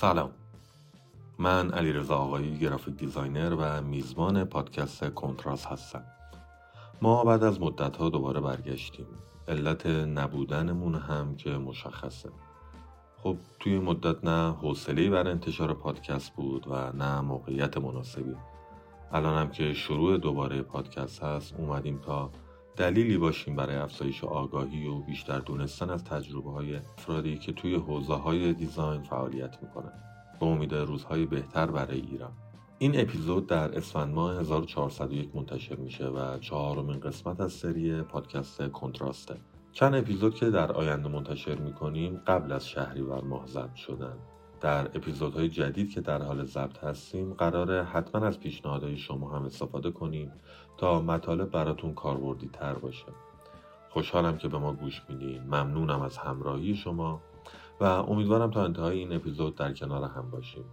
سلام. من علیرضا آقایی graphic designer و میزبان پادکست کنتراست هستم. ما بعد از مدت ها دوباره برگشتیم. علت نبودنمون هم که مشخصه. خب توی مدت نه حوصله بر انتشار پادکست بود و نه موقعیت مناسبی. الان هم که شروع دوباره پادکست هست اومدیم تا دلیلی باشیم برای افزایش آگاهی و بیشتر دونستن از تجربه های افرادی که توی حوزه های design فعالیت می‌کنن. به امید روزهای بهتر برای ایران. این اپیزود در اسفند ماه 1401 منتشر میشه و چهارمین قسمت از سری پادکست کنتراسته. چند اپیزود که در آینده منتشر می‌کنیم قبل از شهریور ماه ضبط شدن. در اپیزودهای جدید که در حال ضبط هستیم قراره حتما از پیشنهادهای شما هم استفاده کنیم تا مطالب براتون کاربردی تر باشه. خوشحالم که به ما گوش میدین. ممنونم از همراهی شما و امیدوارم تا انتهای این اپیزود در کنار هم باشیم.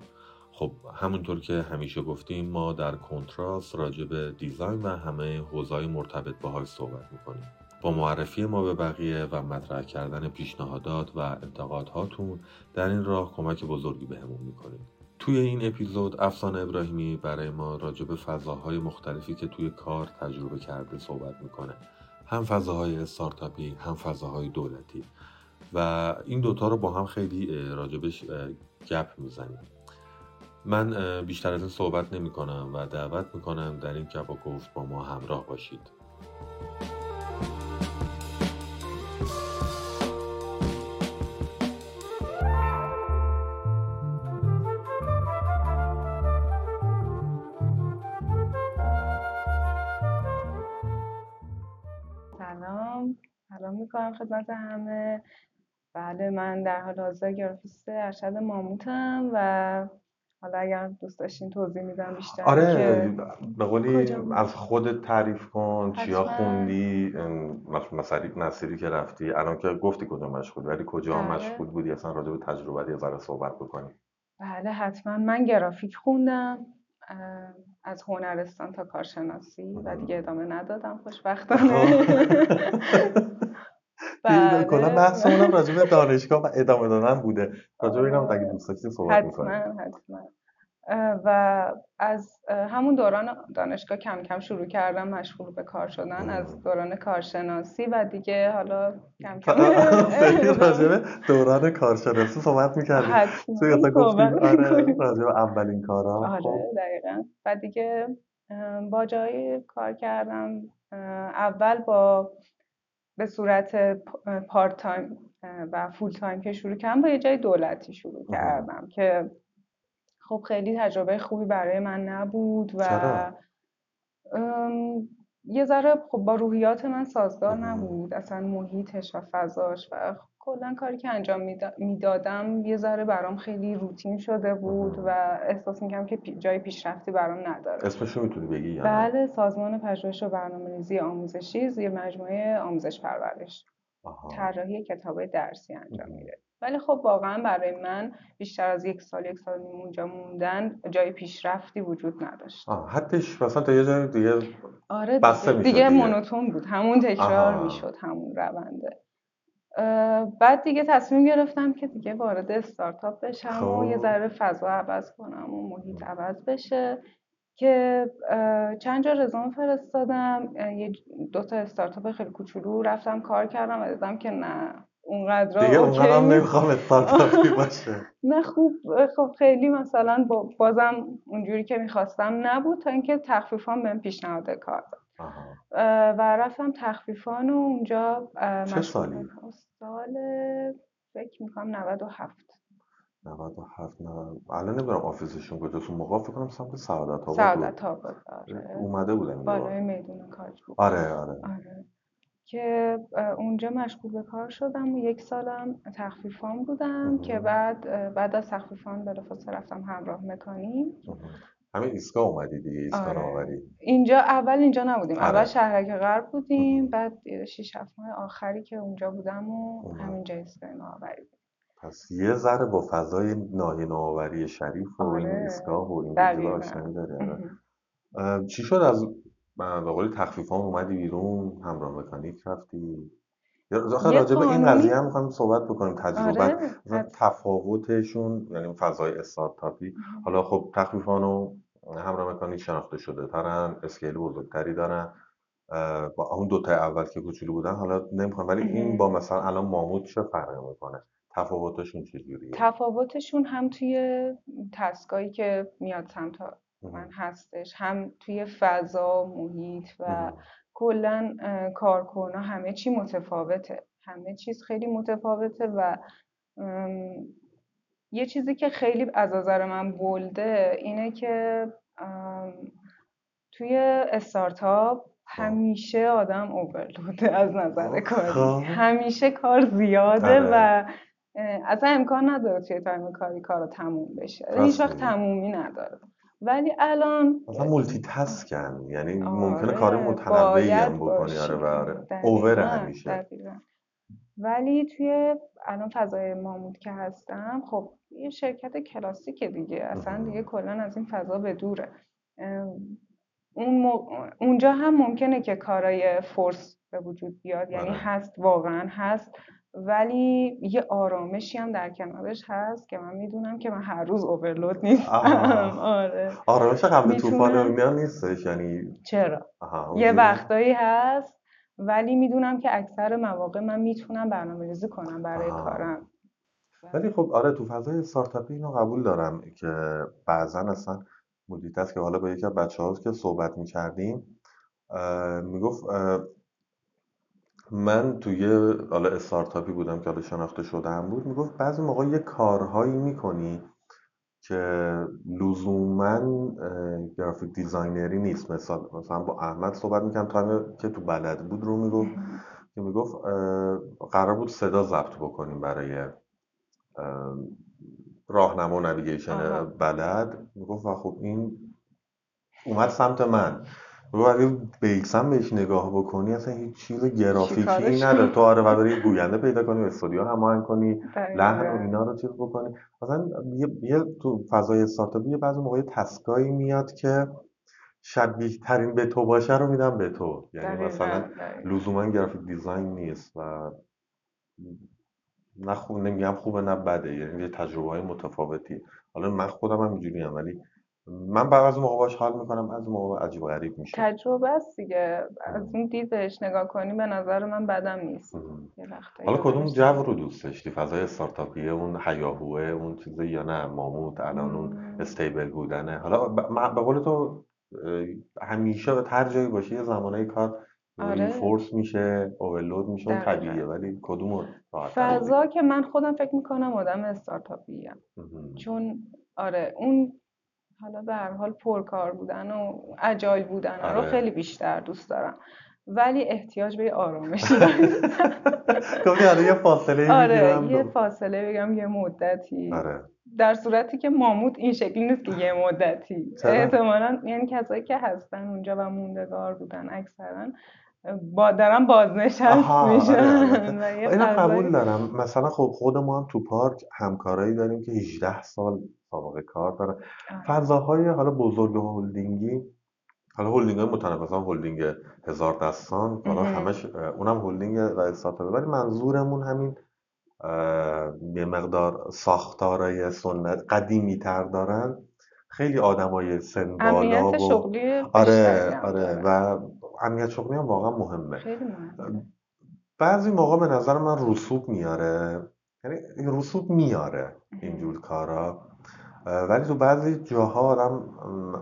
خب همونطور که همیشه گفتیم ما در کنتراست راجع به دیزاین و همه حوزه‌های مرتبط باهاش صحبت می‌کنیم. با معرفی ما به بقیه و مطرح کردن پیشنهادات و انتقادهاتون در این راه کمک بزرگی بهمون می‌کنید. توی این اپیزود افسان ابراهیمی برای ما راجع به فضاهای مختلفی که توی کار تجربه کرده صحبت می‌کنه. هم فضاهای استارتاپی هم فضاهای دولتی. و این دوتا رو با هم خیلی راجبش گپ می‌زنیم. من بیشتر از این صحبت نمی کنم و دعوت می‌کنم در این گپ و گفت با ما همراه باشید. می‌کنم خدمت همه. بله من در حال حاضر گرافیست ارشد ماموتم و حالا اگر دوست داشتین توضیح میدم بیشتر آره به قولی؟ از خودت تعریف کن چیا. خوندی مثلا مسیری که رفتی. الان که گفتی کجا مشغول ولی کجا بله. مشغول بودی اصلا راجع به تجربه یه ذره صحبت بکنی؟ بله حتما. من گرافیک خوندم از هنرستان تا کارشناسی و دیگه ادامه ندادم. خوشبختانه. بله. کلا بحثمون هم راجع به دانشگاه و ادامه دادن بوده. راجع به اینم اگه دوست داشتی صحبت حتما حتما. و از همون دوران دانشگاه کم کم شروع کردم مشغول به کار شدن از دوران کارشناسی و دیگه حالا کم کم خیلی راجع به دوران کارشناسی صحبت می‌کردی حتما توی اصلا گفتی صحبت آره اولین کارا. خب. آره دقیقا. و دیگه با جایی کار کردم. اول با به صورت part time و full time که شروع کردم با یه جای دولتی شروع. کردم که خب خیلی تجربه خوبی برای من نبود و یه ذره خب با روحیات من سازگار. نبود اصلا محیطش و فضاش و کلا کاری که انجام میدا- می‌دادم یه ذره برام خیلی روتین شده بود. و احساس می‌کنم که جای پیشرفتی برام نداره اسمشو می‌تونی بگی یا نه؟ بله سازمان پژوهش و برنامه‌ریزی آموزشی زیر مجموعه آموزش پرورش. طراحی کتابای درسی انجام. میده ولی خب واقعا برای من بیشتر از یک سال یک سال اونجا موندن جای پیشرفتی وجود نداشت آه، حدش مثلا تا یه جای دیگه آره دیگه, می‌شد دیگه دیگه. مونوتون بود همون تکرار. می‌شد همون رونده بعد دیگه تصمیم گرفتم که دیگه وارد استارتاپ بشم و یه خب. ذره فضا عوض کنم و محیط عوض بشه که چند جا رزومه فرستادم. یه دو تا استارتاپ خیلی کوچولو رفتم کار کردم و دیدم که نه اونقدر دیگه اونقدرم نیست. نمی‌خوام استارتاپی باشه. نه خوب. خب خیلی مثلا با- بازم اونجوری که می‌خواستم نبود تا اینکه تخفیفان بهم پیشنهاد کار داد. آها. و رفتم تخفیفان و اونجا چه سالی؟ سال فکر می‌کنم 97 97 نه. الان نمی‌دونم آفیسشون کجاست. اون موقع فکر کنم سمت سعادت آباد سعادت آباد آره. اومده بودم بالای میدون کاج بود. آره آره. آره. که اونجا مشغول به کار شدم و یک سالم تخفیفان بودم. که بعد بعد از تخفیفان بلافاصله رفتم همراه مکانی مهم. همین ایستگاه اومدی دیگه ایستگاه آره. اینجا اول اینجا نبودیم آره. اول شهرک غرب بودیم مهم. بعد شیش هفت ماه آخری که اونجا بودم و. همینجا ایستگاه نوآوری پس یه ذره با فضای ناهی نوآوری شریف و این آره ایستگاه و این دقیقا آشنایی. اه، چی شد از به قولی تخفیف ها اومدی بیرون همراه مکانیک رفتی آخه راجع به این قضیه هم می‌خوایم صحبت بکنیم تجربه آره تفاوتشون یعنی فضای استارتاپی. حالا خب تخفیفانو همراه مکانیک شناخته شده ترن اسکیل بزرگتری دارن با اون دوتا اول که کوچولو بودن حالا نمی‌خوام ولی این. با مثلا الان ماموت چه فرقی می‌کنه تفاوتشون چجوریه تفاوتشون هم توی تسکایی که میاد سمت من هستش هم توی فضا محیط و. کلا کارکنا همه چی متفاوته. همه چیز خیلی متفاوته و یه چیزی که خیلی از نظر من بولده اینه که توی استارتاپ همیشه آدم اوورلوده از نظر کاری. خب. همیشه کار زیاده آره و اصلا امکان نداره توی time کاری کارا تموم بشه. هیچ وقت تمومی نداره. ولی الان مثلا multitask ان یعنی ممکنه کار آره متنوعی هم بکنی آره آره over همیشه. دقیقا. ولی توی الان فضای ماموت که هستم خب یه شرکت کلاسیکه دیگه اصلا دیگه. کلا از این فضا به دوره. اون مو- اونجا هم ممکنه که کارای force به وجود بیاد یعنی آره. هست واقعا هست. ولی یه آرامشی هم در کنارش هست که من می‌دونم که من هر روز اوورلود نیستم. آره. آرامش قبل طوفان اینا نیستش یعنی چرا؟ یه وقتایی هست ولی می‌دونم که اکثر مواقع من می‌تونم برنامه‌ریزی کنم برای آها. کارم. ولی خب آره تو فضای استارتاپی اینو قبول دارم که بعضا اصلا مدیریت است که حالا با یکی از بچه که صحبت می‌کردیم می‌گفت من توی حالا استارتاپی بودم که حالا شناخته شده هم بود می‌گفت بعضی موقع یه کارهایی می‌کنی که لزوما graphic designer ی نیست. مثلا مثلا با احمد صحبت می‌کنم time که تو بلد بود رو می‌گفت. که می‌گفت قرار بود صدا ضبط بکنیم برای اه، راهنما و navigation بلد. می‌گفت و خب این اومد سمت من. می‌گفت اگه بیسم بهش نگاه بکنی اصلا هیچ چیز چی گرافیکی نداره. تو آره و بری گوینده پیدا کنی استودیو هماهنگ کنی لحن و اینا رو چیز بکنی. مثلا یه, یه تو فضای استارتاپی یه بعضی موقع تسکایی میاد که شبیه ترین به تو باشه رو میدم به تو. یعنی مثلا لزوما گرافیک دیزاین نیست و نه خوب نمیگم خوبه نه بده. یعنی یه تجربه های متفاوتی. حالا من خودم هم اینجوری ولی من بعضی موقع باش حال می‌کنم از موقع عجیب و غریب میشه تجربه است دیگه. از ام. اون دید بهش نگاه کنی به نظر من بدم نیست. حالا کدوم جو رو دوست داشتی؟ فضای استارتاپیه اون هیاهوه اون چیزه یا نه؟ ماموت الان اون. استیبل بودنه. حالا به قول تو همیشه به هر جایی باشه یه زمانه کار آره. ریفورس میشه اوورلود میشه اون طبیعیه. ولی کدوم راحت فضا که من خودم فکر می‌کنم آدم استارتاپی مهم. چون آره اون حالا به هر حال پرکار بودن و اجایل بودن رو آره. خیلی بیشتر دوست دارم. ولی احتیاج به دارم. گفتی آره یه فاصله آره یه فاصله بگم یه مدتی. آره. در صورتی که ماموت این شکلی نیست که یه مدتی. احتمالا یعنی کسایی که هستن اونجا و موندگار بودن اکثرا با دارن بازنشست آره میشن یه اینو قبول دارم. مثلا خب خود ما هم تو پارک همکارایی داریم که 18 سال سابقه کار دارن آره فضاهای حالا بزرگ هلدینگی حالا هلدینگ های متنوع مثلا هلدینگ هزار دستان حالا. همش اونم هلدینگ و استارتاپه. ولی منظورمون همین یه مقدار ساختارای سنتی قدیمی تر دارن. خیلی آدمای سن بالا و شغلی آره آره داره. و امنیت شغلی هم واقعا مهمه. خیلی مهمه. بعضی موقع به نظر من رسوب میاره. یعنی رسوب میاره. اینجور کارا. ولی تو بعضی جاها آدم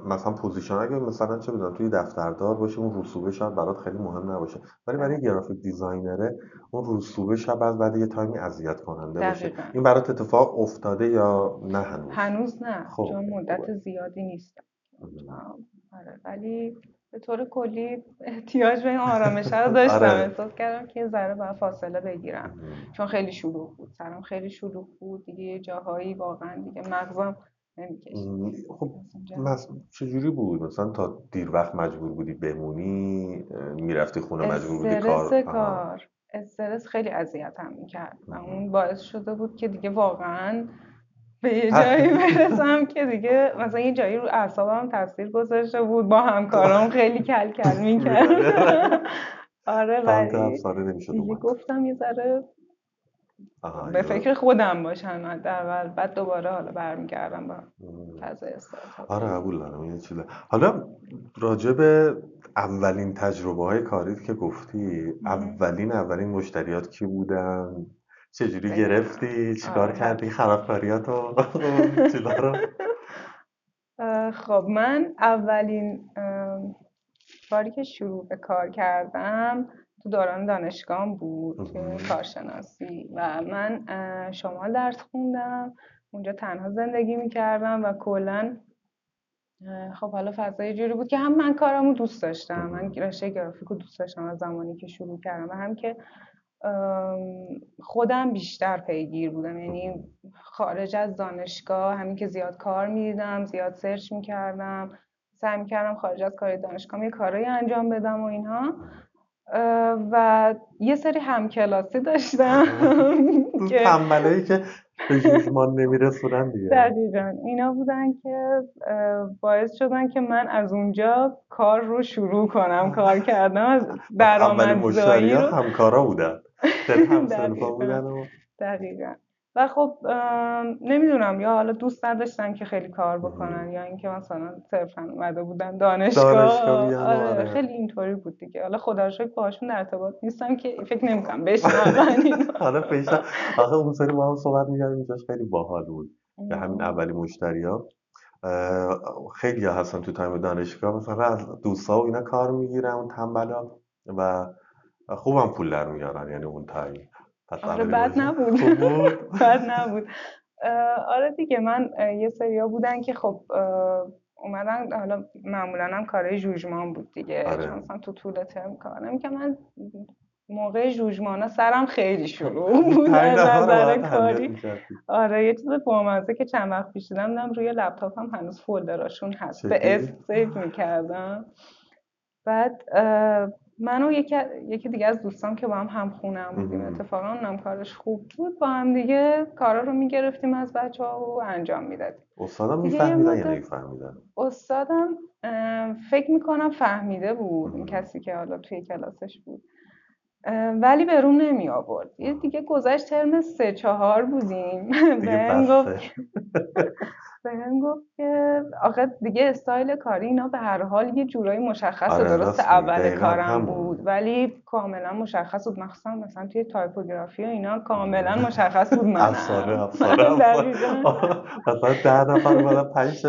مثلا position اگه مثلا چه بدونم توی دفتردار باشه اون رسوبه شاید برات خیلی مهم نباشه. ولی برای بله graphic designer ه اون رسوبه شاید از بعد یه time ی اذیت کننده باشه. این برات اتفاق افتاده یا نه هنوز؟ هنوز نه. خب چون مدت زیادی. آم، آره. ولی به طور کلی احتیاج به این آرامشه رو داشتم. آره. احساس کردم که یه ذره باید فاصله بگیرم. چون خیلی شلوغ بود. سرم خیلی شلوغ بود. دیگه جاهایی واقعا دیگه مغزم نمی‌کشید خب. چجوری بود؟ مثلا تا دیر وقت مجبور بودی بمونی می‌رفتی خونه مجبور بودی کار؟ کار. استرس خیلی اذیتم می‌کرد. و اون باعث شده بود که دیگه واقعا به یه جایی برسم که دیگه مثلا یه جایی رو اعصابم تاثیر گذاشته بود با همکارام خیلی کل کل می‌کرد. آره ولی دیگه گفتم یه ذره به فکر خودم باشم حداقل. بعد دوباره حالا برمیگردم با فضای استارتاپ آره قبول دارم. این چیزه. حالا راجع به اولین تجربه های کاریت که گفتی اولین اولین مشتریات کی بودن؟ چجوری گرفتی؟ چیکار آره. کردی خرابکاریاتو؟ رو؟ خب من اولین باری که شروع به کار کردم تو دوران دانشگاه بود کارشناسی و من شمال درس خوندم اونجا تنها زندگی می‌کردم و کلا خب حالا فضای جوری بود که هم من کارمو دوست داشتم من رشته گرافیک رو دوست داشتم از زمانی که شروع کردم و هم که خودم بیشتر پیگیر بودم. یعنی خارج از دانشگاه همین که زیاد کار می‌دیدم زیاد سرچ می‌کردم سعی می‌کردم خارج از کار دانشگاه یه کارایی انجام بدم و اینها و یه سری همکلاسی داشتم که تنبلایی که به جوشمان نمیرسونن دیگه. دقیقا. اینا بودن که باعث شدن که من از اونجا کار رو شروع کنم کار کردم از درآمدزایی رو. همکارا بودن. دقیقا. و خب نمی‌دونم یا حالا دوست نداشتن که خیلی کار بکنن یا اینکه مثلا صرفا اومده بودن دانشگاه, آره،, آره. خیلی اینطوری بود دیگه. حالا خدا رو باهاشون در ارتباط نیستم که فکر نمی‌کنم بشنون. حالا پیشا آخه اون سری با هم صحبت می‌کردیم خیلی باحال بود. که همین اولی مشتریا خیلی هستن تو time دانشگاه مثلا از دوستا و اینا کار می‌گیرن اون تنبلا و خوبم پول در میارن یعنی اون time. آره بد نبود. بد نبود. آره دیگه من یه سریا بودن که خب اومدن حالا معمولا هم کارهای ژوژمان بود دیگه. آره. چون مثلا تو طول ترم کار که من موقع ژوژمانا سرم خیلی شلوغ بود نظر کاری. آره یه چیز بامزه که چند وقت پیش دیدم روی لپتاپم هنوز folder اشون هست. به اسم save می‌کردم. بعد من و یکی, یکی دیگه از دوستان که با هم هم خونم بودیم اتفاقا اونم کارش خوب بود با هم دیگه کارا رو می‌گرفتیم از بچه ها و انجام می‌دادیم. استادم میفهمیدن یا نمیفهمیدن استادم فکر می‌کنم فهمیده بود این کسی که حالا توی کلاسش بود. ولی به روم نمی آورد. یه دیگه گذشت ترم سه چهار بودیم. به گفت بهم گفت که آخه دیگه استایل کاری اینا به هر حال یه جورایی مشخص آره درست اول کارم بود ولی کاملا مشخص بود. مخصوصا مثلا توی تایپوگرافی و اینا کاملا مشخص بود من افسانه افسانه. مثلا ده نفر اومدن پنج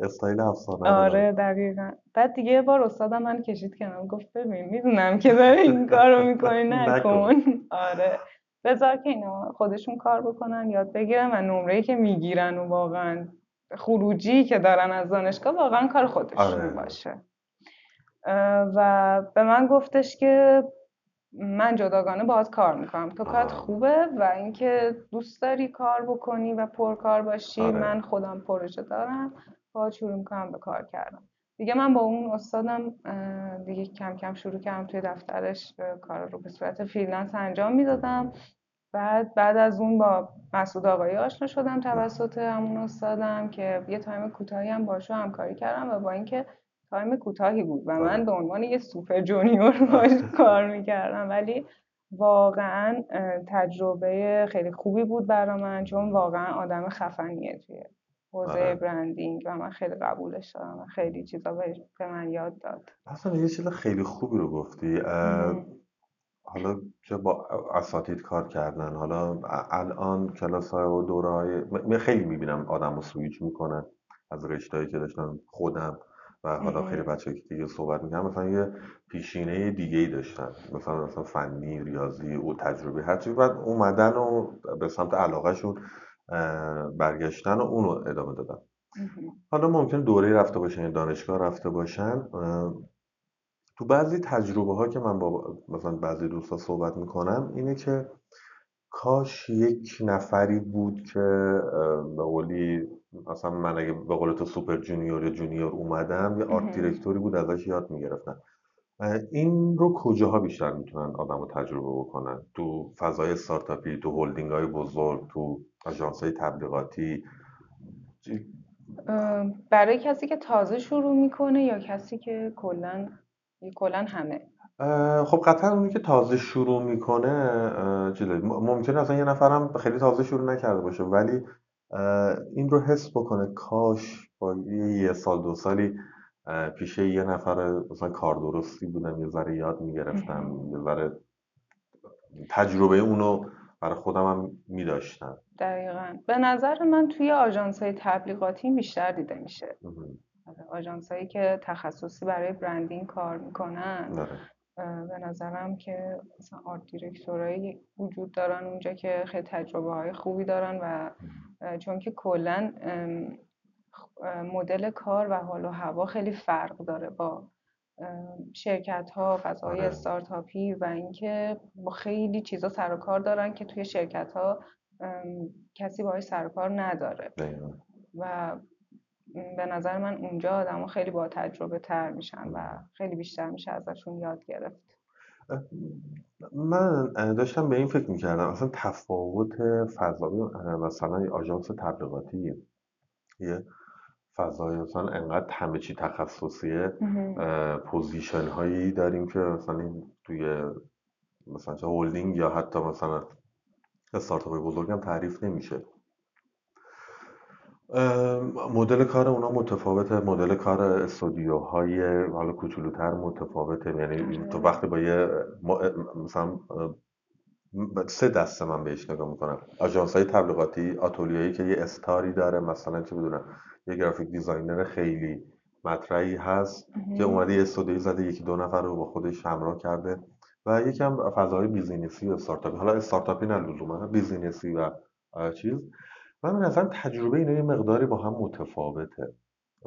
استایل افسانه آره دقیقا. بعد دیگه یه بار استادم منو کشید کنار. گفت ببین می‌دونم که داری این کارو می‌کنی نکن. آره. بذار که اینا خودشون کار بکنن یاد بگیرن و نمره که می‌گیرن و واقعا. خروجی که دارن از دانشگاه واقعا کار خودشون آره. باشه. و به من گفتش که من جداگانه باهات کار می‌کنم. تو کارت خوبه و اینکه دوست داری کار بکنی و پرکار باشی آره. من خودم پروژه دارم باهات شروع می‌کنم به کار کردم دیگه من با اون استادم دیگه کم کم شروع کردم توی دفترش کار رو به صورت freelance انجام می‌دادم. بعد بعد از اون با مسعود آقایی آشنا شدم توسط همون استادم که یه time کوتاهی هم باشو همکاری کردم و با اینکه time کوتاهی بود و من به عنوان یه super junior باش کار می‌کردم ولی واقعا تجربه خیلی خوبی بود برای من چون واقعا آدم خفنیه توی حوزه آره. branding و من خیلی قبولش دارم و خیلی چیزا به من یاد داد. اصلا یه چیز خیلی خوبی رو گفتی حالا چه با اساتید کار کردن؟ حالا الان کلاس های و دوره های من خیلی می‌بینم آدم رو سویچ می‌کنن از رشته که داشتن خودم و حالا خیلی بچه که دیگه صحبت می‌کنم مثلا یه پیشینه دیگه ای داشتن مثلا مثلا فنی ریاضی و تجربه هرچی بعد اومدن و به سمت علاقهشون برگشتن و اونو ادامه دادن. حالا ممکن دوره رفته باشن دانشگاه رفته باشن تو بعضی تجربه ها که من با مثلا بعضی دوستا صحبت می‌کنم اینه که کاش یک نفری بود که به قولی مثلا من اگه به قول تو super junior یا junior اومدم یه art director ی بود ازش یاد می‌گرفتم. این رو کجاها بیشتر می‌تونن آدم رو تجربه بکنن؟ تو فضای استارتاپی تو هولدینگ های بزرگ تو آژانس های تبلیغاتی برای کسی که تازه شروع می‌کنه یا کسی که کلا کلا همه. خب قطعا اونی که تازه شروع می‌کنه ممکنه اصلا یه نفرم خیلی تازه شروع نکرده باشه ولی این رو حس بکنه کاش با یه سال دو سالی پیش یه نفر مثلا کار درستی بودم یه ذره یاد می‌گرفتم یه ذره تجربه اونو برای خودم هم میداشتم. دقیقا. به نظر من توی آژانس های تبلیغاتی بیشتر دیده میشه. آژانس هایی که تخصصی برای برندینگ کار می‌کنن آره. به نظرم که مثلا آرت دیرکتورایی وجود دارن اونجا که خیلی تجربه های خوبی دارن و چون که کلا مدل کار و حال و هوا خیلی فرق داره با شرکت ها فضای آره. استارتاپی و اینکه با خیلی چیزا سر و کار دارن که توی شرکت ها کسی باهاش سر و کار نداره و به نظر من اونجا آدم خیلی با تجربه تر میشن و خیلی بیشتر میشه ازشون یاد گرفت. من داشتم به این فکر می‌کردم اصلا تفاوت فضایی مثلا آژانس تبلیغاتی. یه فضای مثلا انقدر همه چی تخصصیه. position هایی داریم که مثلا توی مثلا هولدینگ یا حتی مثلا استارتاپ بزرگ هم تعریف نمیشه. مدل کار اونا متفاوته مدل کار استودیوهای حالا کوچولوتر متفاوته. یعنی تو. وقتی با یه مثلا سه دسته من بهش نگاه می‌کنم. آژانس های تبلیغاتی آتلیه‌هایی که یه star ی داره مثلا چه بدونم یه graphic designer خیلی مطرحی هست که اومده یه استودیوی زده یکی دو نفر رو با خودش همراه کرده و یکم فضای business ی و استارتاپی. حالا استارتاپی نه لزوما business ی و چیز. من به نظرم تجربه اینا یه مقداری با هم متفاوته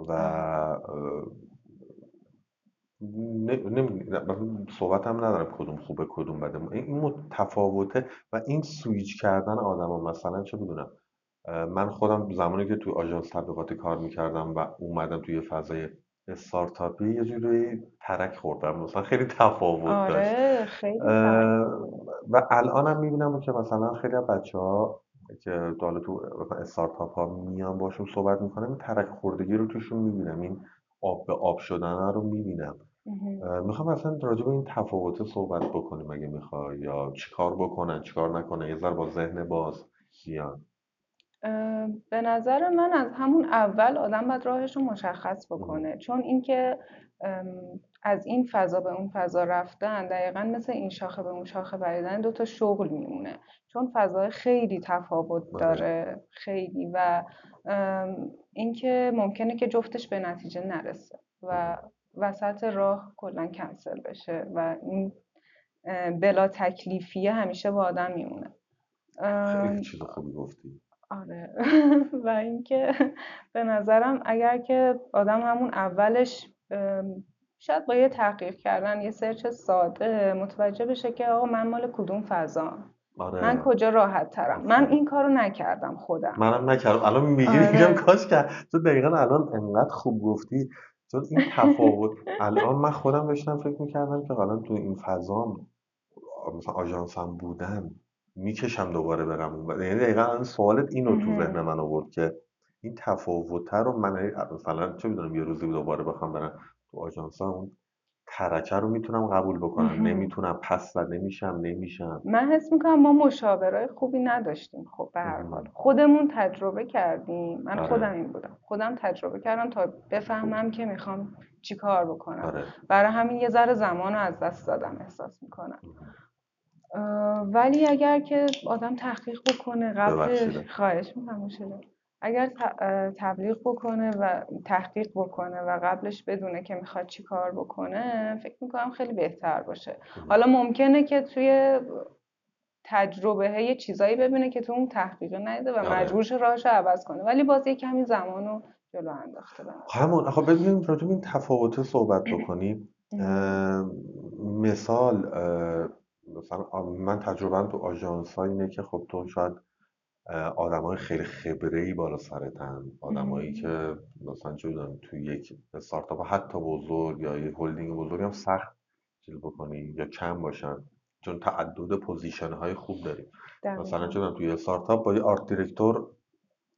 و صحبت هم ندارم کدوم خوبه کدوم بده. این متفاوته و این سویچ کردن آدم مثلا چه بدونم من خودم زمانی که تو آژانس تبلیغاتی کار می‌کردم و اومدم توی فضای استارتاپی یه جوری ترک خوردم مثلا خیلی تفاوت آره، داشت خیلی و الانم می‌بینم که مثلا خیلی بچه ها که حالا تو استارتاپ ها میان باشون صحبت می‌کنم این ترک خوردگی رو توشون می‌بینم این آب به آب شدن رو می‌بینم. می‌خوام اصلا راجع به این تفاوت صحبت بکنیم اگه می‌خوای یا چیکار بکنن چیکار نکنن یه ذره با ذهن باز بیان به نظر من از همون اول آدم باید راهش رو مشخص بکنه. چون اینکه از این فضا به اون فضا رفتن دقیقا مثل این شاخه به اون شاخه بریدن دو تا شغل میمونه. چون فضای خیلی تفاوت بله. داره خیلی. و اینکه ممکنه که جفتش به نتیجه نرسه و وسط راه کلا کنسل بشه و این بلا تکلیفیه همیشه با آدم میمونه. خیلی چیز خوبی گفتی. آره. و اینکه به نظرم اگر که آدم همون اولش شاید با یه تحقیق کردن یه سرچ ساده متوجه بشه که آقا من مال کدوم فضا آره. من کجا راحت ترم؟ من این کارو نکردم خودم. منم نکردم. الان میگی آره. میگم کاش کرد تو دقیقا الان انقدر خوب گفتی. چون این تفاوت الان من خودم داشتم فکر می‌کردم که الان تو این فضا مثلا آژانسم بودن می‌کشم دوباره برم یعنی دقیقا الان سوالت اینو تو ذهن من آورد که این تفاوت رو من مثلا چه می‌دونم یه روزی دوباره بخوام برم تو آژانس اون ترکه رو می‌تونم قبول بکنم. نمی‌تونم پس و نمیشم نمیشم. من حس می‌کنم ما مشاورای خوبی نداشتیم. خب به هر حال. خودمون تجربه کردیم. من آره. خودم این بودم. خودم تجربه کردم تا بفهمم که می‌خوام چیکار بکنم. آره. برای همین یه ذره زمان رو از دست دادم احساس می‌کنم. ولی اگر که آدم تحقیق بکنه قبل خواهش می‌کنم اگر تبلیغ بکنه و تحقیق بکنه و قبلش بدونه که می‌خواد چی کار بکنه فکر می‌کنم خیلی بهتر باشه. حالا ممکنه که توی تجربه یه چیزایی ببینه که تو اون تحقیق نیده و آره. مجبورش راهش عوض کنه ولی باز یه کمی زمان رو جلو انداخته همون خب ببینیم راجع این تفاوته صحبت بکنیم. مثال مثلا من تجربه تو آژانس اینه که خب تو شاید های خیلی خبره ای بالا سرتن. آدمایی که مثلا چه تو یک استارتاپ حتی بزرگ یا یک هلدینگ بزرگ هم سخت چیز بکنی یا کم باشن. چون تعدد position های خوب داریم. مثلا چون توی استارتاپ با یه art director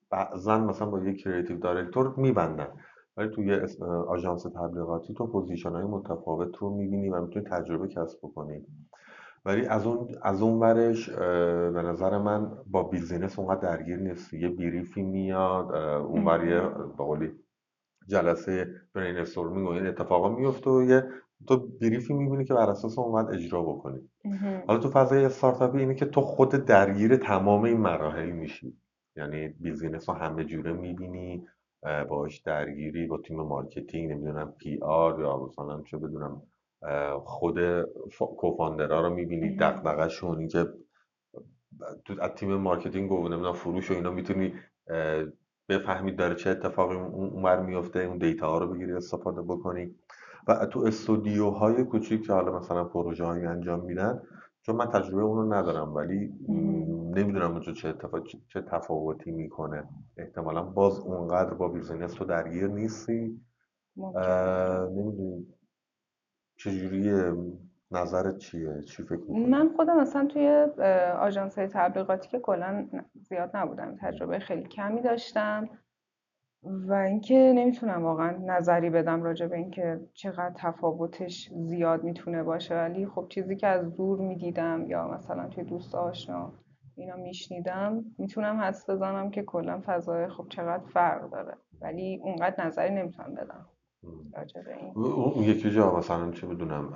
بعضا مثلا با یه creative director میبندن. ولی توی آژانس تبلیغاتی تو position های متفاوت رو می‌بینی و می‌تونی تجربه کسب بکنی. ولی از اون از اون ورش به نظر من با business اونقدر درگیر نیست. یه brief ی میاد اون وریه به قولی جلسه brainstorming و این اتفاقا میفته و یه تو brief ی می‌بینی که بر اساس اون اجرا بکنی. حالا تو فضای استارتاپی اینه که تو خود درگیر تمام این مراحل میشی. یعنی business رو همه جوره می‌بینی باش درگیری با تیم marketing نمی‌دونم PR یا مثلا چه بدونم خود co-founder ها رو می‌بینی دغدغه‌شون این که تو از تیم marketing و نمی‌دونم فروش و اینا می‌تونی بفهمید داره چه اتفاقی اونور میفته اون data ها رو بگیری استفاده بکنی. و تو استودیوهای کوچیک که حالا مثلا پروژه هایی انجام میدن چون من تجربه اونو ندارم ولی نمی‌دونم اونجا چه, چه تفاوتی می‌کنه. احتمالا باز اونقدر با بیزینس تو درگیر نیستی. نمی‌دونی. چجوریه نظرت چیه؟ چی فکر می‌کنی؟ من خودم مثلا توی آژانس های تبلیغاتی که کلا زیاد نبودم تجربه خیلی کمی داشتم و اینکه نمی‌تونم واقعا نظری بدم راجع به اینکه چقدر تفاوتش زیاد می‌تونه باشه. ولی خب چیزی که از دور می‌دیدم یا مثلا توی دوست آشنا اینا میشنیدم می‌تونم حس بزنم که کلا فضای خب چقدر فرق داره. ولی اونقدر نظری نمی‌تونم بدم. اون یکی جا مثلا چه بدونم.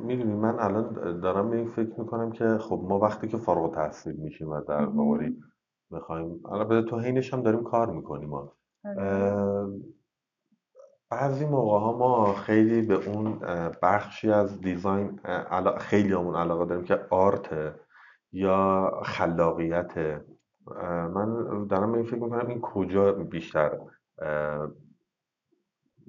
می‌دونی من الان دارم به این فکر می‌کنم که خب ما وقتی که فارغ تحصیل میشیم و در واقعی می‌خوایم الان تو حینش هم داریم کار می‌کنیم ما آره. بعضی موقع ها ما خیلی به اون بخشی از دیزاین خیلی همون علاقه داریم که art یا خلاقیت. من دارم به این فکر می‌کنم این کجا بیشتر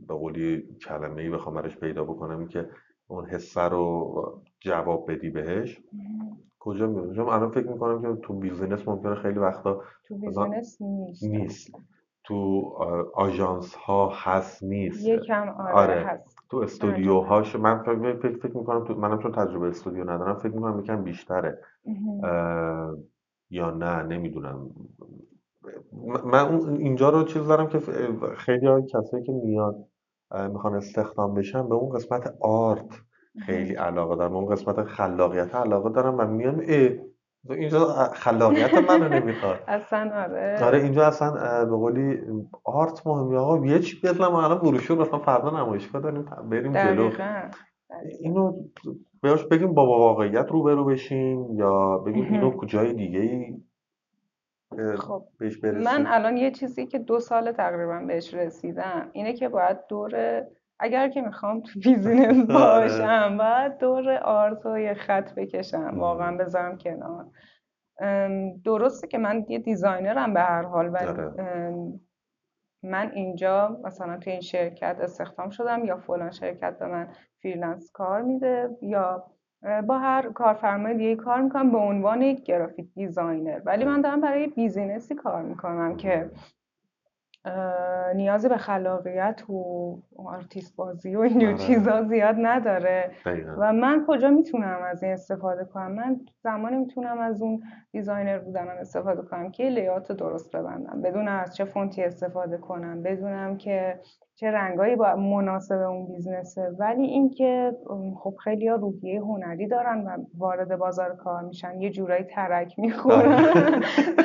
به قولی کلمه ای بخوام برش پیدا بکنم که اون حسه رو جواب بدی بهش. کجا میاد چون الان فکر می‌کنم که تو business ممکنه خیلی وقتا تو business نیست. نیست. تو آژانس ها هست نیست. یکم آره, آره. هست. تو استودیو هاش من فکر, فکر می‌کنم تو منم چون تجربه استودیو ندارم فکر می‌کنم یکم بیشتره. یا نه نمی‌دونم. من اینجا رو چیز دارم که خیلی های کسایی که میاد می‌خوان استخدام بشن به اون قسمت آرت خیلی علاقه دارم اون قسمت خلاقیت علاقه دارم و میان ای اینجا خلاقیت منو نمی‌خواد. اصلا آره. آره اینجا اصلا به قولی آرت مهمی آقا. یه چی بیاد ما الان بروشور مثلا فردا نمایشگاه داریم بریم جلو. اینو بهش بگیم با واقعیت روبرو بشیم یا بگیم اینو کجای دیگه ای خب من الان یه چیزی که دو سال تقریبا بهش رسیدم اینه که باید دور اگر که می‌خوام تو business آره. باشم باید دور art و یه خط بکشم واقعا بذارم کنار درسته که من یه designer م به هر حال ولی آره. من اینجا مثلا تو این شرکت استخدام شدم یا فلان شرکت به من freelance کار میده یا با هر کارفرمای دیگه کار می‌کنم به عنوان یک graphic designer. ولی من دارم برای business ی کار می‌کنم که نیازی به خلاقیت و آرتیست بازی و اینجور آره. چیزا زیاد نداره. و من کجا می‌تونم از این استفاده کنم؟ من زمانی می‌تونم از اون designer بودنم استفاده کنم که layout درست ببندم بدون از چه فونتی استفاده کنم بدونم که چه رنگایی با مناسب اون بیزنسه. ولی اینکه خب خیلی ها روحیه هنری دارن و وارد بازار کار میشن. یه جورایی ترک می‌خورن.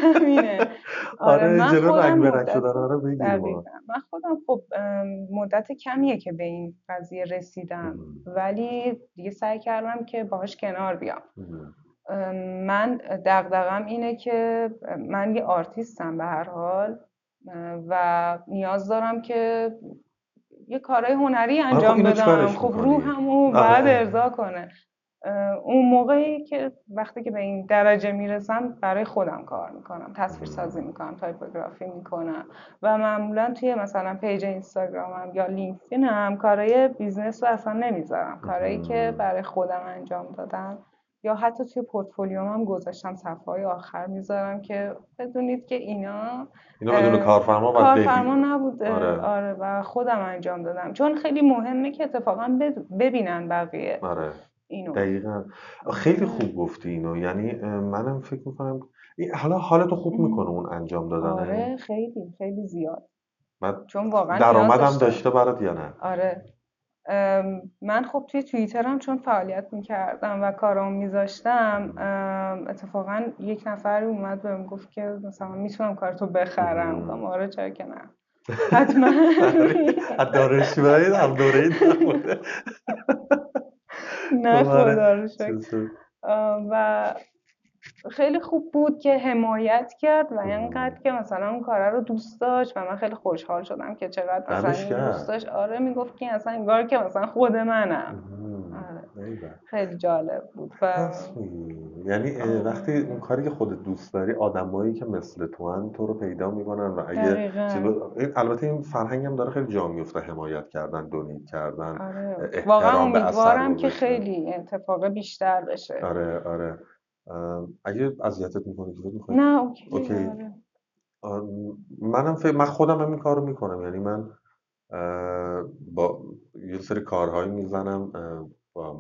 همینه. آره, آره من رنگ آره من خودم خب مدت کمیه که به این قضیه رسیدم. ولی دیگه سعی کردم که باهاش کنار بیام. من دقدقم اینه که من یه آرتیستم به هر حال. و نیاز دارم که یه کارهای هنری آره، انجام بدم خب روحمو بعد آره. ارضا کنه. اون موقعی که وقتی که به این درجه می‌رسم برای خودم کار می‌کنم. تصویر سازی می‌کنم تایپوگرافی می‌کنم و معمولا توی مثلا page اینستاگرامم یا لینکدینم کارهای business رو اصلا نمی‌ذارم. کارهایی که برای خودم انجام دادم. یا حتی توی پورتفولیوم هم گذاشتم صفحه آخر می‌ذارم که بدونید که اینا اینا بدون کارفرما کارفرما نبود آره. آره و خودم انجام دادم. چون خیلی مهمه که اتفاقا ببینن بقیه آره. اینو. دقیقا. خیلی خوب گفتی اینو. یعنی منم فکر می‌کنم حالا حالتو خوب می‌کنه اون انجام دادن. آره خیلی خیلی زیاد. چون واقعا درآمدم داشته برات یا نه؟ آره. من خب توی توییترم چون فعالیت می‌کردم و کارام میذاشتم اتفاقا یک نفر اومد بهم گفت که مثلا می‌تونم کارتو بخرم. گفتم آره چرا که نه. حتما. از دانشجویی هم دوره نه خدا رو و خیلی خوب بود که حمایت کرد و اینقدر که مثلا اون کاره رو دوست داشت و من خیلی خوشحال شدم که چقدر مثلا دوست داشت. آره می‌گفت که اصلا انگار که مثلا خود منم. آره. خیلی جالب بود و یعنی وقتی اون کاری که خودت دوست داری آدمایی که مثل تو هن تو رو پیدا می‌کنن و اگه البته این فرهنگ هم داره خیلی جا میفته حمایت کردن دونیت کردن آره. واقعا امیدوارم که خیلی اتفاق بیشتر بشه. آره آره. اگه اذیتت می‌کنه که می‌خوای. نه اوکی, اوکی. آره. منم فکر من خودم هم این کارو می‌کنم. یعنی من با یه سری کارهایی می‌زنم با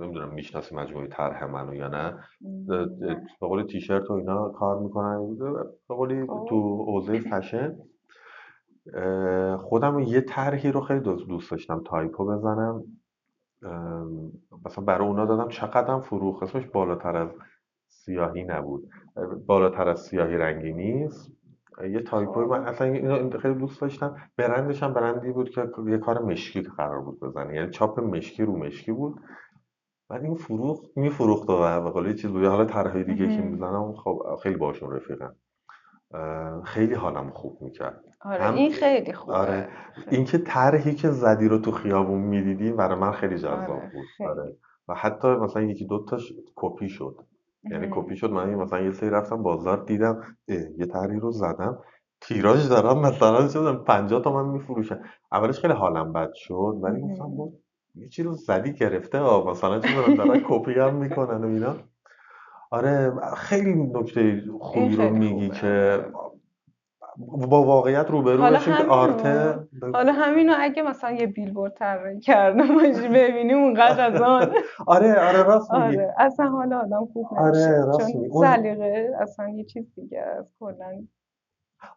نمی‌دونم می‌شناسی مجموعه طرح منو یا نه. به قول تیشرت و اینا کار می‌کنن به قولی خب. تو حوزه فشن. خودم یه طرحی رو خیلی دوست داشتم تایپو بزنم. مثلا برای اونا دادم چقدر فروخ اسمش بالاتر از سیاهی نبود. بالاتر از سیاهی رنگی نیست. یه تایپوی من اصلا اینو خیلی دوست داشتم. برندش هم برندی بود که یه کار مشکی قرار بود بزنه. یعنی چاپ مشکی رو مشکی بود. بعد این فروخ میفروخت و به قول چیز بود. حالا طرحهای دیگه که می‌زنم خب خیلی باشون رفیقم. خیلی حالم خوب می‌کرد. آره این خیلی خوبه. آره. اینکه طرحی که زدی رو تو خیابون می‌دیدی برای من خیلی جذاب آره. بود آره. و حتی مثلا یکی دو تاش کپی شد. یعنی کپی شد. من مثلا یه سری رفتم بازار دیدم یه طرحی رو زدم. تیراژ دارم مثلا شدم 50 تا من میفروشم. اولش خیلی حالم بد شد ولی گفتم بود یه چیزی رو زدی گرفته ها مثلا چون دارن کپی هم می‌کنن و اینا. آره خیلی نکته خوبی رو میگی که با واقعیت روبرو بشیم که آرته. حالا همینو اگه مثلا یه بیلبورد طراحی کردم باشی ببینیم اونقدر از آن. آره آره راست میگی. آره اصلا حالا آدم خوب آره راست چون سلیقه اصلا یه چیز دیگه از کلا.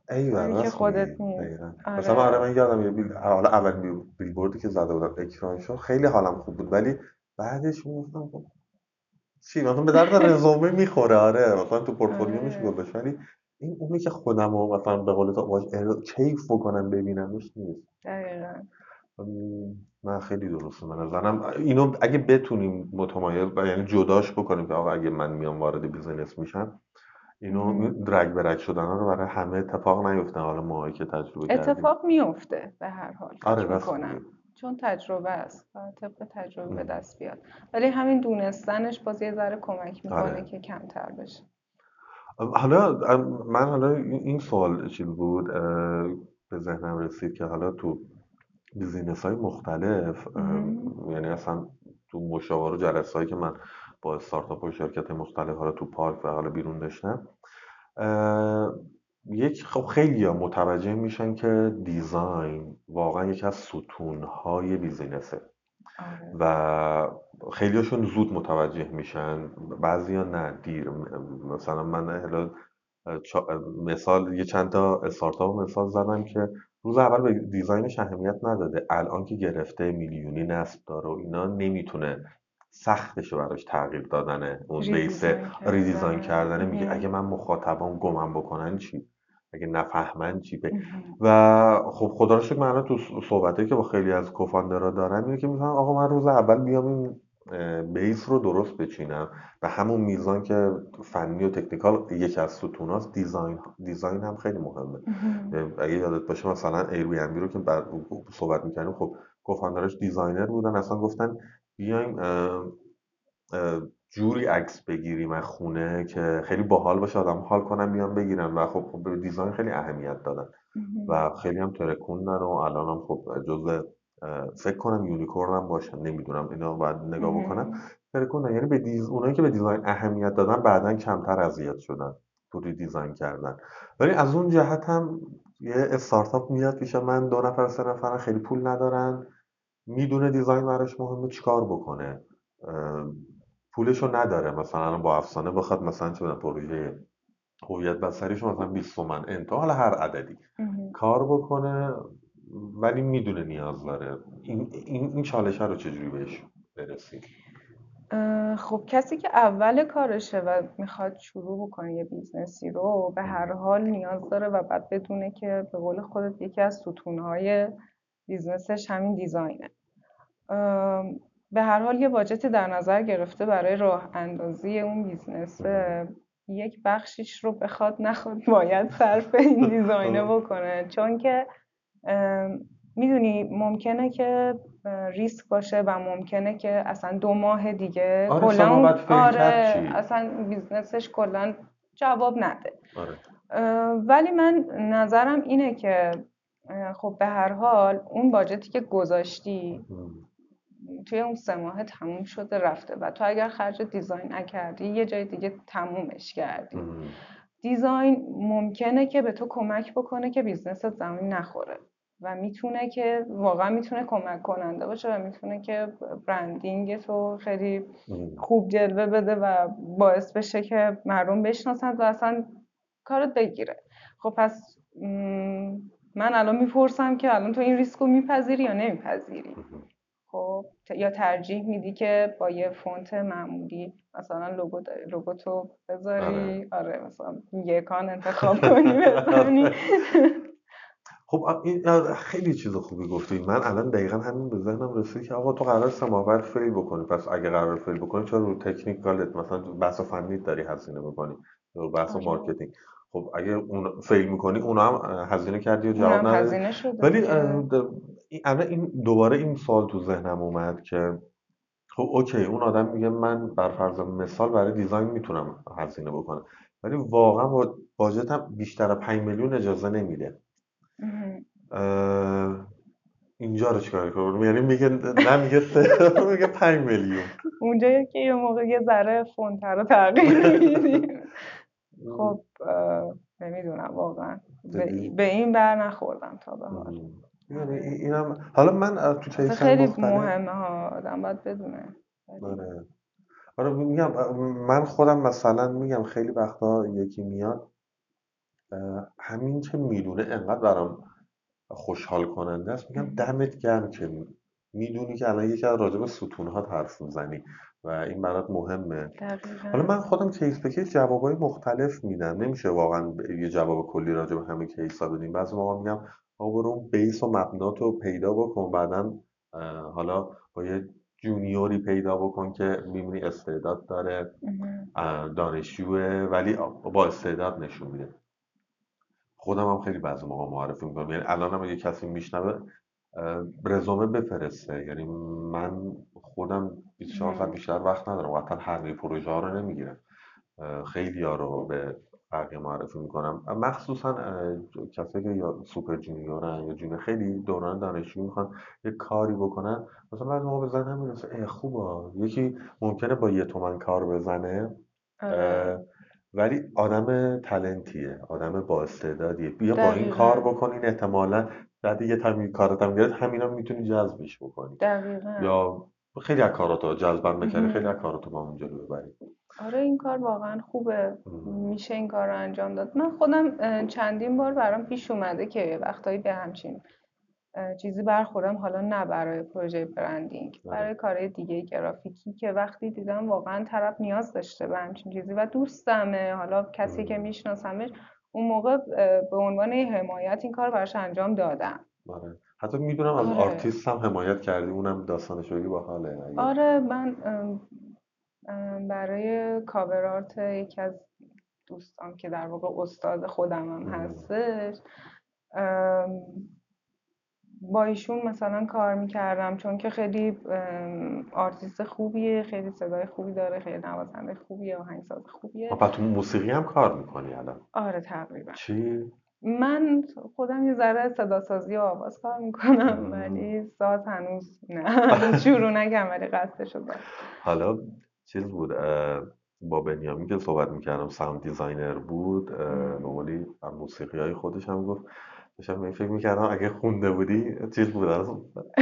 ایوه راست خودت نیست. آره. مثلا آره من یادم یه بیل حالا اول بیلبوردی که زده بودم اکران شد خیلی حالم خوب بود. ولی بعدش می‌گفتم خب چی؟ مثلا به درد رزومه می‌خوره. آره مثلا تو پورتفولیو میشه آره. گذاشت ولی این اونی که خودم رو مثلا به قول تو کیف بکنم ببینمش نیست. دقیقا. من خیلی درسته. من نظرم اینو اگه بتونیم متمایز یعنی جداش بکنیم که آقا اگه من میام وارد business میشم اینو درگ برگ شدن رو برای همه اتفاق نیفته حالا ما که تجربه کردیم. اتفاق میفته به هر حال. آره چون تجربه است طبق تجربه به دست بیاد. ولی همین دونستنش باز یه ذره کمک می‌کنه آره. که کمتر بشه. حالا من حالا این سوال چیز بود به ذهنم رسید که حالا تو بیزینس های مختلف یعنی اصلا تو مشاور و جلسه هایی که من با استارتاپ و شرکت مختلف حالا تو پارک و حالا بیرون داشتم یک خب خیلی ها متوجه میشن که دیزاین واقعا یکی از ستون های بیزینسه آره. و خیلیاشون زود متوجه میشن بعضیا نه دیر. مثلا من مثال یه چند تا استارتاپ مثال زدم که روز اول به دیزاینش اهمیت نداده. الان که گرفته میلیونی نصب داره و اینا نمی‌تونه سختش براش تغییر دادنه. اون base redesign کردنه میگه اگه من مخاطبام گمم بکنن چی؟ اگه نفهمن چی؟ به و خب خدا رو شکر من تو صحبته که با خیلی از co-founder ا دارم اینه که میگم آقا من روز اول بیام این base رو درست بچینم و همون میزان که فنی و technical یکی از ستوناست design design هم خیلی مهمه. اگه یادت باشه مثلا Airbnb رو که بعد صحبت می‌کنیم خب co-founder اش designer بودن اصلا گفتن بیایم جوری عکس بگیریم از خونه که خیلی باحال باشه آدم حال کنم بیان بگیرن. و خب, خب به design خیلی اهمیت دادن. و خیلی هم ترکوندن و الان هم خب جزء فکر کنم unicorn هم باشن نمی‌دونم اینا باید نگاه بکنم. فکر کنم یعنی به des... اونایی که به design اهمیت دادن بعدا کمتر اذیت شدن تو design کردن. ولی از اون جهت هم یه استارتاپ میاد پیش من دو نفر سه نفر خیلی پول ندارن می‌دونه design براش مهمه چیکار بکنه؟ پولشو نداره. مثلا با افسانه بخواد مثلا چه پروژه هویت بصریش مثلا 20 تومن n تا حالا هر عددی. کار بکنه ولی می‌دونه نیاز داره این, این, این چالش رو چجوری بهش برسید خب کسی که اول کارشه و می‌خواد شروع بکنه یه business ی رو به هر حال نیاز داره و بعد بدونه که به قول خودت یکی از ستونهای business ش همین design ه. به هر حال یه واجتی در نظر گرفته برای راه اندازی اون business یک بخشیش رو بخواد نخواد باید صرف این design ه بکنه. چون که می‌دونی ممکنه که ریسک باشه و ممکنه که اصلا دو ماه دیگه آره کلا آره اصلا business ش کلا جواب نده. آره. ولی من نظرم اینه که خب به هر حال اون budget ی که گذاشتی توی اون سه ماه تموم شده رفته. و تو اگر خرج design نکردی یه جای دیگه تمومش کردی. design ممکنه که به تو کمک بکنه که business ت زمین نخوره. و می‌تونه که واقعا می‌تونه کمک کننده باشه و می‌تونه که branding تو خیلی خوب جلوه بده و باعث بشه که مردم بشناسند و اصلا کارت بگیره. خب پس من الان می‌پرسم که الان تو این ریسک رو میپذیری یا نمیپذیری؟ خب یا ترجیح میدی که با یه فونت معمولی مثلا لوگو لوگو تو بذاری؟ آره, آره مثلا یکان انتخاب کنی بزنی. خب این خیلی چیز خوبی گفتی. من الان دقیقا همین به ذهنم رسید که آقا تو قرار سماوت fail بکنی. پس اگه قرار فیل بکنی چرا رو technical ت مثلا بحث فنی داری هزینه بکنی رو بحث آره. marketing. خب اگه اون fail می‌کنی اونا هم هزینه کردی و جواب ندادی. ولی الان این دوباره این سوال تو ذهنم اومد که خب okay اون آدم میگه من بر فرض مثال برای design می‌تونم هزینه بکنم. ولی واقعا با budget م بیشتر از 5 میلیون اجازه نمیده. اینجا رو چیکار کنم؟ یعنی میگه نه میگه میگه 5 میلیون. اونجا که یه موقع یه ذره فونت رو تغییر میدیم. خب نمی‌دونم واقعا. به این بر نخوردم تا به حال. یعنی اینم حالا من تو کیس خیلی مهمه ها آدم باید بدونه. آره. آره میگم من خودم مثلا میگم خیلی وقتا یکی میاد همین که می‌دونه انقدر برام خوشحال کننده است میگم دمت گرم که می‌دونی که الان یکی از راجع به ستونها حرف می‌زنی و این برات مهمه. حالا من خودم case به case جوابای مختلف میدم. نمیشه واقعا یه جواب کلی راجع به همه case ها بدیم. بعضی موقع میگم آقا برو base و مبنات رو پیدا بکن. بعدا حالا با یه junior ی پیدا بکن که می‌بینی استعداد داره دانشجوه ولی با استعداد نشون میده. خودم هم خیلی بعضی موقع معرفی می‌کنم. یعنی الان هم اگه کسی میشنوه رزومه بفرسته. یعنی من خودم 24 ساعت بیشتر وقت ندارم. قطعا همه پروژه ها رو نمی‌گیرم. خیلی ها رو به بقیه معرفی می‌کنم. مخصوصا کسایی که یا سوپر جونیورن یا جون خیلی دوران دانشجو می‌خوان یه کاری بکنن. مثلا بعد موقع بزنم می‌رسه ای خوبه یکی ممکنه با یه تومن کار بزنه. آره. ولی آدم تلنتیه آدم با استعدادیه بیا با این کار بکنین احتمالا بعد یه تمی کارت هم گرفت همینا می‌تونی جذبش بکنی. دقیقا. یا خیلی از کاراتو جذبن بکنی خیلی از کاراتو با اونجا ببری آره این کار واقعا خوبه. میشه این کار رو انجام داد. من خودم چندین بار برام پیش اومده که وقتایی به همچین چیزی برخورم حالا نه برای پروژه برندینگ آره. برای کارهای دیگه گرافیکی که وقتی دیدم واقعا طرف نیاز داشته به همچین چیزی و دوستمه حالا کسی که میشناسمش اون موقع به عنوان حمایت این کار براش انجام دادم آره. حتی می‌دونم از آره. آرتیست هم حمایت کردی اونم داستانش با حاله آره من برای cover art یکی از دوستان که در واقع استاد خودم هم هستش با ایشون مثلا کار می‌کردم چون که خیلی آرتیست خوبیه خیلی صدای خوبی داره خیلی نوازنده خوبیه آهنگساز خوبیه. بعد تو موسیقی هم کار می‌کنی الان؟ آره تقریبا. چی؟ من خودم یه ذره صدا سازی و آواز کار می‌کنم ولی ساز هنوز نه. شروع نکردم ولی قصدش شده حالا چیز بود با بنیامین که صحبت می‌کردم sound designer بود قولی موسیقی های خودش هم گفت. داشتم فکر می‌کردم اگه خونده بودی چیز بود از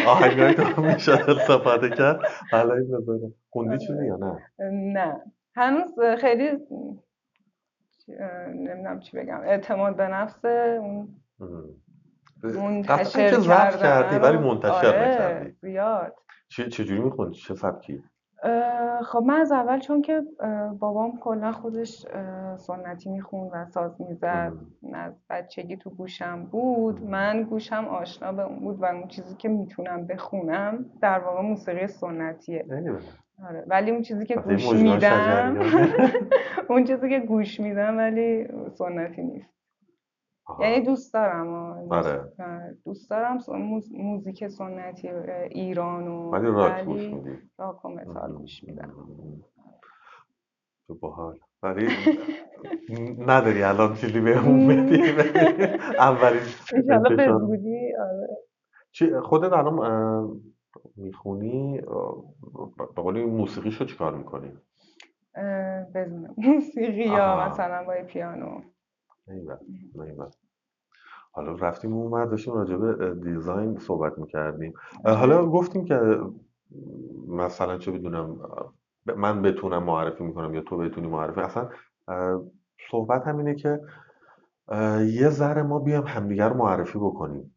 آهنگای تو می‌شد استفاده کرد. حالا این بذاره خوندی چیزی یا نه؟ نه. هنوز خیلی نمی‌دونم چی بگم اعتماد به نفس اون منتشر کردی ولی منتشر آره، نکردی. زیاد. چجوری میخوندی؟ چه سبکی؟ خب من از اول چون که بابام کلا خودش سنتی میخون و ساز می‌زد از بچگی تو گوشم بود من گوشم آشنا به اون بود و اون چیزی که می‌تونم بخونم در واقع موسیقی سنتیه. آره ولی اون چیزی که گوش میدم اون چیزی که گوش میدم ولی سنتی نیست. یعنی دوست دارم آره. دوست دارم موزیک سنتی ایران و ولی راک گوش میدی. راک و متال گوش میدم. تو باحال. ولی نداری الان چیزی به اون بدی. اولین انشالله به زودی آره. خودت الان می‌خونی؟ به قولی موسیقی شو چیکار می‌کنی؟ بدون موسیقی یا مثلا با پیانو. ایوه حالا رفتیم اون داشتیم راجع به دیزاین صحبت می‌کردیم. حالا گفتیم که مثلا چه بدونم من بتونم معرفی می‌کنم یا تو بتونی معرفی. اصلا صحبت همینه که یه ذره ما بیام همدیگر رو معرفی بکنیم.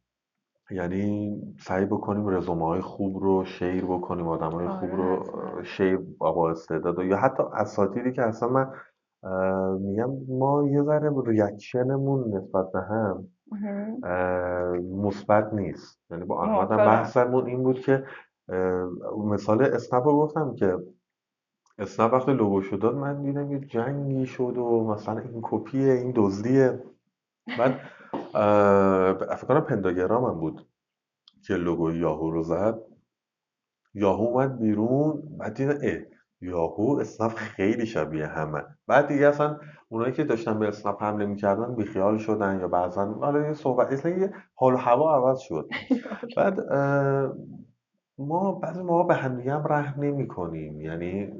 یعنی سعی بکنیم رزومه های خوب رو شیر بکنیم آدم های خوب رو آره، شیر با استعداد یا حتی اساتیدی که اصلا من میگم ما یه ذره ریاکشنمون نسبت به هم مثبت نیست. یعنی با احمد بحثمون این بود که مثال اسنپ رو گفتم که اسنپ وقتی لوگو شد داد من دیدم یه جنگی شد و مثلا این کپیه این دزدیه. بعد فکر کنم پنداگرام هم بود که لوگو یاهو رو زد. یاهو اومد بیرون بعد دیدم یاهو اسنپ خیلی شبیه همه. بعد دیگه اصلا اونایی که داشتن به اسنپ حمله می‌کردن بیخیال شدن یا بعضا حالا یه صحبت اصلا یه حال و هوا عوض شد. بعد ما بعضی ما به همدیگه هم رحم نمی کنیم یعنی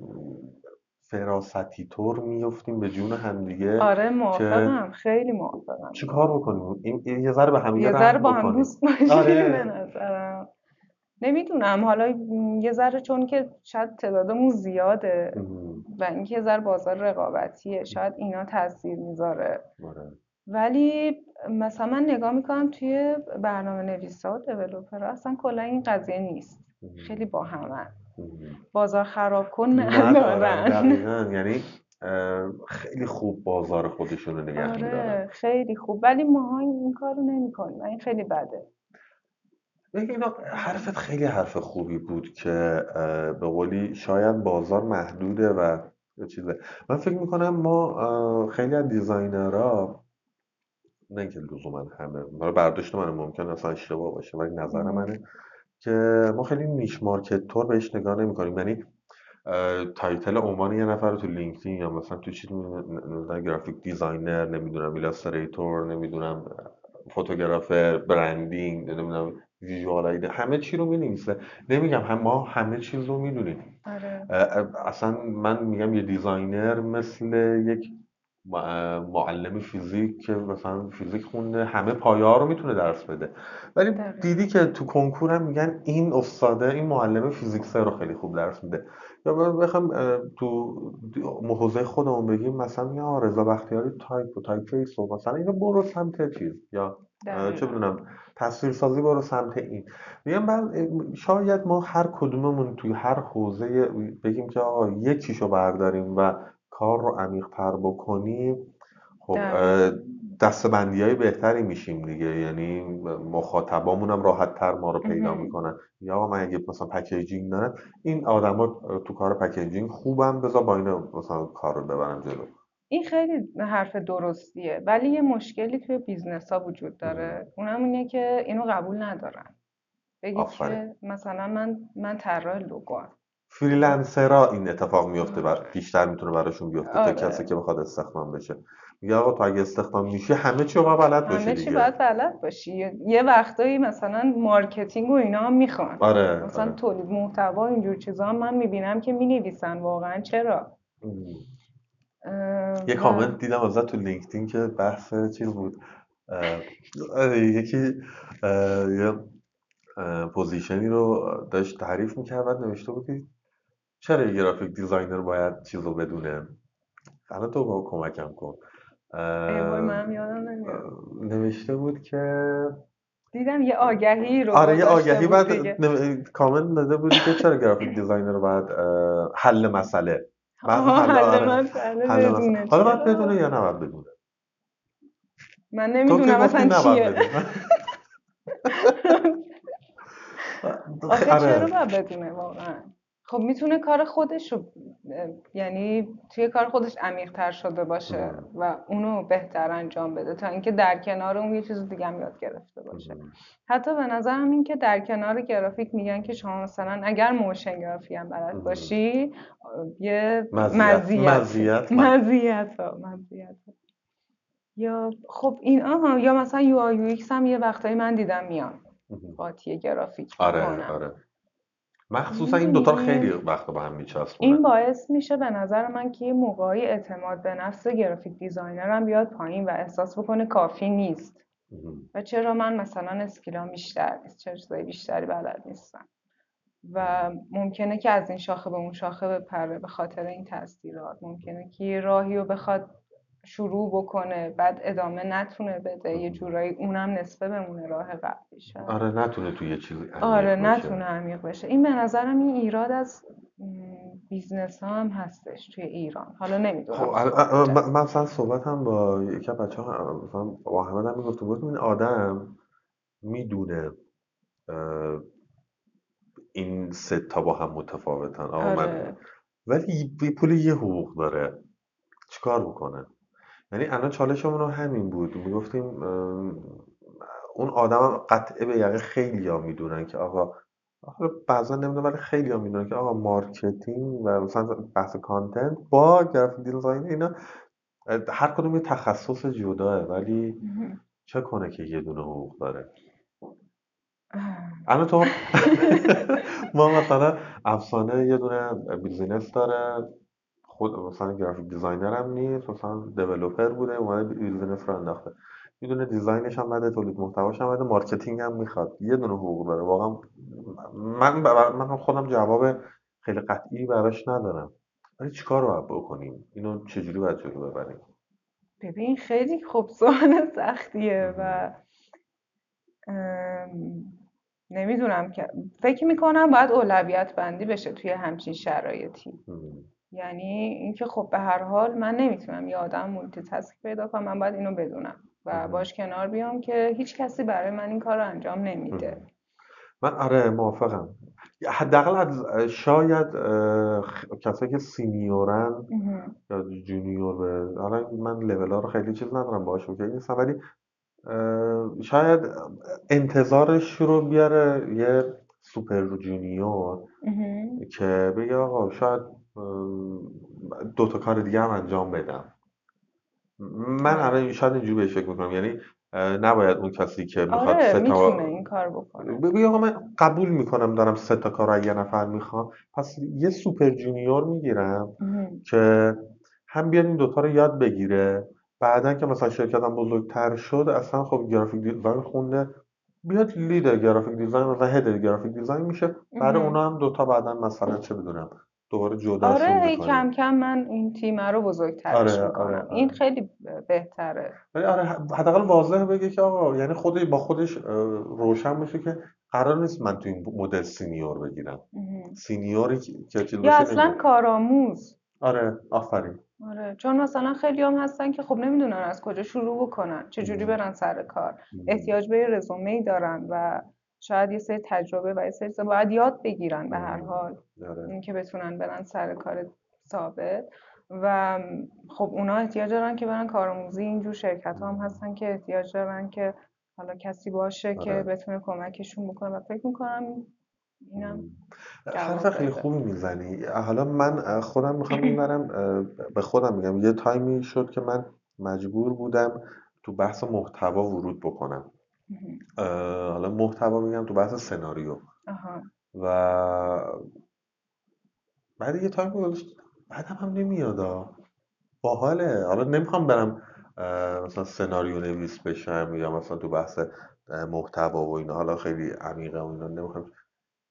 فراستی طور میفتیم به جون همدیگه آره موافقم. خیلی موافقم. چی کار بکنیم؟ این یه ذره به همدیگه یه ذره با هم دوست باشیم آره. نمی‌دونم. حالا یه ذره چون که شاید تعدادمون زیاده و اینکه یه ذره بازار رقابتیه شاید اینا تاثیر می‌ذاره. آره. ولی مثلا من نگاه می‌کنم توی برنامه نویسا و دیولوپرها اصلا کلا این قضیه نیست. خیلی با همه. بازار خراب کن ندارن. یعنی خیلی خوب بازار خودشون رو نگه آره خیلی خوب. ولی ما این کار رو نمی کنیم این خیلی بده. اینا حرفت خیلی حرف خوبی بود که به قولی شاید بازار محدوده و چیزه. من فکر می‌کنم ما خیلی از دیزاینرها نه اینکه لزوما همه برداشت من ممکن اصلا اشتباه باشه ولی نظر منه که ما خیلی niche market طور بهش نگاه نمی کنیم یعنی title عنوان یه نفر رو تو لینکدین یا مثلا تو چیز graphic designer نمی‌دونم illustrator نمی‌دونم photographer branding نمی‌دونم visual همه چی رو می‌نویسه. نمیگم هم ما همه چیز رو می‌دونیم. آره. اصلا من میگم یه designer مثل یک معلم فیزیک که مثلا فیزیک خونده همه پایه ها رو می‌تونه درس بده. ولی دیدی که تو کنکور هم میگن این استاده این معلم فیزیک سه رو خیلی خوب درس میده. یا بخوام تو حوزه خودمون بگیم مثلا یا رضا بختیاری تایپ و typeface و مثلا اینو برو سمت چیز یا چه بدونم تصویرسازی برو سمت این. میگم من شاید ما هر کدوممون توی هر حوزه بگیم که آقا یکیشو برداریم و کار رو عمیق‌تر بکنیم خب دسته‌بندی های بهتری میشیم دیگه. یعنی مخاطبامون هم راحت تر ما رو پیدا می‌کنن. یا من اگه مثلا packaging دارم این آدما تو کار packaging خوبم بذار با اینا مثلا کار رو ببرم جلو. این خیلی حرف درستیه ولی یه مشکلی توی business ها وجود داره. اونم اینه که اینو قبول ندارن. بگی که مثلا من من طراح لوگو freelancer ها این اتفاق میفته و بیشتر می‌تونه براشون بیفته تا آره. کسی که بخواد استخدام بشه. میگه آقا تو اگه استخدام میشی همه چی رو بلد باشی همه چی باید بلد باشی. یه وقتایی مثلا marketing و اینا هم می‌خوان. آره مثلا آره. تولید محتوا اینجور چیزا هم من می‌بینم که می‌نویسن واقعا. چرا؟ ام. یه کامنت دیدم ازت تو لینکدین که بحث چیز بود؟ یکی یه position ی رو داشت تعریف می‌کرد بعد نوشته بود که چرا یه graphic designer باید چیز رو بدونه؟ الان تو با کمکم کن. یادم نوشته بود که دیدم یه آگهی رو آره یه آگهی بود بعد کامنت داده بودی که چرا گرافیک دیزاینر باید اه، حل مسئله. آره. حالا باید چرا؟ بدونه یا نباید بدونه؟ من نمی‌دونم نباید چیه. آخه چرا آره باید بدونه واقعا؟ خب می‌تونه کار خودش رو یعنی توی کار خودش عمیق‌تر شده باشه. و اونو بهتر انجام بده تا اینکه در کنار اون یه چیز دیگه هم یاد گرفته باشه. حتی به نظرم این که در کنار گرافیک میگن که شما مثلا اگر motion graphic هم بلد. باشی یه مزیت. مزیت. مزیت. یا خب این آها یا مثلا UI UX هم یه وقتایی من دیدم میان. قاطی گرافیک آره آره. مخصوصا این دوتا؟ خیلی وقت با هم میچسبونه. این باعث میشه به نظر من که یه موقعی اعتماد به نفس graphic designer هم بیاد پایین و احساس بکنه کافی نیست. و چرا من مثلا skill ام بیشتر نیست چرا چیزای بیشتری بلد نیستم. و ممکنه که از این شاخه به اون شاخه بپره به خاطر این تاثیرات. ممکنه که یه راهی رو بخواد شروع بکنه بعد ادامه نتونه بده یه جورایی اونم نصفه بمونه راه قبلیش آره نتونه توی یه چیزی عمیق آره بشه. نتونه عمیق بشه این به نظرم این ایراد از business ها هم هستش توی ایران. حالا نمی‌دونم. خب من مثلا صحبت هم با یکی بچه ها مثلا با احمد هم می‌گفتم گفتم این آدم می‌دونه این سه تا با هم متفاوتن. آقا من آره. ولی پول یه حقوق داره. چیکار بکنه؟ یعنی الان چالشمون رو همین بود می‌گفتیم اون آدم هم قطعه به یقه خیلی ها می‌دونن که آقا حالا بعضا نمی‌دونم ولی خیلی ها می‌دونن که آقا marketing و مثلا بحث content با graphic design اینا هر کدوم یه تخصص جداه ولی. چه کنه که یه دونه حقوق داره. الان تو ما مثلا افسانه یه دونه business داره خود مثلا graphic designer هم نیست مثلا developer بوده اومده business رو انداخته. یه دونه design ش هم بده تولید محتواش هم بده marketing هم می‌خواد. یه دونه حقوق داره. واقعا من من خودم جواب خیلی قطعی براش ندارم. ولی چیکار رو باید بکنیم؟ اینو چجوری باید جلو ببریم؟ ببین خیلی خوب سوال سختیه و ام، نمی‌دونم که فکر می‌کنم باید اولویت بندی بشه توی همچین شرایطی. یعنی اینکه خب به هر حال من نمی‌تونم یه آدم multitask پیدا کنم من باید اینو بدونم و. باش کنار بیام که هیچ کسی برای من این کار رو انجام نمیده من آره موافقم حداقل از شاید کسایی که سینیورن. یا junior به حالا من لول ها رو خیلی چیز ندارم باهاش okay نیستم ولی شاید انتظارش رو بیاره یه super junior. که بگه آقا شاید دو تا کار دیگه هم انجام بدم من آره. الان شاید اینجوری بهش فکر می‌کنم یعنی نباید اون کسی که می‌خواد آره سه تا این کار بکنه بگی آقا من قبول می‌کنم دارم سه تا کار یه نفر می‌خوام پس یه super junior می‌گیرم مهم. که هم بیاد این دوتا رو یاد بگیره بعدا که مثلا شرکتم بزرگتر شد اصلا خب graphic design خونده بیاد lead graphic design مثلا head graphic design میشه برای. اونا هم دوتا بعدا مثلا چه بدونم دوباره جداشون آره کم کم من این تیمه رو بزرگترش آره می‌کنم. آره. این آره خیلی بهتره. ولی آره حداقل واضح بگه که آقا یعنی خودش با خودش روشن بشه که قرار نیست من تو این مدل senior بگیرم. senior ی که یا اصلا کارآموز. آره آفرین. آره چون مثلا خیلی هم هستن که خب نمی‌دونن از کجا شروع بکنن چجوری. برن سر کار. احتیاج به رزومه ای دارن و شاید یه سری تجربه و یه سری باید یاد بگیرن به هر. حال. آره. اینکه بتونن برن سر کار ثابت. و خب اونا احتیاج دارن که برن کارآموزی. اینجور شرکت ها هم هستن که احتیاج دارن که حالا کسی باشه که آره. بتونه کمکشون بکنه. و فکر می‌کنم اینم حرف خیلی خوبی می‌زنی. حالا من خودم می‌خوام این برم به خودم میگم. یه تایمی شد که من مجبور بودم تو بحث محتوا ورود بکنم. حالا محتوا میگم تو بحث سناریو. و بعد یه تایم گذاشت بعدم هم نمیاد باحاله. حالا نمی‌خوام برم مثلا سناریو نویس بشم یا مثلا تو بحث محتوا و اینا. حالا خیلی عمیقه و اینا نمی‌خوام.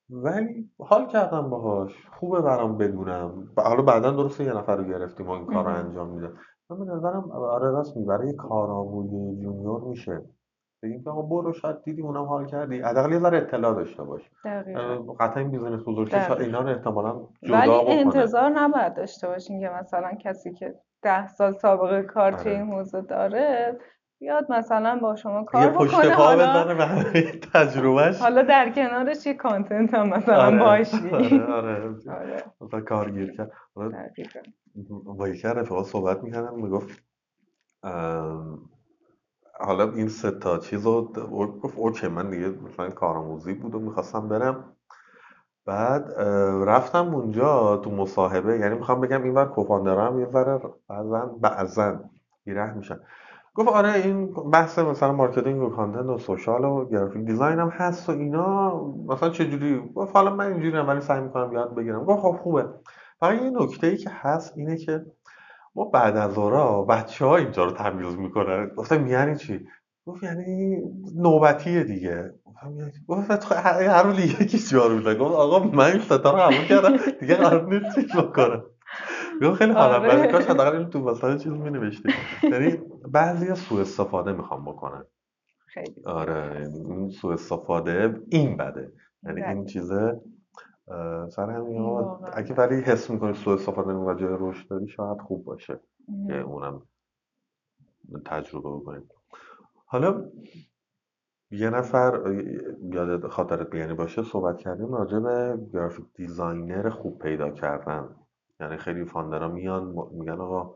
ولی حال کردم باهاش. خوبه برام بدونم. حالا بعدا درسته یه نفر رو گرفتیم و این کار رو انجام میده من به نظرم آره راست برای کارآموزی junior میشه. بگیم که آقا برو شاید دیدی اونم حال کردی. حداقل یه ذره اطلاع داشته باش. قطعا این business بزرگتر اینا رو احتمالا جدا ولی انتظار نباید داشته باشین که مثلا کسی که ده سال سابقه کار توی آره. این حوزه داره بیاد مثلا با شما کار بکنه. حالا بزنه تجربهش. حالا در کنارش یه content هم مثلا آره. باشی؟ آره آره, آره. مثلا کارگیر کرد با یکی رفقا صحبت می‌کردم می‌گفت حالا این سه تا چیز رو گفت اوکی من دیگه مثلا کارآموزی بود و می‌خواستم برم. بعد رفتم اونجا تو مصاحبه یعنی می‌خوام بگم این بر کوفاندرم یه ذره بعضا بعضا بیره میشن. گفت آره این بحث مثلا مارکتینگ و کانتنت و سوشال و گرافیک دیزاین هم هست و اینا. مثلا چه جوری گفت حالا من اینجوری ولی سعی می‌کنم یاد بگیرم. گفت خب خوبه. فقط یه نکته ای که هست اینه که ما بعد از اورا بچه ها اینجا رو تمیز می‌کنن. گفتم یعنی چی؟ گفت یعنی نوبتیه دیگه. گفت هر روز یکی جارو میده گفت آقا من این ستا رو قبول کردم. دیگه قرار نیست چیز بکنم. گفت خیلی حالم آره. بعد کاش حداقل تو مثلا چیز می یعنی بعضی سوء استفاده می‌خوام بکنن خیلی. آره. این سوء استفاده این بده. یعنی این چیزه سر همین اگه ولی حس می‌کنی سوء استفاده و جای رشد داری شاید خوب باشه که اونم تجربه بکنیم. حالا یه نفر یاد خاطرت بیانی باشه صحبت کردیم راجع به graphic designer خوب پیدا کردن. یعنی خیلی founder ا میان میگن آقا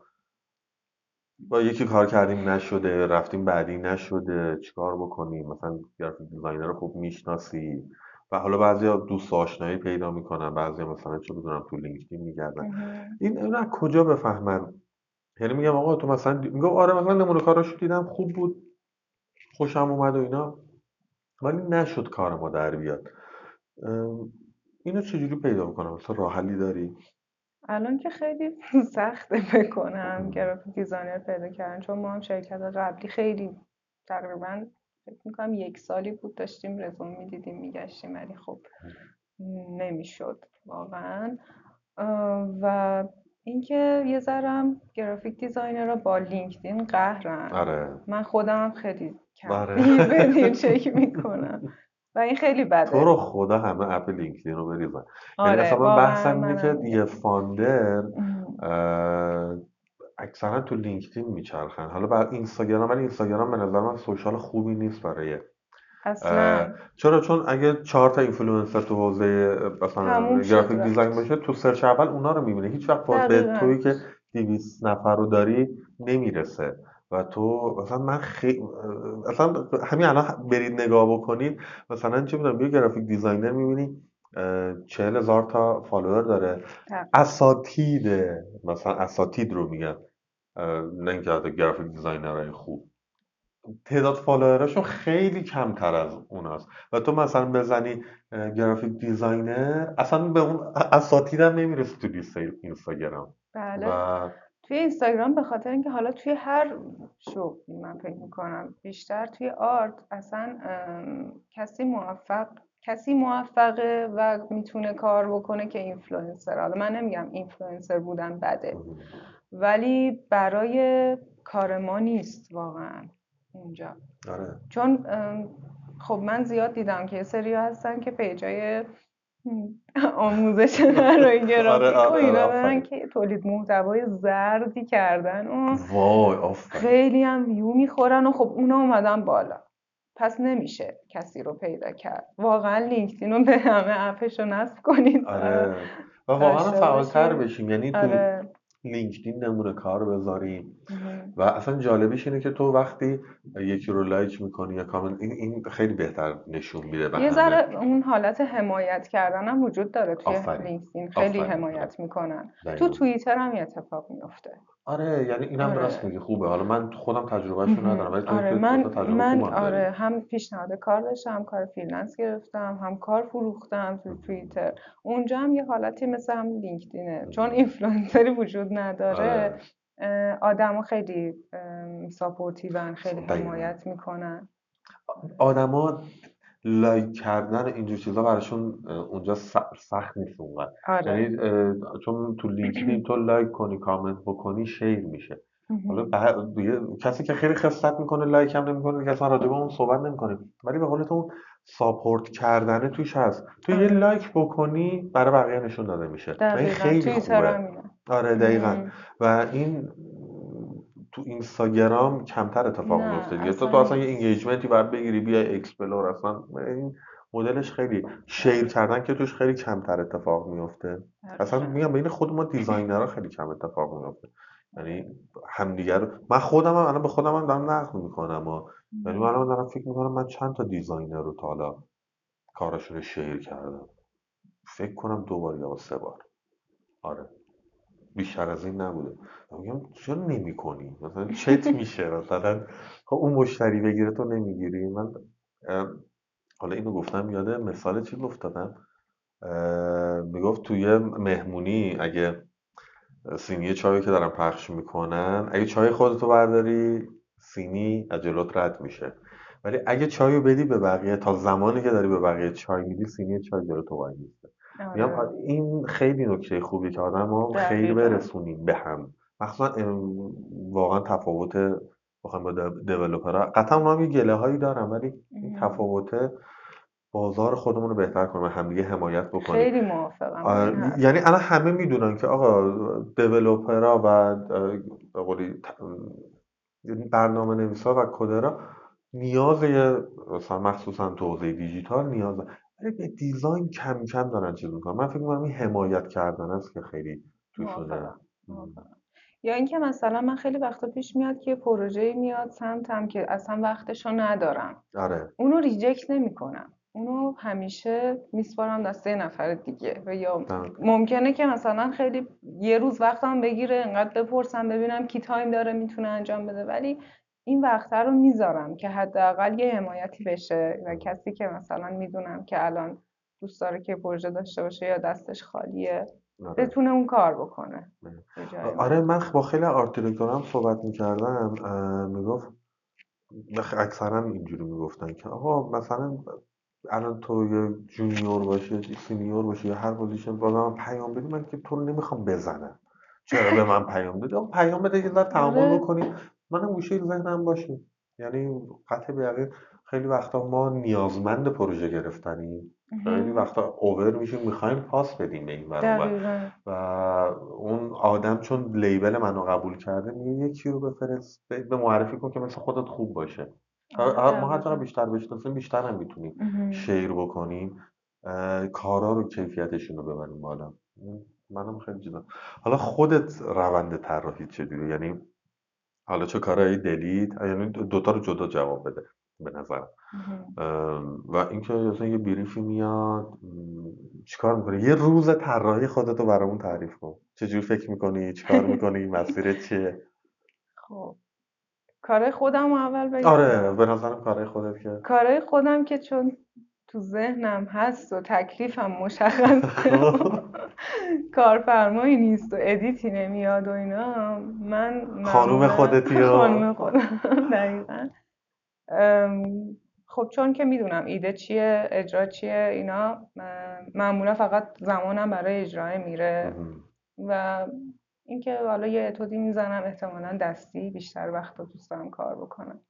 با یکی کار کردیم نشده رفتیم بعدی نشده چیکار بکنیم؟ مثلا graphic designer خوب می‌شناسی. و حالا بعضی دوست آشنایی پیدا می‌کنن بعضی مثلا چه بدونم تو LinkedIn میگردن. این اون از کجا بفهمن؟ یعنی میگم آقا تو مثلا میگم آره مثلا نمونه کاراشو دیدم خوب بود خوشم اومد و اینا. ولی نشد کار ما در بیاد. اینو چجوری پیدا می‌کنم مثلا راه حلی داری؟ الان که خیلی سخته بکنم graphic designer پیدا کردن چون ما هم شرکت قبلی خیلی تقریبا فکر می‌کنم یک سالی بود داشتیم رزومه می‌دیدیم میگشتیم ولی خب نمی‌شد واقعا. و اینکه یه ذرم graphic designer رو با LinkedIn قهرن. آره. من خودم خیلی کم آره. چک می‌کنم. و این خیلی بده. تو رو خدا همه اپ لینکدین رو بریزن. یعنی آره یعنی من بحثم اینه که یه founder اکثرا تو لینکدین میچرخن. حالا بر اینستاگرام ولی اینستاگرام به نظر من social خوبی نیست برای اصلا. چرا؟ چون اگه چهار تا اینفلوئنسر تو حوزه مثلا graphic design باشه تو search اول اونا رو می‌بینه هیچ وقت به تویی که 200 نفر رو داری نمی‌رسه. و تو مثلا من خیلی اصلا همین الان برید نگاه بکنید. مثلا چه می‌دونم یه graphic designer می‌بینی چهل هزار تا follower داره. اساتید مثلا اساتید رو میگن نه اینکه graphic designer های خوب. تعداد follower اشون خیلی کمتر از اوناست. و تو مثلا بزنی graphic designer اصلا به اون اساتید هم نمی‌رسی تو لیست اینستاگرام. بله. و... توی اینستاگرام به خاطر اینکه حالا توی هر شغلی من فکر می‌کنم بیشتر توی art اصلا کسی موفق کسی موفقه و می‌تونه کار بکنه که اینفلوئنسر حالا من نمیگم اینفلوئنسر بودن بده ولی برای کار ما نیست واقعا اونجا آره. چون خب من زیاد دیدم که یه سری هستن که page ای آموزش گرافیک آره، و آره، اینا دارن که تولید محتوای زردی کردن. و وای خیلی هم ویو می‌خورن و خب اونا اومدن بالا. پس نمیشه کسی رو پیدا کرد. واقعا لینکدین رو به همه اپش رو نصب کنید. آره. و واقعا فعالتر بشیم. یعنی تو لینکدین نمونه کار بذاریم. و اصلا جالبیش اینه که تو وقتی یکی رو لایک می‌کنی یا کامنت این, این خیلی بهتر نشون میده یه ذره اون حالت حمایت کردن هم وجود داره توی لینکدین. خیلی حمایت می‌کنن. تو توییتر هم اتفاق میفته آره یعنی اینم آره. راست میگه خوبه. حالا من خودم تجربهشو ندارم ولی آره من من آره هم پیشنهاد کار داشتم هم کار freelance گرفتم هم کار فروختم تو توییتر. اونجا هم یه حالتی مثل هم لینکدینه چون اینفلوئنسری وجود نداره آره. آدما خیلی supportive ان خیلی حمایت می‌کنن. آدما لایک کردن اینجور چیزا براشون اونجا سخت نیست اونقدر. آره. یعنی چون تو لینکدین تو لایک کنی کامنت بکنی share میشه. حالا کسی که خیلی خست می‌کنه لایک هم نمی‌کنه اصلا راجع به اون صحبت نمی‌کنیم ولی به قول تو support کردنه توش هست. تو یه لایک آره. بکنی برای بقیه نشون داده میشه. خیلی خوبه. آره دقیقا. و این تو اینستاگرام کمتر اتفاق میفته دیگه. تو اصلا یه engagement ی باید بگیری بیا explore اصلا این مدلش خیلی share کردن که توش خیلی کمتر اتفاق میفته اصلا میگم بین خود ما designer ها خیلی کم اتفاق میفته یعنی همدیگر من خودم هم الان به خودم هم دارم نقد می‌کنم و یعنی من دارم فکر می‌کنم من چند تا designer رو تا حالا کارشون رو share کردم. فکر کنم دو بار یا سه بار. آره. بیشتر از این نبوده. میگم چرا نمی کنی مثلا چت میشه مثلا خب اون مشتری بگیره تو نمی‌گیری. من حالا اینو گفتم یاده مثال چی گفتادم می‌گفت توی مهمونی اگه سینی چای که دارن پخش می‌کنن اگه چای خودتو برداری سینی از جلوت رد میشه. ولی اگه چای رو بدی به بقیه تا زمانی که داری به بقیه چای میدی سینی چای جلو تو میسته آره. این خیلی نکته خوبی که آدم ها خیلی برسونیم به هم. مخصوصا واقعا تفاوت بخوایم با دیولوپرها قطعا اونا هم گله هایی دارم ولی این تفاوت بازار خودمون رو بهتر کنیم همدیگه حمایت بکنیم. خیلی موافقم. یعنی الان همه می‌دونن که آقا دیولوپرها و قولی برنامه نویسا و کدرا نیاز مثلا مخصوصا تو حوزه دیجیتال نیاز به design کم کم دارن چیز می‌کنن. من فکر می‌کنم این حمایت کردن است که خیلی توشونه یا اینکه مثلا من خیلی وقتا پیش میاد که پروژه میاد سمتم که اصلا وقتشو ندارم. آره. اونو reject نمی‌کنم. اونو همیشه میسپارم دست یه نفر دیگه. و یا ممکنه که مثلا خیلی یه روز وقتم بگیره انقدر بپرسم ببینم کی time داره می‌تونه انجام بده. ولی این وقته رو می‌ذارم که حداقل یه حمایتی بشه و کسی که مثلا می‌دونم که الان دوست داره که پروژه داشته باشه یا دستش خالیه آره. بتونه اون کار بکنه. آره من با خیلی art هم صحبت می‌کردم می‌گفت اکثرا اینجوری می‌گفتن که آقا مثلا الان تو یه junior باشه senior باشه یا هر position با من پیام بدی من که تو نمی‌خوام بزنم. چرا به من پیام دادی پیام بده یه ذره تعامل آره. منم گوشه ذهنم باشه. یعنی قطع به خیلی وقتا ما نیازمند پروژه گرفتنیم خیلی وقتا اوور میشیم می‌خوایم پاس بدیم به این و اون آدم چون لیبل منو قبول کرده میگه یکی رو بفرست به معرفی کن که مثل خودت خوب باشه. ما هر بیشتر بشناسیم بیشتر هم می‌تونیم شیر بکنیم. کارا رو کیفیتشون رو ببریم بالا. منم خیلی جدا حالا خودت روند طراحی چجوری؟ یعنی حالا چه کارهای دلیت یعنی دوتا رو جدا جواب بده به نظرم. و اینکه مثلا یه بریفی میاد چیکار می‌کنی؟ یه روز طراحی خودتو برامون تعریف کن. چجوری فکر می‌کنی؟ چیکار می‌کنی؟ مسیر چیه؟ خب. کارهای خودم اول بگم. آره به نظرم کارهای خودت که کارهای خودم که چون تو ذهنم هست و تکلیفم مشخص کارفرمایی نیست و ادیتی نمیاد و اینا. من خانوم خودتی خانوم خودم دقیقا. خب چون که می‌دونم ایده چیه اجرا چیه اینا معمولا فقط زمانم برای اجرای میره. و اینکه حالا یه اتودی می‌زنم احتمالا دستی بیشتر وقت دوست دارم کار بکنم.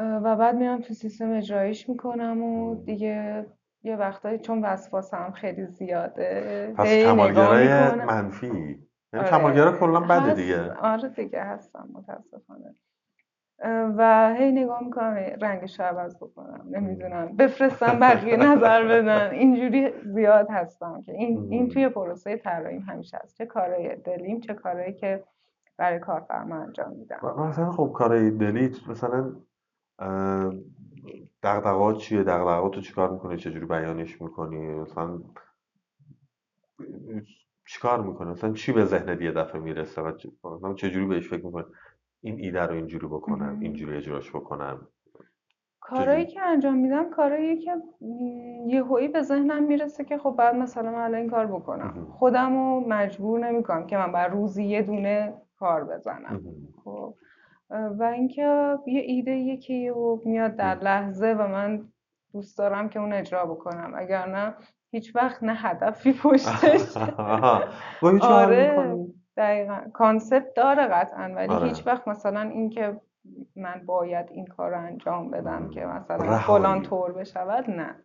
و بعد میام تو سیستم اجرایش می‌کنم و دیگه یه وقتایی چون وسواسم خیلی زیاده پس کمالگرای منفی. یعنی آره. کمالگرا کلا بده دیگه. آره دیگه هستم متاسفانه. و هی نگاه می‌کنم رنگش رو عوض بکنم نمی‌دونم. بفرستم بقیه نظر بدن. اینجوری زیاد هستم که این, این توی پروسه طراحیم همیشه هست. چه کارهای دلیم چه کارهایی که برای کارفرما انجام میدم. مثلا خب کارهای دلی مثلا دغدغه‌ات چیه؟ دغدغه‌ات رو چیکار می‌کنی؟ چجوری بیانش می‌کنی؟ مثلا چیکار می‌کنه مثلا چی به ذهنت یه دفعه می‌رسه و چجوری بهش فکر می‌کنی؟ این ایده رو اینجوری بکنم اینجوری اجراش بکنم. کارهایی که انجام میدم کارهایی که یهویی به ذهنم می‌رسه که خب بعد مثلا من این کار بکنم. خودم رو مجبور نمی‌کنم که من بر روزی یه دونه کار بزنم. خب. و اینکه یه ایده یکی میاد در لحظه و من دوست دارم که اون اجرا بکنم. اگر نه هیچ وقت نه هدفی پشتش. آره دقیقا. کانسپت داره قطعا ولی آره. هیچ وقت مثلا اینکه من باید این کار رو انجام بدم که مثلا فلان طور بشود نه.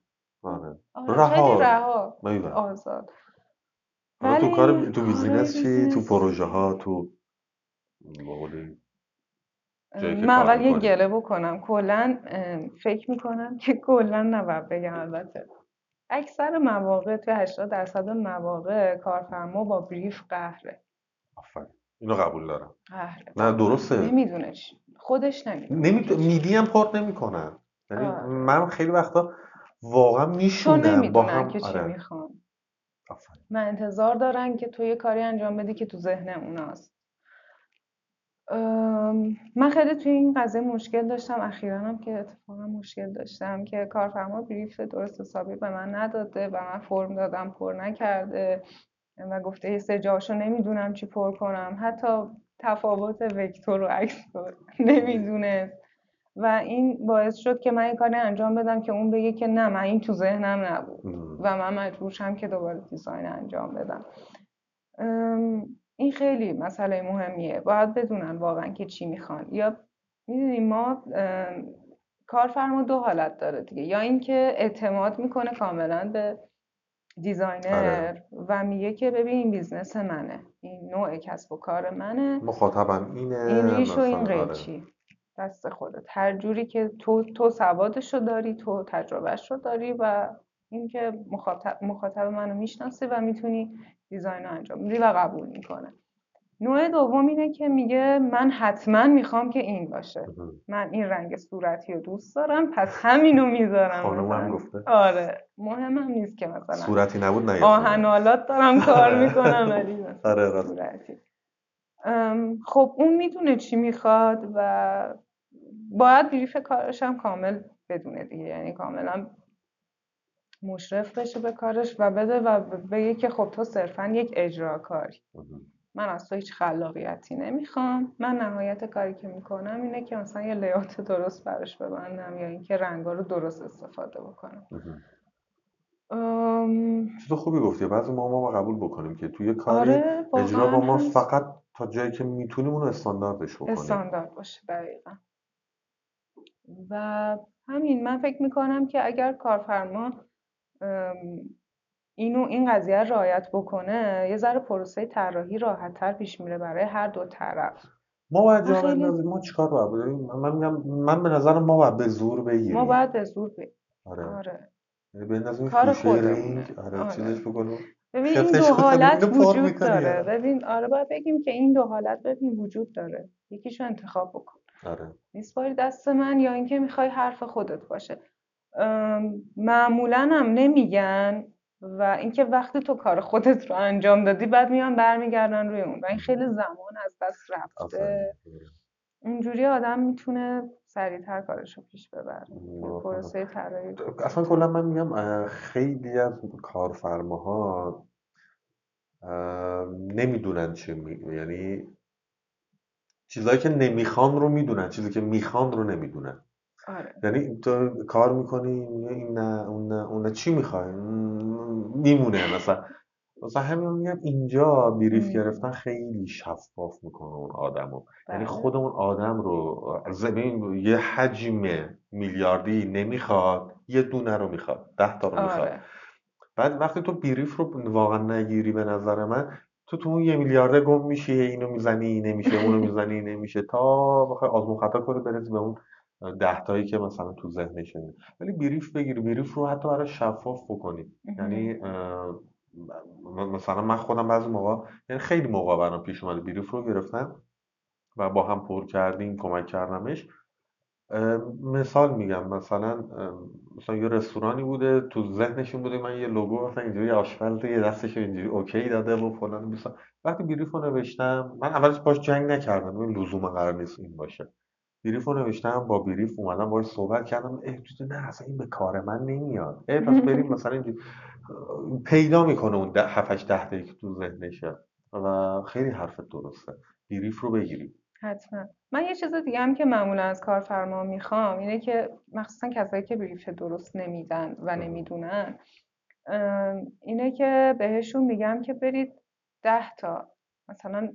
آره. آره خیلی رها. آزاد. تو کار تو business چی؟ تو پروژه ها تو من اول یه گله بکنم. کلا فکر می‌کنم که کلا نباید بگم البته. اکثر مواقع توی 80 درصد مواقع کارفرما با brief قهره. آفرین. اینو قبول دارم. قهره. نه درسته. نمی‌دونه خودش نمی‌دونه. نمی... میدی هم پر نمی‌کنن. یعنی من خیلی وقتا واقعا میشونم با هم که چی آره. می‌خوان. من انتظار دارن که تو یه کاری انجام بدی که تو ذهن اوناست من خیلی توی این قضیه مشکل داشتم. اخیرا هم که اتفاقا مشکل داشتم که کارفرما بریف درست حسابی به من نداده و من فرم دادم پر نکرده و گفته یه سه جاشو نمی‌دونم چی پر کنم. حتی تفاوت وکتور و عکس نمی‌دونست. و این باعث شد که من این کاری انجام بدم که اون بگه که نه من این تو ذهنم نبود. و من مجبور شم که دوباره design انجام بدم. این خیلی مسئله مهمیه. باید بدونن واقعا که چی می‌خوان. یا می‌دونیم ما کارفرما دو حالت داره دیگه. یا اینکه اعتماد می‌کنه کاملا به designer آره. و میگه که ببین این business منه. این نوع کسب و کار منه. مخاطبم اینه این ریش و این قیچی آره. دست خودت. هر جوری که تو تو سوادش رو داری تو تجربهش رو داری و اینکه مخاطب مخاطب منو می‌شناسی و می‌تونی دیزاین رو انجام میدی و قبول می‌کنه. نوع دوم اینه که میگه من حتما می‌خوام که این باشه. من این رنگ صورتی رو دوست دارم پس همینو می‌ذارم خانومم گفته. آره مهمم نیست که مثلا صورتی نبود نه آهنالات دارم کار می‌کنم ولی آره صورتی. خب اون می‌دونه چی می‌خواد و باید بریف کارش هم کامل بدونه دیگه. یعنی کاملا مشرف بشه به کارش و بده و بگه که خب تو صرفا یک اجرا کاری. من از تو هیچ خلاقیتی نمی‌خوام. من نهایت کاری که می‌کنم اینه که مثلا یه لیات درست براش ببندم یا اینکه رنگا رو درست استفاده بکنم. چیز خوبی گفتی. بعضی ما ما قبول بکنیم که توی کاری آره اجرا با ما فقط تا جایی که می‌تونیم اونو استانداردش بکنیم. استاندارد باشه دقیقا. و همین من فکر می‌کنم که اگر کارفرما اینو این قضیه رعایت بکنه یه ذره پروسه طراحی راحتتر پیش میره برای هر دو طرف. ما باید جا خیلی... ما چیکار باید من میگم من به نظرم ما باید به زور بگیریم. ما باید به زور بگیریم. آره, آره. یعنی به کار رینگ. آره, آره. چیزش بکنیم. ببین این دو حالت وجود داره. ببین آره باید بگیم که این دو حالت ببین وجود داره. یکیشو انتخاب بکن. آره. میسپاری دست من یا اینکه می‌خوای حرف خودت باشه. معمولا هم نمیگن و اینکه وقتی تو کار خودت رو انجام دادی بعد میان برمیگردن روی اون. و این خیلی زمان از دست رفته. اونجوری آدم می‌تونه سریعتر کارش رو پیش ببره. پروسه طراحی اصلا کلا من میگم خیلی از کارفرماها نمی‌دونن چی می... یعنی چیزایی که نمی‌خوان رو می‌دونن چیزی که می‌خوان رو نمی‌دونن. آره. یعنی تو کار می‌کنی این نه اون نه اون نه چی می‌خوای میمونه مثلا مثلا همین میگم اینجا بریف گرفتن خیلی شفاف می‌کنه اون آدمو یعنی بله. خود اون آدم رو زمین یه حجم میلیاردی نمی‌خواد یه دونه رو می‌خواد ده تا رو می‌خواد آره. بعد وقتی تو بریف رو واقعا نگیری به نظر من تو تو اون یه میلیارده گم میشی اینو می‌زنی نمیشه اونو می‌زنی نمیشه تا بخوای آزمون خطا کنی برسی به اون ده تایی که مثلا تو ذهنشه ولی بریف بگیری بریف رو حتی برای شفاف بکنی. یعنی مثلا من خودم بعضی موقع یعنی خیلی موقع برام پیش اومده بریف رو گرفتم و با هم پر کردیم کمک کردمش. مثال میگم مثلا مثلا یه رستورانی بوده تو ذهنشون بوده من یه لوگو مثلا اینجوری آشپز یه دستش اینجوری OK داده و فلان بیسار وقتی brief رو نوشتم من اولش باش جنگ نکردم این لزوم قرار نیست این باشه. brief رو نوشتم با brief اومدم باش صحبت کردم. اه نه اصلا این به کار من نمیاد. اه پس بریم مثلا اینجوری. پیدا می‌کنه اون 7 ده که تو ذهنشه و خیلی حرفت درسته. brief رو بگیریم. حتما. من یه چیز دیگه هم که معمولا از کارفرما می‌خوام اینه که مخصوصا کسایی که brief درست نمیدن و نمی‌دونن اینه که بهشون میگم که برید ده تا مثلا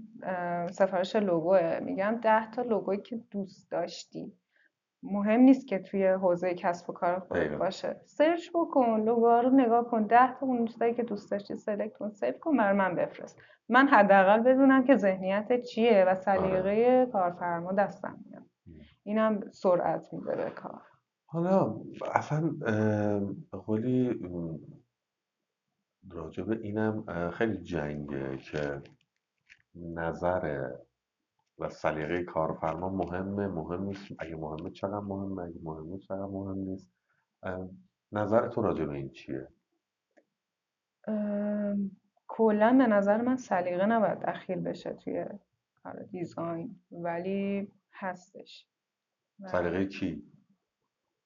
سفارش لوگوه میگم ده تا لوگویی که دوست داشتی. مهم نیست که توی حوزه کسب و کار خودت باشه. search بکن لوگوها رو نگاه کن. ده تا اون چیزایی که دوست داشتی select کن save کن بر من بفرست. من حداقل بدونم که ذهنیت چیه و سلیقه آره. کارفرما دستم میاد. اینم سرعت میده به کار. حالا اصلا به قولی راجب اینم خیلی جنگه که نظر و سلیقه کارفرما مهمه. مهم نیست اگه مهمه چقدر مهمه اگه مهمه چقدر مهم نیست. نظر تو راجع به این چیه؟ کلا به نظر من سلیقه نباید دخیل بشه توی کار دیزاین. ولی هستش. سلیقه کی؟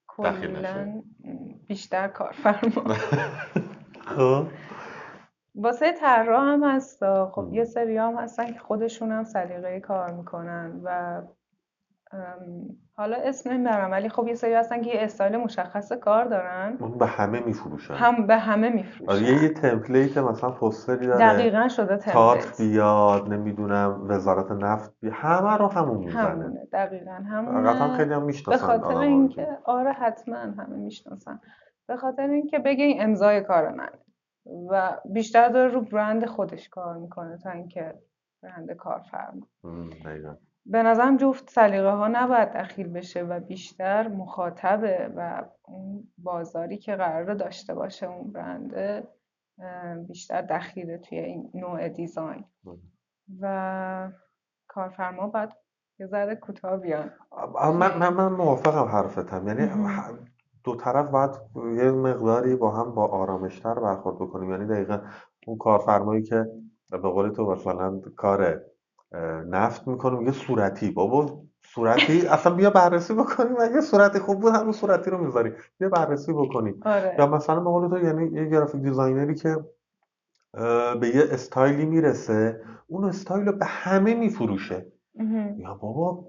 کلا بیشتر کارفرما. خب. واسه طراح هم هست خب یه سری هم هستن که خودشون هم سلیقه کار می‌کنن و حالا اسم نمی‌برم ولی خب یه سری هستن که یه استایل مشخص کار دارن. اون به همه میفروشن. هم به همه میفروشن. آره یه, یه تمپلیت مثلا پوستری داره. دقیقا شده تمپلیت. بیاد نمی‌دونم وزارت نفت بیاد همه رو همون می‌زنه. همونه دقیقا همونه. خیلی هم می‌شناسن به خاطر اینکه آره حتما همه می‌شناسن. به خاطر اینکه بگه این امضای کار منه. و بیشتر داره رو برند خودش کار می‌کنه تا اینکه برند کارفرما. به نظرم جفت سلیقه ها نباید دخیل بشه و بیشتر مخاطبه و اون بازاری که قرار داشته باشه اون برنده بیشتر دخیله توی این نوع دیزاین. و کارفرما باید یه ذره کوتاه بیان. من, من, من موافقم حرفتم. یعنی دو طرف باید یه مقداری با هم با آرامشتر برخورد بکنیم. یعنی دقیقا اون کارفرمایی که به قول تو مثلا کار نفت می‌کنه میگه صورتی. بابا صورتی؟ اصلا بیا بررسی بکنیم. اگه صورتی خوب بود همون صورتی رو می‌ذاری بیا بررسی بکنیم. آره. یا مثلا به قول تو یعنی یه graphic designer ی که به یه استایلی می‌رسه اون استایل رو به همه میفروشه. یا بابا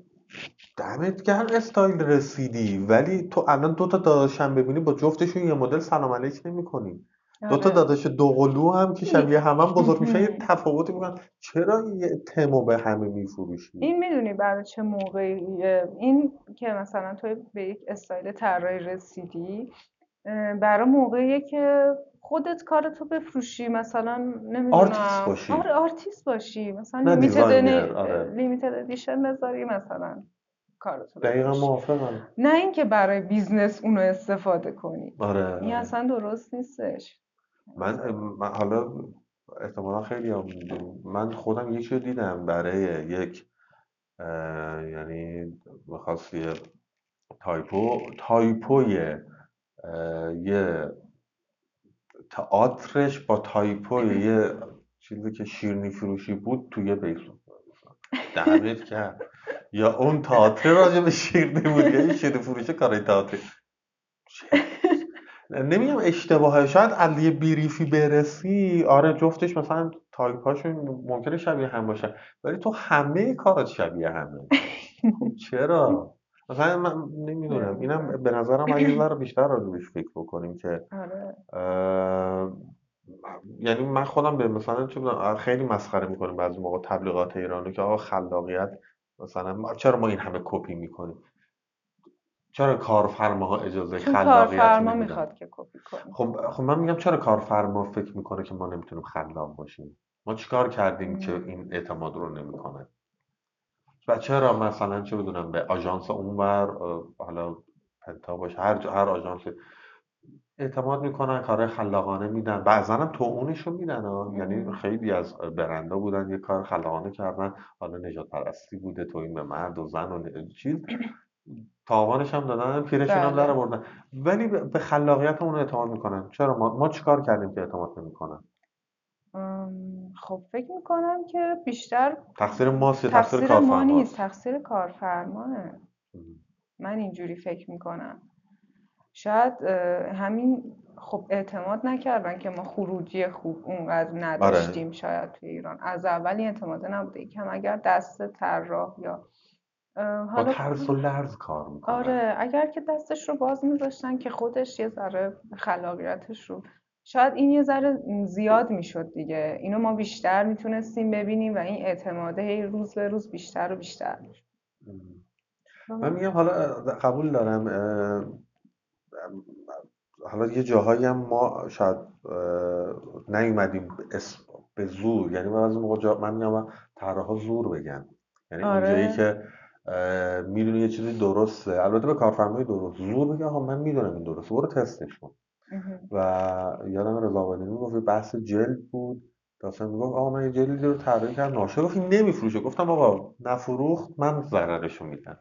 دمت گرم استایل رسیدی. ولی تو الان دو تا داداشم ببینی با جفتشون یه مدل سلام علیک نمی‌کنی. دو تا آره. داداش دوقلو هم که شبیه هم, هم بزرگ میشن یه تفاوتی می‌کنن. چرا یه تمو به همه میفروشی؟ این می‌دونی برای چه موقعی؟ این که مثلا تو به یک استایل طراحی رسیدی برای موقعیه که خودت کارتو بفروشی مثلا نمی‌دونم. آرتیست باشی. آره آرتیست باشی. مثلا limited edition بذاری مثلا کارتو دقیقا موافقم. نه اینکه برای business اونو استفاده کنی. آره این آره. اصلا درست نیستش. من, من حالا احتمالا خیلی هم من خودم یکی رو دیدم برای یک یعنی بخواستی تایپو تایپوی یه تئاترش با تایپوی یه چیزی که شیرنی فروشی بود توی بیسون دمت کرد. یا اون تئاتر راجع به شیرنی بود؟ یا شیرنی فروشی کارای تئاتری نمیگم اشتباهه. شاید علی بیریفی برسی آره جفتش مثلا تایپاشون ممکنه شبیه هم باشه. ولی تو همه کارات شبیه همه. چرا؟ مثلا من نمی‌دونم. اینم به نظرم اگه رو بیشتر راجبش فکر بکنیم که آره. یعنی من خودم به مثلا چه خیلی مسخره می‌کنیم بعضی موقع تبلیغات ایرانی که آقا خلاقیت مثلا چرا ما این همه کپی می‌کنیم؟ چرا کارفرماها اجازه خلاقیت کارفرما می‌خواد که کپی کنه. خب خب من میگم چرا کارفرما فکر می‌کنه که ما نمی‌تونیم خلاق باشیم؟ ما چیکار کردیم که این اعتماد رو نمی‌کنه؟ و چرا مثلا چه بدونم به آژانس اونور حالا پنتا باشه هر هر آژانس اعتماد می‌کنن کار خلاقانه میدن. بعضا هم توونش رو میدن یعنی خیلی از برندا بودن یه کار خلاقانه کردن. حالا نجات پرستی بوده توین به مرد و زن و چیز. تاوانش هم دادن پیرشون هم در بله. ولی به خلاقیت اون اعتماد می‌کنن. چرا؟ ما, ما چیکار کردیم که اعتماد نمی‌کنن؟ خب فکر می‌کنم که بیشتر تقصیر ماست تقصیر, تقصیر ما نیست تقصیر کارفرماه من اینجوری فکر می‌کنم. شاید همین خب اعتماد نکردن که ما خروجی خوب اونقدر نداشتیم آره. شاید توی ایران. از اولی اعتماد نبوده. یکم اگر دست طراح یا با ترس و لرز کار می‌کنه آره اگر که دستش رو باز میذاشتن که خودش یه ذره خلاقیتش رو شاید این یه ذره زیاد می‌شد دیگه. اینو ما بیشتر می‌تونستیم ببینیم و این اعتماده روز به روز بیشتر و بیشتر می‌شد. من میگم حالا قبول دارم حالا یه جاهایی هم ما شاید نیومدیم به زور. یعنی من از موقع من میگم طراحا زور بگن یعنی آره. اونجایی که می‌دونی یه چیزی درسته. البته به کارفرمای درست. زور بگه آقا من می‌دونم این درسته. برو تستش کن. و یادم رضا آبادانی می‌گفت بحث جلد بود. داستان می‌گفت آقا من یه جلدی رو طراحی کردم. ناشر گفت این نمیفروشه. گفتم آقا نفروخت من ضررشو میدم.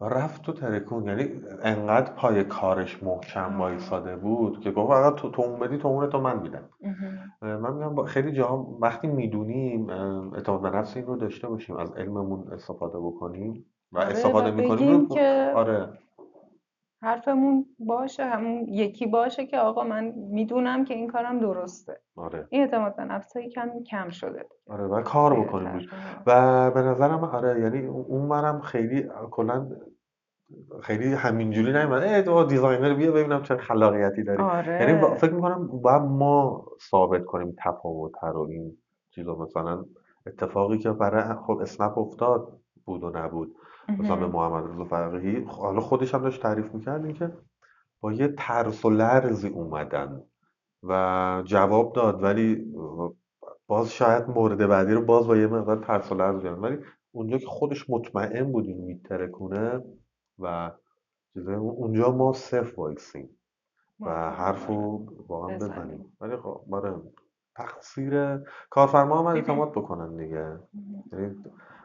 رفت و ترکون. یعنی انقدر پای کارش محکم وایساده بود که گفت فقط تو اون بدی تو اون تو من میدم. من میگم خیلی جاها وقتی می‌دونیم اعتماد به نفس این رو داشته باشیم از علممون استفاده بکنیم و آره استفاده می‌کنیم که آره. حرفمون باشه همون یکی باشه که آقا من می‌دونم که این کارم درسته. آره. این اعتماد به نفس کم کم شده. آره و کار بکنیم و به نظرم آره یعنی اون منم خیلی کلا خیلی همینجوری نمیاد ای designer بیا ببینم چه خلاقیتی داری. آره. یعنی فکر می‌کنم باید ما ثابت کنیم تفاوت رو این چیزا مثلا. اتفاقی که برای خب اسنپ افتاد بود و نبود. مثلا به محمد رضا فقیهی حالا خودش هم داشت تعریف می‌کرد که با یه ترس و لرزی اومدن و جواب داد ولی باز شاید مورد بعدی رو باز با یه مقدار ترس و لرز بیارن ولی اونجا که خودش مطمئن بود این میترکونه و اونجا ما صفر وایسیم و حرف رو واقعا بزنیم. ولی خب آره تقصیر کارفرما هم اعتماد بکنن دیگه.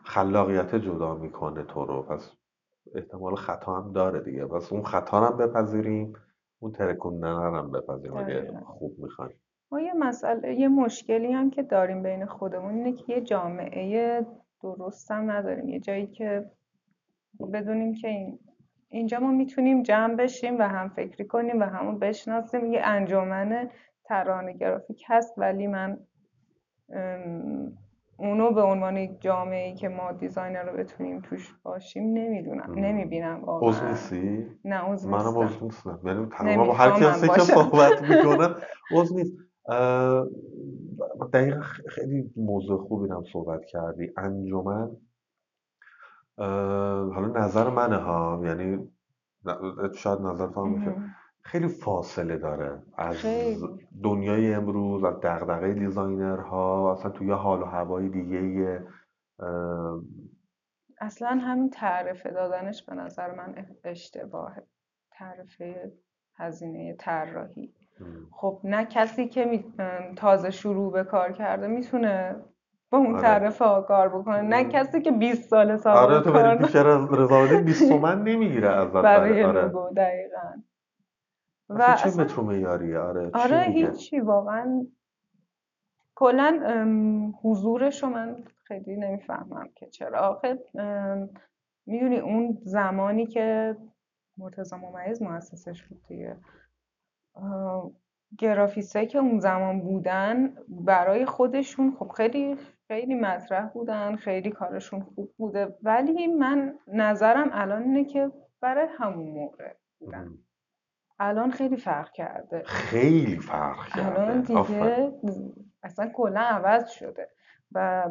خلاقیت جدا می‌کنه تو رو. پس احتمال خطا هم داره دیگه. پس اون خطا هم بپذیریم اون ترکوندن هم بپذیریم اگه خوب می‌خوایم. ما یه مسئله یه مشکلی هم که داریم بین خودمون اینه که یه جامعه درست هم نداریم. یه جایی که بدونیم که این اینجا ما می‌تونیم جمع بشیم و هم فکری کنیم و همون بشناسیم. یه انجمن ترانه گرافیک هست ولی من اونو به عنوان یک جامعه ای که ما دیزاینر رو بتونیم توش باشیم نمی‌دونم نمی‌بینم واقعا. عضو نیستی؟ نه عضو منم عضو نیستم. یعنی تمام با هر کسی که صحبت می‌کنم عضو نیست. دقیقا خیلی موضوع خوبی هم صحبت کردی. انجمن حالا نظر منه ها. یعنی شاید نظر تو میشه. خیلی فاصله داره. از دنیای امروز از دغدغه دیزاینرها اصلا توی حال و هوای دیگه اصلا همین تعرفه دادنش به نظر من اشتباهه تعرفه هزینه طراحی. خب نه کسی که تازه شروع به کار کرده می‌تونه با اون آره. ها کار بکنه. نه کسی که 20 سال سابقه آره تو بری پیش رضاوردی 20 تومن نمی‌گیره ازت. برای آره. لوگو دقیقاً. و چه مترو معیاریه آره آره هیچی واقعا. کلا حضورش رو من خیلی نمی‌فهمم که چرا. آخه می‌دونی اون زمانی که مرتضی ممیز مؤسسش بود دیگه گرافیستایی که اون زمان بودن برای خودشون خب خیلی خیلی مطرح بودن خیلی کارشون خوب بوده. ولی من نظرم الان اینه که برای همون موقع بودن. الان خیلی فرق کرده. خیلی فرق کرده. الان دیگه اصلا کلا عوض شده و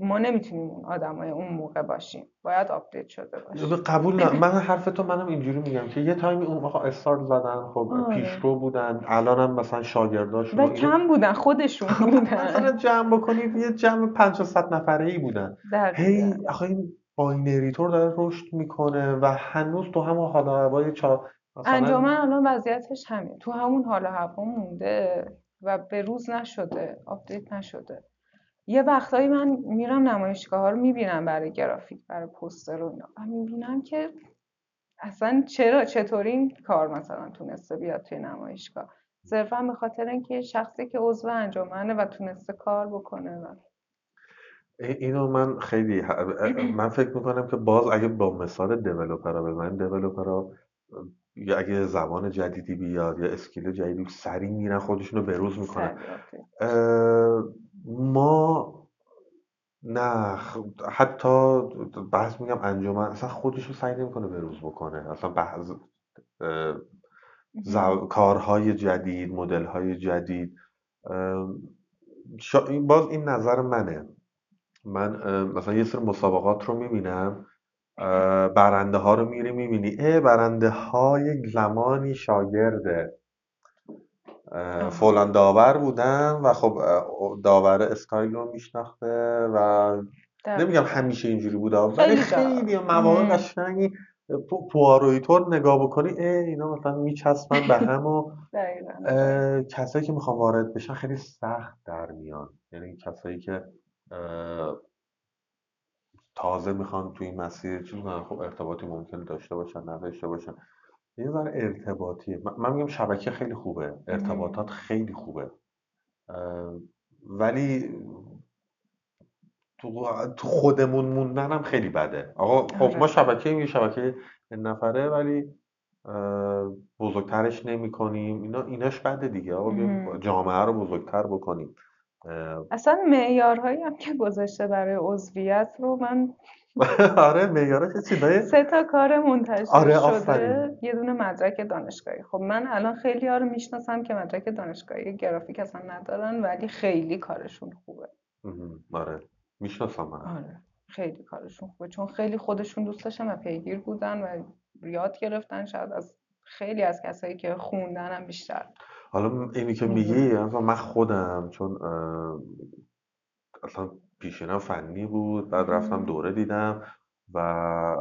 ما نمی‌تونیم اون آدمای اون موقع باشیم. باید update شده باشیم. قبول نه. من حرف تو منم اینجوری میگم که یه time ی اون آقا استارت زدن خب آره. پیشرو بودن الانم مثلا شاگرداشون و کم بودن خودشون بودن. مثلا جمع بکنید یه جمع 500 نفره ای بودن. هی. آخه این باینریتور داره رشد می‌کنه و هنوز تو همون حال و هوای چا انجمن الان وضعیتش همین تو همون حال و هوا مونده و به روز نشده آپدیت نشده. یه وقتایی من میرم نمایشگاه ها رو می‌بینم برای گرافیک برای پوستر و اینا. و می‌بینم که اصلا چرا چطوری این کار مثلا تونسته بیاد توی نمایشگاه؟ صرفا به خاطر اینکه شخصی که عضو انجمنه و تونسته کار بکنه و ای- اینو من خیلی من فکر می‌کنم که باز اگه با مثال دیولوپرا بزنیم دیولوپرا یا اگه زبان جدیدی بیاد یا اسکیل جدیدی سریع میرن خودشون رو بروز می‌کنن. ما نه حتی بحث میگم انجمن اصلا خودش رو سعی نمی‌کنه بروز بکنه. اصلا بحث اه، ز- کارهای جدید مدل‌های جدید شا- این- باز این نظر منه. من مثلا یه سری مسابقات رو می‌بینم. برنده ها رو میری می‌بینی اه برنده ها یک زمانی شاگرد. فلان داور بودن و خب داور اسکایل رو میشناخته و نمیگم. همیشه اینجوری بوده ولی خیلی مواقع. قشنگی پو- پواروی طور نگاه بکنی اه اینا مثلا میچسبن به هم و کسایی که می‌خوان وارد بشن خیلی سخت در میان یعنی کسایی که تازه می‌خوان توی این مسیر چیز کنن خب ارتباطی ممکنه داشته باشن نداشته باشن. یه ذره ارتباطیه. من میگم شبکه خیلی خوبه. ارتباطات خیلی خوبه. ولی تو خودمون موندن هم خیلی بده. آقا خب ما آره. شبکه یه شبکه نفره ولی بزرگترش نمی کنیم اینا ایناش بده دیگه. آقا. جامعه رو بزرگتر بکنیم. اصلا معیارهایی هم که گذاشته برای عضویت رو من آره معیارش چیزای سه تا کار منتشر آره، شده. یه دونه مدرک دانشگاهی. خب من الان خیلی ها رو می‌شناسم که مدرک دانشگاهی گرافیک اصلا ندارن ولی خیلی کارشون خوبه. آره. می‌شناسم من. آره. خیلی کارشون خوبه. چون خیلی خودشون دوست داشتن و پیگیر بودن و یاد گرفتن. شاید از خیلی از کسایی که خوندن هم بیشتر حالا اینی که. میگی من خودم چون اصلا پیشینم فنی بود بعد رفتم. دوره دیدم و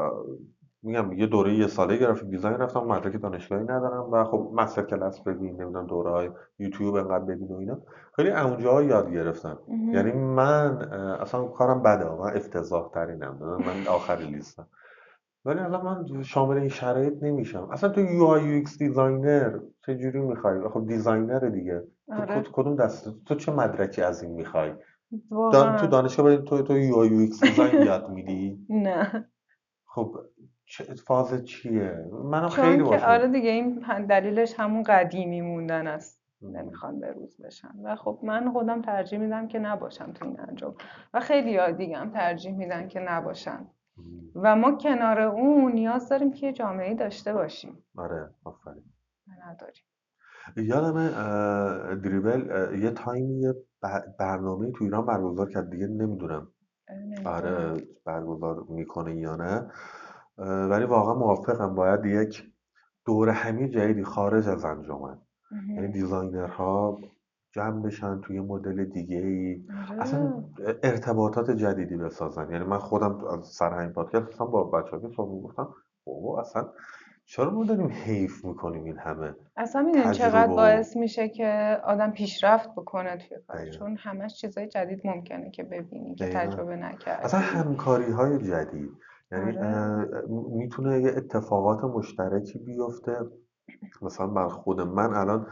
میگم یه دوره یه ساله گرافیک دیزاین رفتم مدرک دانشگاهی ندارم و خب مستر کلاس ببین نمی‌دونم دوره های یوتیوب انقدر ببین و اینا خیلی اونجا یاد گرفتم. یعنی من اصلا کارم بده من افتضاح ترینم من آخری لیستم ولی الان من شامل این شرایط نمیشم. اصلا تو UI UX designer چجوری می‌خوای؟ خب designer دیگه. تو آره. کد- کدوم دسته؟ تو چه مدرکی از این می‌خوای؟ دان تو دانشگاه تو تو UI UX design یاد میدی؟ نه. خب چه فاز چیه؟ منم خیلی باشم آره دیگه این دلیلش همون قدیمی موندن است. نمی‌خوان بروز بشن. و خب من خودم ترجیح میدم که نباشم تو این انجام. و خیلی دیگه هم ترجیح میدن که نباشن. و ما کنار اون نیاز داریم که یه جامعه داشته باشیم. آره آفرین. نداریم. یادمه اه، دریبل یه تایمی یه برنامه تو ایران برگزار کرد دیگه نمی‌دونم. آره برگزار می‌کنه یا نه. ولی واقعا موافقم. باید یک دور همی جدیدی خارج از انجمن یعنی دیزاینرها جمع بشن توی مدل دیگه ای. اصلا آره ارتباطات جدیدی بسازن. یعنی من خودم از سر همین پادکست اصلا با بچه که صحبت می‌گفتم. بابا اصلا چرا ما داریم حیف می‌کنیم این همه اصلا می‌دونی چقدر باعث میشه که آدم پیشرفت بکنه توی کار؟ چون همش چیزای جدید ممکنه که ببینی که تجربه اصلا نکردی. همکاری های جدید. یعنی آره. می‌تونه یه اتفاقات مشترکی بیفته. مثلا بر خود من الان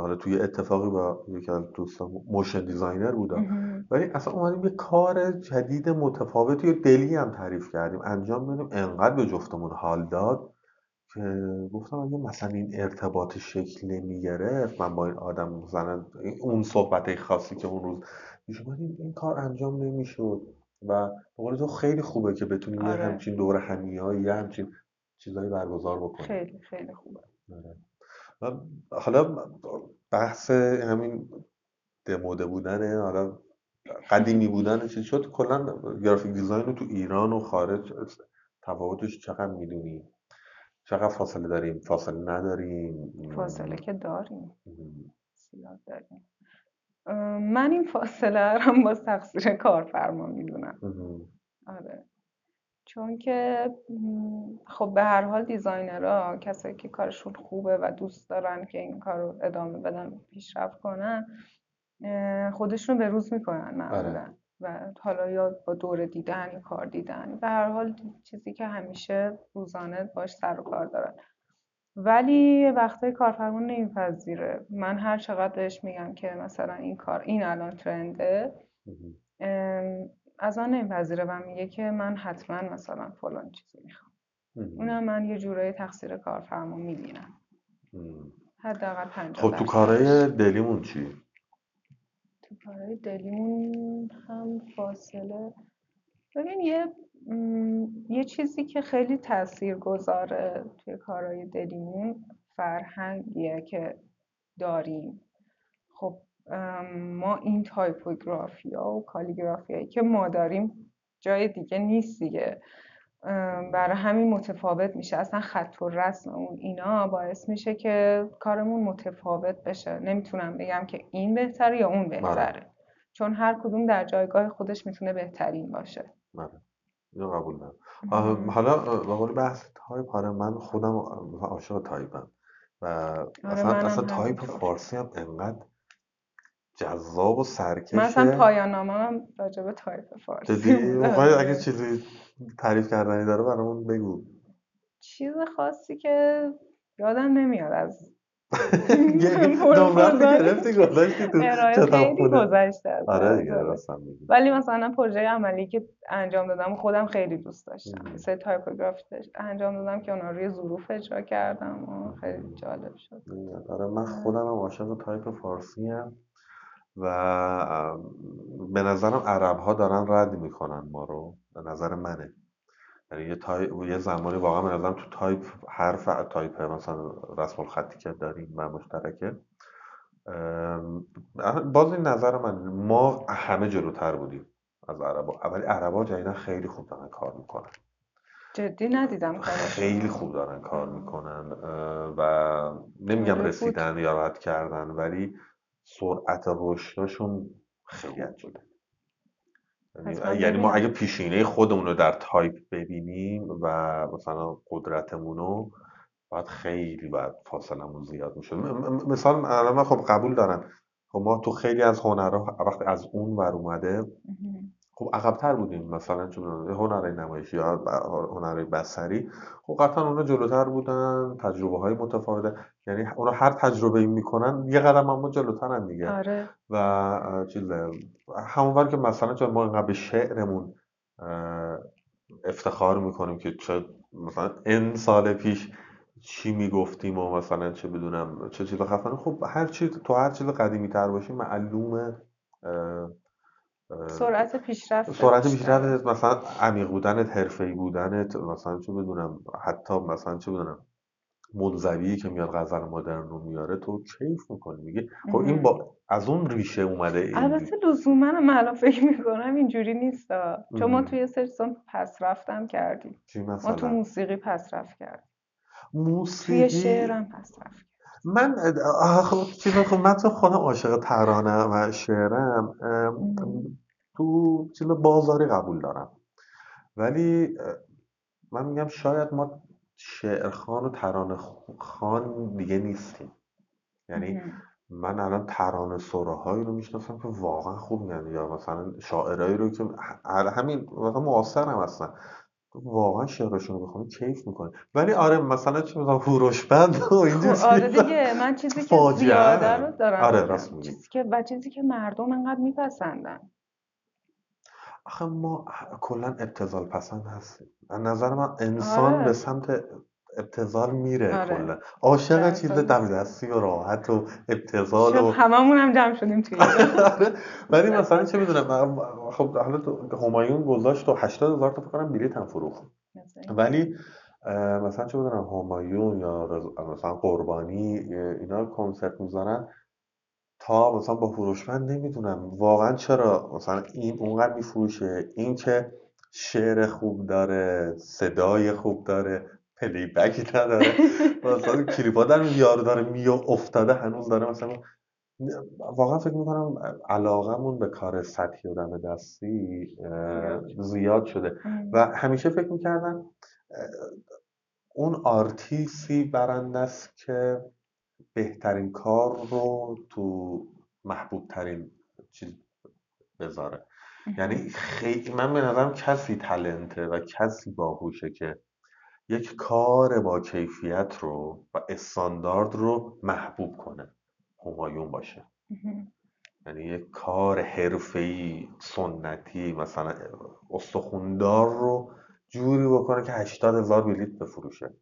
حالا توی اتفاقی با یکی از دوستان motion designer بودم. ولی اصلا اومدیم یه کار جدید متفاوتی و دلی هم تعریف کردیم. انجام دادیم. انقدر به جفتمون حال داد که گفتم اگه مثلا این ارتباط شکل نمی گرفت من با این آدم مثلا اون صحبت خاصی که اون روز میشه این, کار انجام نمی‌شد. و به تو خیلی خوبه که بتونیم یه آره. همچین دور همیایی یه همچین چیزایی برگزار بکنیم. خیلی خیلی خوبه. آره. حالا بحث همین دموده بودن حالا قدیمی بودن چیز شد کلا گرافیک دیزاین رو تو ایران و خارج تفاوتش چقدر می‌دونی؟ چقدر فاصله داریم؟ فاصله نداریم. فاصله که داریم. زیاد داریم. من این فاصله رو با تقصیر کارفرما می‌دونم. آره. چون که خب به هر حال دیزاینرها کسایی که کارشون خوبه و دوست دارن که این کار رو ادامه بدن پیشرفت کنن خودشون به روز می‌کنن معمولا. آره. و حالا یا با دور دیدن یا کار دیدن. به هر حال چیزی که همیشه روزانه باش سر و کار دارن. ولی وقتی کارفرما نمیپذیره. من هر چقدر بهش میگم که مثلا این کار این الان ترنده از آن نمیپذیره و میگه که من حتما مثلا فلان چیزی می‌خوام. اونم من یه جورایی تقصیر کارفرما می‌بینم. حداقل 50 خب تو کارهای دلیمون چی؟ تو کارهای دلیمون هم فاصله. ببین یه یه چیزی که خیلی تأثیر گذاره توی کارهای دلیمون فرهنگیه که داریم. ما این تایپوگرافیا و کالیگرافیایی که ما داریم جای دیگه نیست دیگه. برای همین متفاوت میشه. اصلا خط و رسممون اینا باعث میشه که کارمون متفاوت بشه. نمی‌تونم بگم که این بهتره یا اون بله. بهتره. چون هر کدوم در جایگاه خودش می‌تونه بهترین باشه. بله. اینو قبول دارم. حالا به قول بحث تایپ آره من خودم عاشق تایپم. و آره اصلا, اصلا تایپ فارسی هم انقدر جذاب و سرکشه. من اصلا پایان نامه هم راجب تایپ فارسی اگه چیزی تعریف کردنی داره برامون بگو. چیز خاصی که یادم نمیاد از گرفتی گذاشتی تو خیلی گذشته آره ولی مثلا پروژه عملی که انجام دادم خودم خیلی دوست داشتم. سه typography انجام دادم که اونا روی ظروف اجرا کردم و خیلی جالب شد. آره من خودم هم عاشق تایپ فارسی هم و به نظرم عرب ها دارن رد می‌کنن ما رو به نظر منه. یعنی یه, تای... یه زمانی واقعا به نظرم تو تایپ حرف تایپ مثلا رسم الخطی که داریم و مشترکه. باز این نظر من ما همه جلوتر بودیم از عربا ولی عربا جدیدا خیلی خوب دارن کار می‌کنن. جدی ندیدم خیلی خوب دارن کار می‌کنن و نمیگم رسیدن یا رد کردن ولی سرعت رشدشون خیلی عجیبه. یعنی, یعنی ما اگه پیشینه خودمون رو در تایپ ببینیم و مثلا قدرتمون رو باید خیلی باید فاصلمون زیاد می‌شد. مثال من خب قبول دارم. خب ما تو خیلی از هنرها وقتی از اون ور اومده خب عقبتر بودیم مثلا چون هنرهای نمایشی یا هنرهای بسری خب قطعا اونا جلوتر بودن تجربه های متفاوته یعنی اونا هر تجربه می‌کنن یه قدم اما جلوترن دیگه آره. و چیز همونور که مثلا چون ما اینقدر به شعرمون افتخار می‌کنیم که چه مثلا این سال پیش چی می‌گفتیم و مثلا چه بدونم چه چیز خفنه خب هر چیز تو هر چیز قدیمی تر باشی معلومه سرعت پیشرفت. سرعت پیشرفت مثلا عمیق بودنت حرفه‌ای بودنت مثلا چه بدونم حتی مثلا چه بدونم منزوی که میاد غزل مدرن رو میاره تو کیف می‌کنی میگه خب این با از اون ریشه اومده این. البته لزوما من الان فکر می‌کنم اینجوری نیست. چون ما توی سرسان پس رفتم کردیم. ما تو موسیقی پس رفت کردیم. موسیقی؟ توی شعرم پس رفت من خب چیز خب من تو خودم عاشق ترانه و شعرم تو چیز بازاری قبول دارم. ولی من میگم شاید ما شعرخان و ترانه خان دیگه نیستیم. یعنی من الان ترانه هایی رو می‌شناسم که واقعا خوب میگن. یا مثلا شاعرایی رو که همین مثلا معاصر هم هستن واقعا شعرشون رو بخونی کیف می‌کنی. ولی آره مثلا چه مثلا هوروش بند و اینجور خب، آره دیگه من چیزی که زیاده رو دارم آره راست چیزی که و چیزی که مردم انقدر میپسندن. آخه ما کلا ابتزال پسند هستیم. از نظر من انسان آره. به سمت ابتزال میره آره. کلا. عاشق چیز دم دستی و راحت و ابتزال و هممون هم جمع شدیم توی آره. ولی مثلا چه می‌دونم خب حالا تو همایون گذاشت تو 80 هزار تا فکر کنم بلیط هم فروخت. ولی مثلا چه می‌دونم همایون یا مثلا قربانی اینا کنسرت می‌ذارن. تا مثلا با هوروشمند نمی‌دونم واقعا چرا مثلا این اونقدر میفروشه. این که شعر خوب داره صدای خوب داره. پلی بکی نداره. مثلا کلیپا در یارو داره میو افتاده هنوز داره مثلا واقعا فکر می‌کنم علاقمون به کار سطحی و دم دستی زیاد شده. و همیشه فکر می‌کردم اون آرتیسی برنده است که بهترین کار رو تو محبوب ترین چیز بذاره. یعنی خیلی من به نظرم کسی تلنته و کسی باهوشه که یک کار با کیفیت رو و استاندارد رو محبوب کنه همایون باشه. یعنی یک کار حرفه‌ای سنتی مثلا استخوندار رو جوری بکنه که 80 هزار بلیت بفروشه.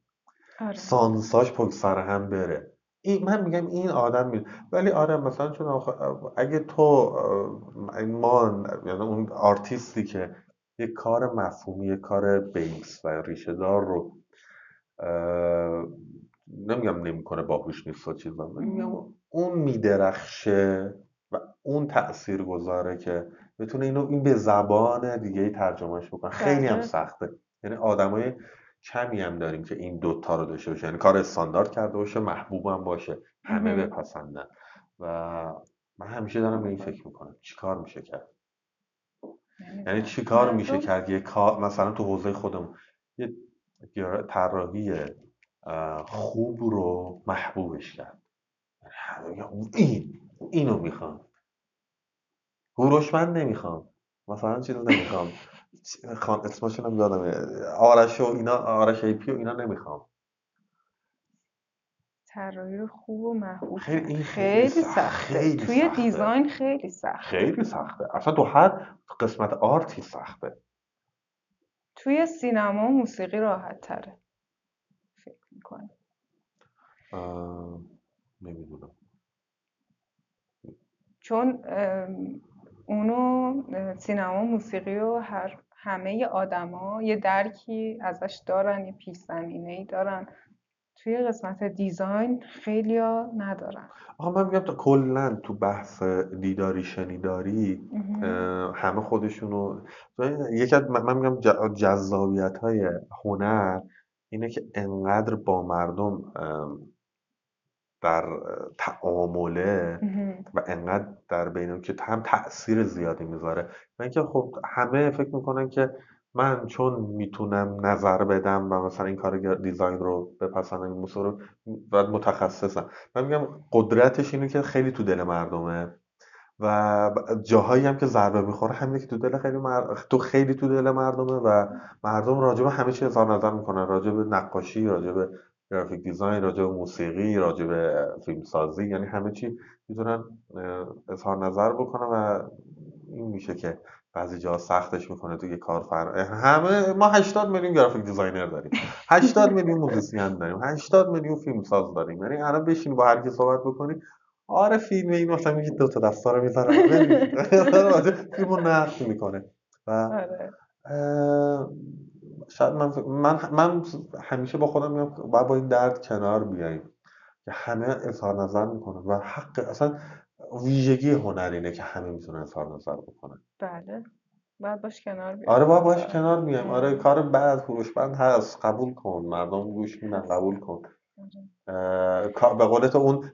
آره. سانساش پشت سر هم بره. این من میگم این آدم می ولی آره مثلا چون اگه تو ما یعنی اون آرتیستی که یک کار مفهومی یک کار بیس و ریشه دار رو نمیگم نمی‌کنه باهوش نیست و چیزا میگم اون میدرخشه و اون تأثیر گذاره که بتونه اینو این به زبان دیگه ای ترجمهش بکنه. خیلی هم سخته. یعنی آدمای کمی هم داریم که این دوتا رو داشته باشه. یعنی کار استاندارد کرده باشه محبوب هم باشه. همه بپسندن. و من همیشه دارم به این فکر می‌کنم. چیکار میشه کرد؟ یعنی چیکار میشه کرد؟ یه کار مثلا تو حوزه خودم یه طراحی خوب رو محبوبش کرد. این اینو می‌خوام. هوروشمند نمی‌خوام. مثلا چیز نمی‌خوام. خان اسمشون هم یادمه آرش و اینا آرش ای پی و اینا نمی‌خوام. طراحی رو خوب و محبوب خیلی, این خیلی, سخته. خیلی توی سخته. دیزاین خیلی سخته. خیلی سخته. اصلا تو هر قسمت آرتی سخته. توی سینما و موسیقی راحت تره. فکر می‌کنم. نمی‌دونم. چون اونو سینما و موسیقی و هر همه آدما یه درکی ازش دارن یه پیش زمینه ای دارن. توی قسمت دیزاین خیلی ها ندارن. آها من میگم تا کلا تو بحث دیداری شنیداری همه خودشونو یکی از من میگم جذابیت های هنر اینه که انقدر با مردم در تعامله و انقدر در بین که هم تاثیر زیادی می‌ذاره. و اینکه خب همه فکر می‌کنن که من چون می‌تونم نظر بدم و مثلا این کار دیزاین رو بپسندم این رو و متخصصم. من میگم قدرتش اینه که خیلی تو دل مردمه و جاهایی هم که ضربه می‌خوره همینه که تو دل خیلی تو خیلی تو دل مردمه و مردم راجبه همه چی اظهار نظر می‌کنن. راجبه نقاشی راجبه graphic design راجع به موسیقی راجع به فیلم سازی یعنی همه چی می‌تونن اظهار نظر بکنن و این میشه که بعضی جا سختش می‌کنه تو یه کار فر... همه ما 80 میلیون graphic designer داریم. 80 میلیون musician داریم. 80 میلیون فیلم ساز داریم. یعنی الان بشین با هر کی صحبت بکنی آره فیلم این مثلا میگه دو تا دستا رو می‌ذاره فیلمو نقد می‌کنه. و آره. شاید من, من, من همیشه با خودم میگم باید با این درد کنار بیاییم. که همه اظهار نظر می‌کنن. و حق اصلا ویژگی هنر اینه که همه می‌تونن اظهار نظر بکنن. بله. باید باش کنار بیایم. آره باید باش کنار بیایم. آره کار بعد فروشبند هست. قبول کن. مردم گوش میدن. قبول کن. به قول تو اون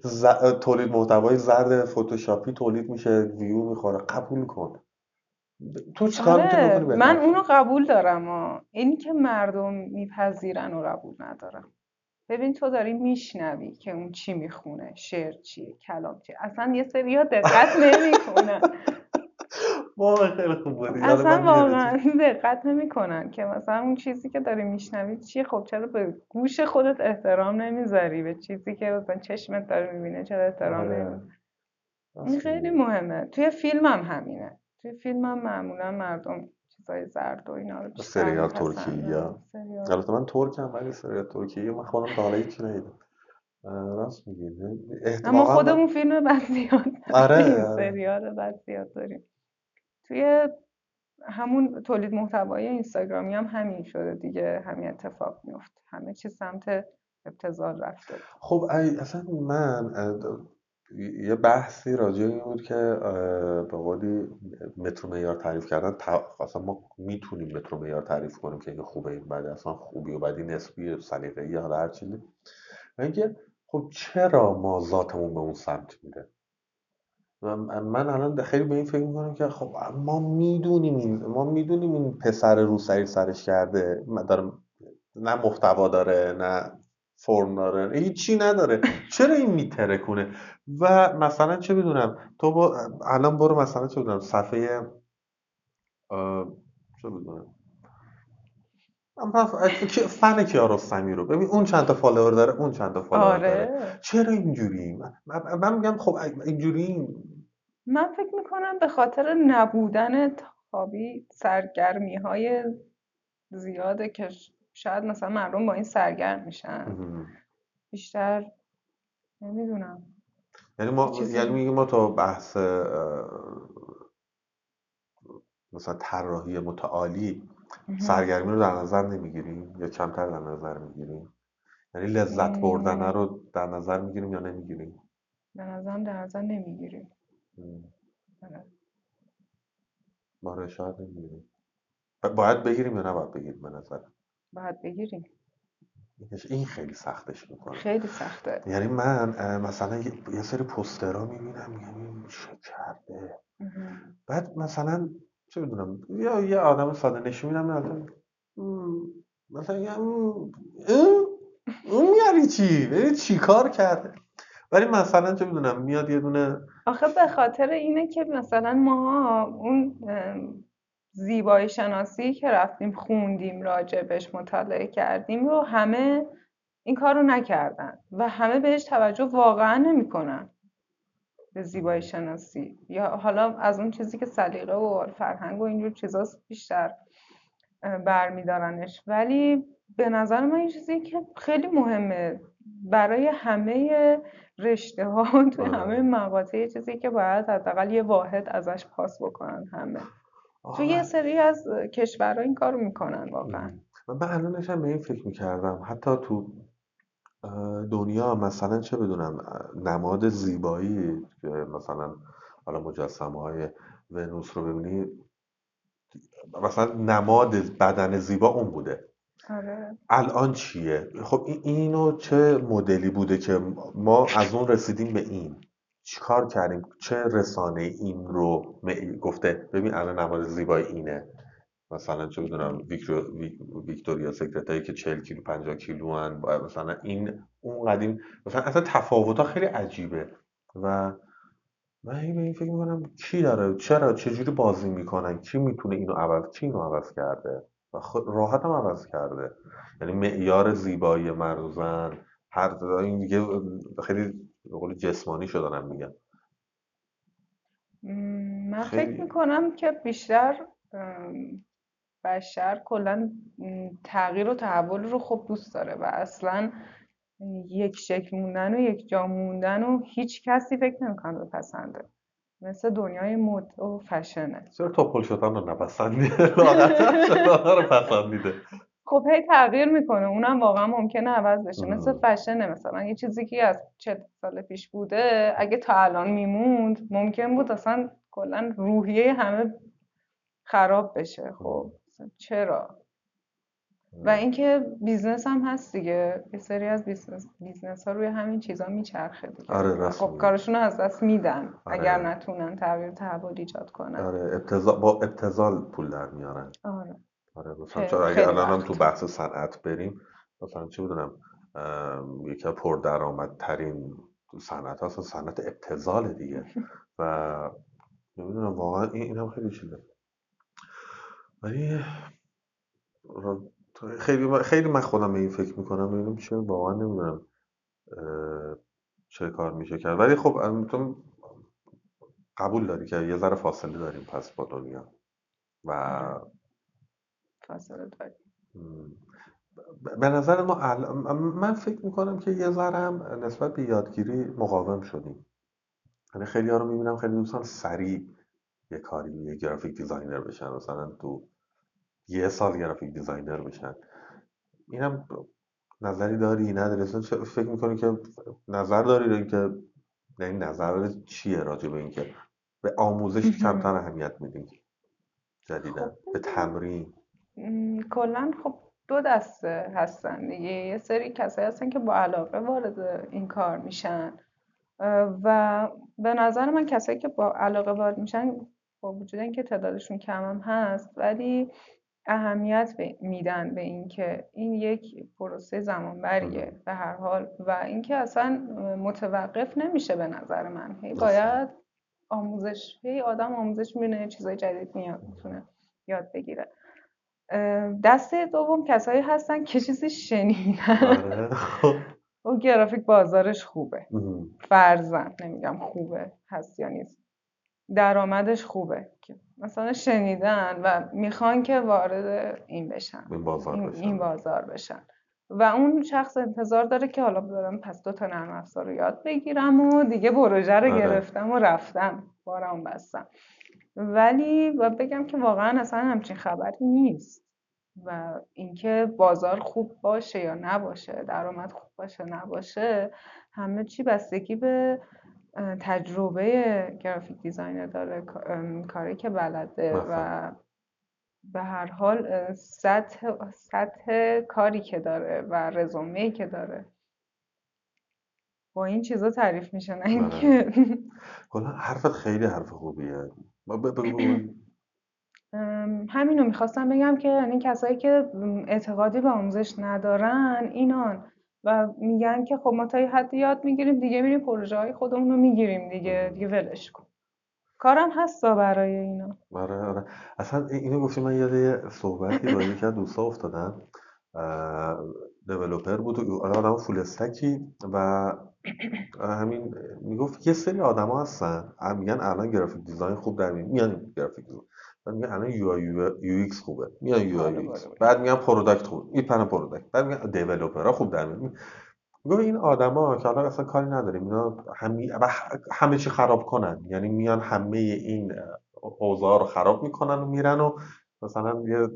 تولید محتوای زرد فتوشاپی تولید میشه. ویو می‌خوره. قبول کن. تو چیکار آره. من اونو قبول دارم ها اینی که مردم میپذیرن و قبول ندارم. ببین تو داری میشنوی که اون چی می‌خونه شعر چیه کلام چیه. اصلا یه سری ها دقت نمی‌کنن. واقعا خیلی خوب بودی. اصلا واقعا دقت نمی‌کنن که مثلا اون چیزی که داری میشنوی چیه خب چرا به گوش خودت احترام نمی‌ذاری؟ به چیزی که مثلا چشمت داره می‌بینه چرا احترام آره. نمی‌ذاری؟ این خیلی مهمه. توی فیلم هم همینه. توی فیلم هم معمولا مردم چیزای زرد و اینا رو سریال ترکی یا؟ البته من ترکم ولی سریال ترکی من خودم تا حالا هیچی ندیدم. راست میگی. اما خودمون فیلم بد زیاد آره, آره. سریال بد زیاد داریم. توی همون تولید محتوای اینستاگرامی هم همین شده دیگه. همین اتفاق میفته همه چی سمت ابتذال رفته خب اصلا من یه بحثی راجع این بود که به قولی مترو معیار تعریف کردن. اصلا ما می‌تونیم مترو معیار تعریف کنیم که این خوبه این بده. اصلا خوبی و بدی نسبی سلیقه‌ای حالا هر چیزی و اینکه خب چرا ما ذاتمون به اون سمت میره؟ من الان خیلی به این فکر می‌کنم که خب ما می‌دونیم این ما می‌دونیم این پسر روسری سرش کرده. دارم نه محتوا داره نه فرم داره. هیچی نداره؟ چرا این میترکونه و مثلا چه می‌دونم؟ تو با الان برو مثلا چه می‌دونم؟ صفحه چه می‌دونم؟ فن کیارستمی رو ببین اون چند تا فالوور داره اون چند تا follower آره. داره. چرا اینجوری؟ من, من میگم خب اینجوری من فکر می‌کنم به خاطر نبودن تابی سرگرمی های زیاده که شاید مثلا مردم با این سرگرم میشن. بیشتر نمی‌دونم. یعنی ما یعنی میگیم ما تا بحث مثلا طراحی متعالی سرگرمی رو در نظر نمی‌گیریم یا کمتر در نظر می‌گیریم؟ یعنی لذت بردن رو در نظر می‌گیریم یا نمی‌گیریم؟ به نظرم در نظر نمی‌گیریم. آره. شاید نمی‌گیریم. باید بگیریم یا نباید بگیریم به نظر؟ باید بگیریم. این خیلی سختش می‌کنه. خیلی سخته. یعنی من مثلا یه سری پوسترها می‌بینم میگم چه کرده بعد مثلا چه می‌دونم یا یه آدم ساده نشون میدم مثلا اون یعنی چی؟ یعنی چی کار کرده؟ ولی مثلا چه می‌دونم میاد یه دونه آخه به خاطر اینه که مثلا ما اون زیبایی شناسی که رفتیم خوندیم راجبش مطالعه کردیم رو همه این کار رو نکردن و همه بهش توجه واقعا نمی‌کنن به زیبایی شناسی. یا حالا از اون چیزی که سلیقه و فرهنگ و اینجور چیزاست بیشتر برمیدارنش. ولی به نظر من این چیزی که خیلی مهمه برای همه رشته ها تو آره. همه مقاطع چیزی که باید حداقل یه واحد ازش پاس بکنن همه. تو یه سری از کشورها این کارو می‌کنن واقعا. من الانش به این فکر می‌کردم. حتی تو دنیا مثلا چه بدونم نماد زیبایی که مثلا حالا مجسمه های ونوس رو ببینی مثلا نماد بدن زیبا اون بوده. آره. الان چیه؟ خب اینو چه مدلی بوده که ما از اون رسیدیم به این؟ چیکار کردیم؟ چه رسانه این رو گفته؟ ببین الان نماد زیبایی اینه. مثلا چه بدونم ویکتوریا سکرتایی که 40 کیلو 50 کیلو هن. مثلا این اون قدیم مثلا اصلا تفاوت ها خیلی عجیبه. و من به این فکر می‌کنم کی داره؟ چرا؟ چجوری بازی می‌کنن؟ کی می‌تونه اینو عوض کی اینو عوض کرده؟ و راحت هم عوض کرده. یعنی معیار زیبایی مرد زن هر این دیگه خیلی به قول جسمانی شدنم میگم. من فکر می‌کنم که بیشتر بشر کلا تغییر و تحول رو خوب دوست داره و اصلا یک شکل موندن و یک جا موندن و هیچ کسی فکر نمی‌کنه بپسنده. مثل دنیای مد و فشنه. چرا تپل شدن رو نپسندیده رو پسندیده. خب هی تغییر می‌کنه. اونم واقعا ممکنه عوض بشه. مثل فشنه مثلا یه چیزی که از چه سال پیش بوده اگه تا الان میموند ممکن بود اصلا کلا روحیه همه خراب بشه. خب چرا؟ و اینکه business هم هست دیگه. یه سری از business, business ها روی همین چیزا میچرخه دیگه. آره خب کارشون از دست میدن آره. اگر نتونن تغییر تحول ایجاد کنن. آره ابتزال با ابتزال پول در میارن. آره. آره مثلا چرا اگر الان هم تو بحث صنعت بریم مثلا چه بدونم یکی از پردرآمدترین صنعت هست صنعت ابتزال دیگه. و نمی‌دونم واقعا این هم خیلی چیزه. ولی خیلی خیلی من خودم به این فکر می‌کنم ببینم چه واقعا نمی‌دونم چه کار میشه کرد. ولی خب تو قبول داری که یه ذره فاصله داریم پس با دنیا. و آره. فاصله داریم به نظر ما من فکر می‌کنم که یه ذره هم نسبت به یادگیری مقاوم شدیم. یعنی خیلی ها رو می‌بینم خیلی دوستان سریع یه کاری یه graphic designer بشن. مثلا تو یه سال graphic designer بشن. اینم نظری داری؟ نداری فکر می‌کنی که نظر داری که یعنی نظر چیه راجع به اینکه؟ به آموزش کمتر اهمیت میدیم. جدیدن خب، به تمرین. کلا خب دو دسته هستن دیگه. یه سری کسایی هستن که با علاقه وارد این کار میشن. و به نظر من کسایی که با علاقه وارد میشن با وجود اینکه تعدادشون کم هم هست ولی اهمیت میدن به اینکه این یک پروسه زمانبریه به هر حال. و اینکه اصلا متوقف نمیشه به نظر من. هی باید آموزش هی آدم آموزش می‌بینه چیزای جدید میاد می‌تونه یاد بگیره. دسته دوم کسایی هستن که چیزی شنیدن. آره. و گرافیک بازارش خوبه. فرزن نمیگم خوبه هست یا نیست. درآمدش خوبه که مثلا شنیدن و می‌خوان که وارد این بشن. این بازار بشن, این بازار بشن. و اون شخص انتظار داره که حالا برم پس دو تا نرم افزار رو یاد بگیرم و دیگه پروژه رو آره. گرفتم و رفتم. بارم بستم. ولی و بگم که واقعا اصلا همچین خبری نیست و اینکه بازار خوب باشه یا نباشه درآمد خوب باشه نباشه همه چی بستگی به تجربه گرافیک دیزاینر داره کاری که بلده و به هر حال سطح, سطح کاری که داره و رزومه که داره. با این چیزا تعریف میشه نه اینکه کلا حرفت خیلی حرف خوبیه. همینو می‌خواستم بگم که این کسایی که اعتقادی به آموزش ندارن اینان. و میگن که خب ما تا یه حدی یاد می‌گیریم دیگه میریم پروژه های خودمون رو می‌گیریم دیگه دیگه ولش کن. کارم هستا برای اینا. آره آره. اصلا اینو گفتی من یاد یه صحبتی با یکی از دوستا افتادم. دیولوپر بود و آدم فول استکی و همین می‌گفت یه سری آدما هستن. میگن الان گرافیک دیزاین خوب در میان گرافیک دیزاین. بعد میگن الان UI UX خوبه. میان UI UX. بعد میگن product خوب. میپرن product. بعد میگن developer ها خوب در میان میگه این آدما که حالا اصلا کاری نداریم. اینا همی... همه چی خراب کنن. یعنی میان همه این اوضاع رو خراب می‌کنن و میرن و مثلا یه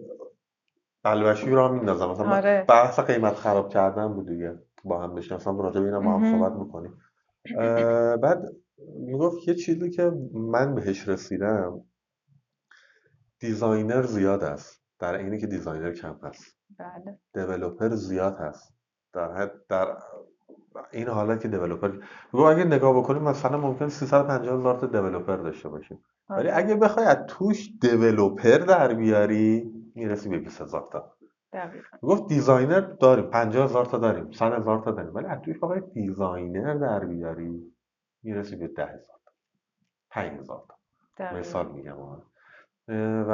بلبشویی رو میندازن. مثلا آره. بحث قیمت خراب کردن بود دیگه. با هم بشین اصلا راجع به اینا با هم صحبت می‌کنیم. بعد می‌گفت یه چیزی که من بهش رسیدم designer زیاد است. در اینی که designer کم هست. بله. developer زیاد هست. در حد در این حالت که developer بگو اگه نگاه بکنیم مثلا ممکن 350 هزار تا developer داشته باشیم. ولی آره. اگه بخوای از توش developer در بیاری می‌رسی به 20 هزار تا. گفت designer داریم 50 هزار تا داریم 100 هزار تا داریم ولی توش بخوای designer در بیاری می‌رسی به 10 هزار تا 5 هزار تا. مثال میگم و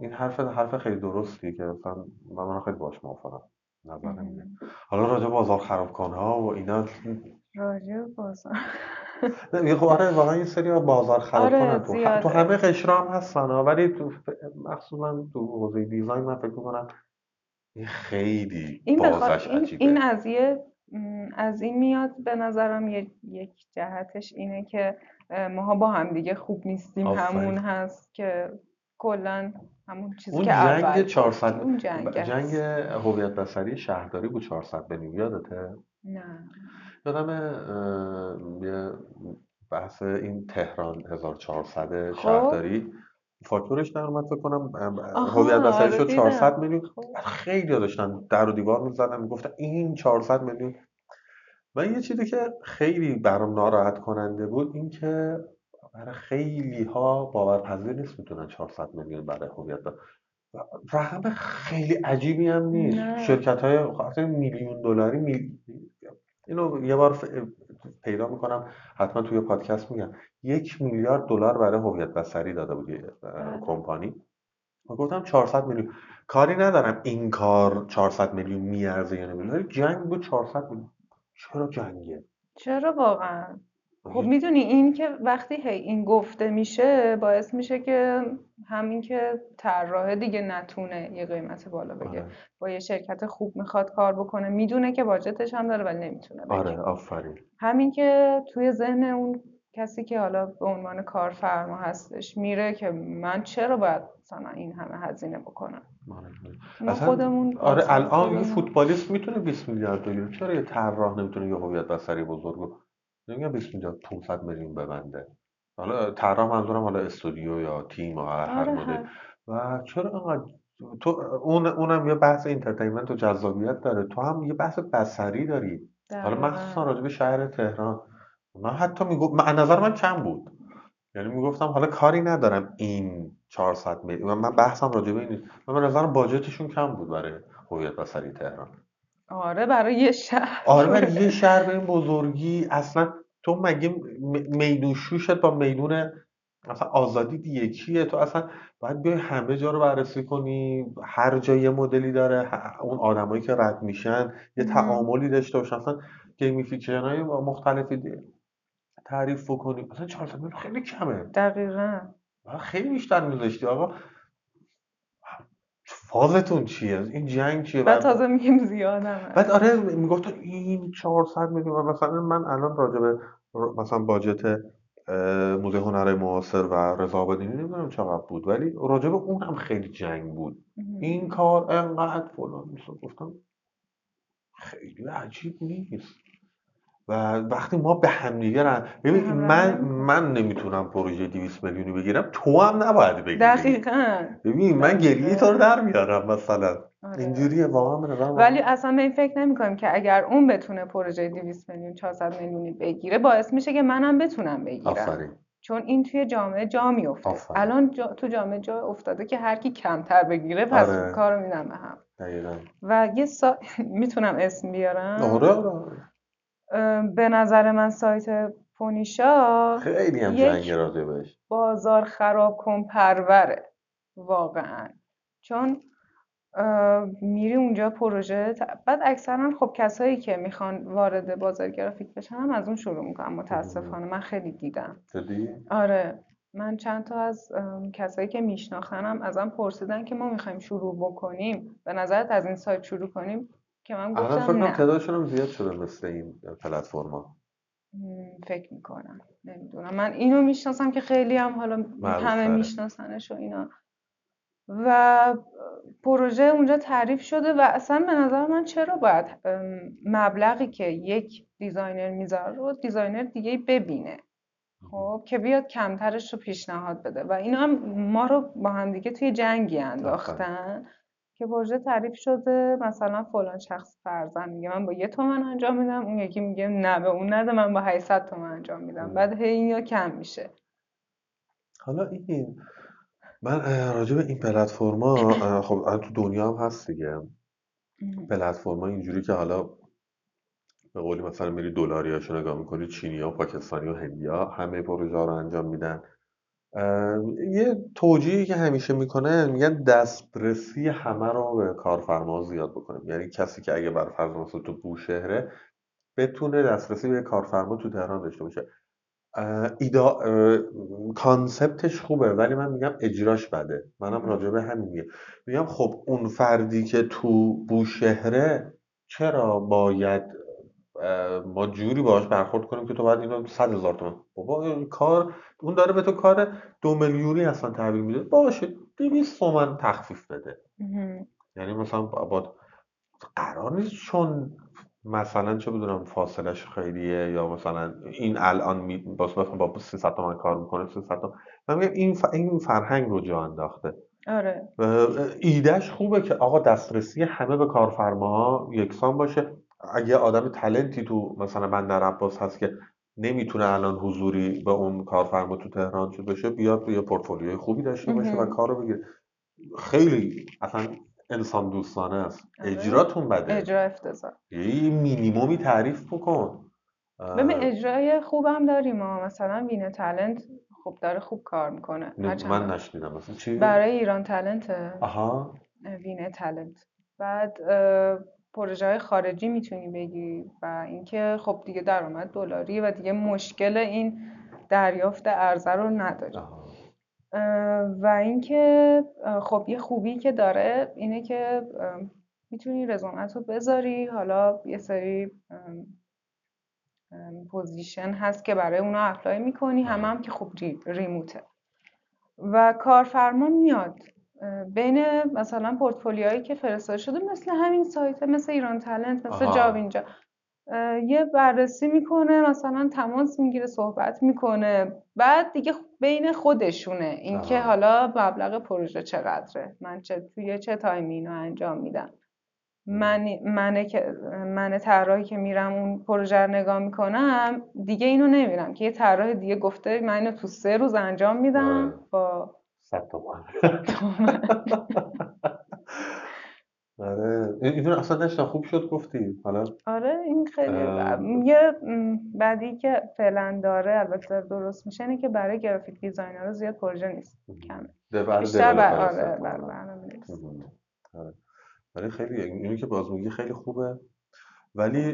این حرف حرف خیلی درستی که مثلا من خیلی باش موافقم نظر حالا راجع بازار خرابکان ها و اینا. راجع بازار. نه خب آره واقعا این سری بازار خراب آره تو, تو همه قشرا هم هستن ولی تو مخصوصا تو حوزه دیزاین من فکر می‌کنم این خیلی این بازش این, عجیبه. این از یه از این میاد به نظرم یک جهتش اینه که ماها با هم دیگه خوب نیستیم. همون هست که کلا همون چیزی اون که جنگ اول 400 اون جنگ, جنگ هویت بصری شهرداری بود 400 به یادته؟ نه. یادم یه بحث این تهران 1400 خب. شهرداری فاکتورش در اومد فکر کنم هویت بصری شد 400 میلیون. خیلی داشتن در و دیوار می‌زدن می‌گفتن این 400 میلیون. و یه چیزی که خیلی برام ناراحت کننده بود این که برای خیلی ها باورپذیر نیست می‌تونن 400 میلیون برای هویت رقم خیلی عجیبی هم نیست. شرکت های میلیون دلاری میل... اینو یه بار پیدا می‌کنم. حتما توی پادکست میگم. یک میلیارد دلار برای هویت بصری داده بود بله. کمپانی. و گفتم 400 میلیون. کاری ندارم این کار 400 میلیون میارزه یا نمیارزه. جنگ بود 400 میلیون. چرا جنگه؟ چرا واقعا؟ خب می‌دونی این که وقتی هی این گفته میشه باعث میشه که همین که طراح دیگه نتونه یه قیمت بالا بگه. آره. با یه شرکت خوب می‌خواد کار بکنه می‌دونه که باجتش هم داره ولی نمی‌تونه بگه. آره آفرین. همین که توی ذهن اون کسی که حالا به عنوان کارفرما هستش میره که من چرا باید مثلا این همه هزینه بکنم؟ آره. خودمون آره الان یه فوتبالیست می‌تونه 20 میلیارد بگیره چرا یه طراح نمی‌تونه یه هویت بصری بزرگو نمیگم 20 میلیارد 500 میلیون ببنده. حالا طراح منظورم حالا استودیو یا تیم یا هر آره مدل و چرا انقدر تو اون اونم یه بحث entertainment و جذابیت داره. تو هم یه بحث بصری داری. حالا مخصوصا راجع به شهر تهران. من حتی می‌گفت من نظر من کم بود. یعنی می‌گفتم حالا کاری ندارم این 400 میلیون من بحثم راجع به این من به نظرم budget شون کم بود برای هویت بصری تهران. آره برای یه شهر. آره برای یه شهر به این بزرگی. اصلا تو مگه میدون شوش با میدون مثلا آزادی یکیه؟ تو اصلا باید بیای همه جا رو بررسی کنی. هر جا یه مدلی داره اون آدمایی که رد میشن یه. تعاملی داشته باشن اصلا gamification های مختلفی دی- تعریف بکنی. اصلا 400 میلیون خیلی کمه. دقیقا. خیلی بیشتر میذاشتی آقا. فازتون چیه؟ این جنگ چیه؟ بعد تازه میگیم زیادم بعد آره می‌گفت این 400 میلیون مثلا من الان راجع به مثلا باجت موزه هنرهای معاصر و رضا آبادینی نمی‌دونم چقدر بود ولی راجع به اون هم خیلی جنگ بود. این کار انقدر فلان میشه گفتم خیلی عجیب نیست. و وقتی ما به همدیگه رن... ببین هم من نمی‌کنیم من نمی‌تونم پروژه 200 میلیونی بگیرم. تو هم نباید بگیری. دقیقا. ببین من گریه تو رو در میارم مثلا. آره. اینجوریه واقعا ولی اصلا به این فکر نمی کنیم که اگر اون بتونه پروژه 200 میلیون 400 میلیونی بگیره باعث میشه که منم بتونم بگیرم. آفرین. چون این توی جامعه جا میفته الان جا تو جامعه جا افتاده که هر کی کمتر بگیره پس آره. کارو میدن به هم. دقیقا. و یه سا... می‌تونم اسم بیارم؟ آره آره اه، به نظر من سایت پونیشا خیلی هم راجع بهش. بازار خراب کن پروره واقعا. چون میری اونجا پروژه بعد اکثرا خب کسایی که می‌خوان وارد بازار گرافیک بشن هم از اون شروع می‌کنن متاسفانه. من خیلی دیدم. جدی؟ آره. من چند تا از کسایی که میشناختنم ازم پرسیدن که ما می‌خوایم شروع بکنیم. به نظرت از این سایت شروع کنیم؟ که من الان فکر گفتم کنم نه. تعدادشون هم زیاد شده مثل این پلتفرما فکر می‌کنم. نمی‌دونم. من اینو می‌شناسم که خیلی هم حالا همه میشناسنش و اینا. و پروژه اونجا تعریف شده و اصلا به نظر من چرا باید مبلغی که یک designer می‌ذاره رو designer دیگه ببینه؟ خب که بیاد کمترش رو پیشنهاد بده. و اینا هم ما رو با هم دیگه توی جنگی انداختن. که پروژه تعریف شده مثلا فلان شخص فرضا میگه من با یه تومن انجام میدم اون یکی میگه نه به اون نده من با 800 تومن انجام میدم. بعد هی اینا کم میشه. حالا این من راجع به این پلتفرما خب تو دنیا هم هست دیگه. پلتفرما اینجوری که حالا به قولی مثلا میری دلاریاشو نگاه می‌کنی چینی ها پاکستانی و هندی ها همه پروژه رو انجام میدن. یه توجیهی که همیشه می‌کنه میگن دسترسی همه رو به کارفرما زیاد بکنیم. یعنی کسی که اگه بر فرض مثلا تو بوشهره بتونه دسترسی به کارفرما تو تهران داشته باشه. ایدا کانسپتش خوبه ولی من میگم اجراش بده. منم راجع به همین میگم. میگم خب اون فردی که تو بوشهره چرا باید ما جوری باهاش برخورد کنیم که تو باید اینو صد هزار تومن بابا این کار اون داره به تو کار دو میلیونی اصلا تحویل میده. باشه دویست تومن تخفیف بده. یعنی مثلا با قرار نیست چون مثلا چه بدونم فاصلش خیلیه یا مثلا این الان می... باز با 300 تومن کار می‌کنه 300 تومن من میگم این, ف... این فرهنگ رو جا انداخته. آره. ایدهش خوبه که آقا دسترسی همه به کارفرماها یکسان باشه. اگه آدم تلنتی تو مثلا بندر عباس هست که نمی‌تونه الان حضوری به اون کارفرما تو تهران چه بشه بیاد یه پورتفولیوی خوبی داشته باشه و. کارو بگیره. خیلی اصلا انسان دوستانه است. آره. اجراتون بده. اجرا افتضاح. یه مینیمومی تعریف بکن. ببین اجرای خوبم داریم ها. مثلا وین تالنت خب داره خوب کار می‌کنه. من نشنیدم. مثلا چی؟ برای ایران تالنت آها. وین تالنت بعد پروژه های خارجی می‌تونی بگیری و اینکه خب دیگه درآمد دلاری و دیگه مشکل این دریافت ارزه رو نداری. و اینکه خب یه خوبی که داره اینه که می‌تونی رزومت رو بذاری. حالا یه سری position هست که برای اونا apply می‌کنی. همه هم که خب re- remote ه. و کارفرما میاد. بین مثلا پورتفولیوهایی که فرستاده شده مثل همین سایت مثل ایران تالنت مثل جاب آها اینجا یه بررسی می‌کنه مثلا تماس می‌گیره صحبت می‌کنه. بعد دیگه بین خودشونه اینکه حالا مبلغ پروژه چقدره. من چه توی چه تایمی اینو انجام میدم. من من که من طراحی که میرم اون پروژه رو نگاه می‌کنم دیگه اینو نمیرم که یه طراح دیگه گفته من اینو تو سه روز انجام میدم. آره. با صد تومن آره. اینو اصلا نشتا خوب شد گفتی. حالا آره این خیلی یه بعدی که فعلا داره البته درست میشه اینه که برای گرافیک دیزاینر زیاد پروژه نیست. کمه. بیشتر آره آره. ولی خیلی اینو که باز میگی خیلی خوبه. ولی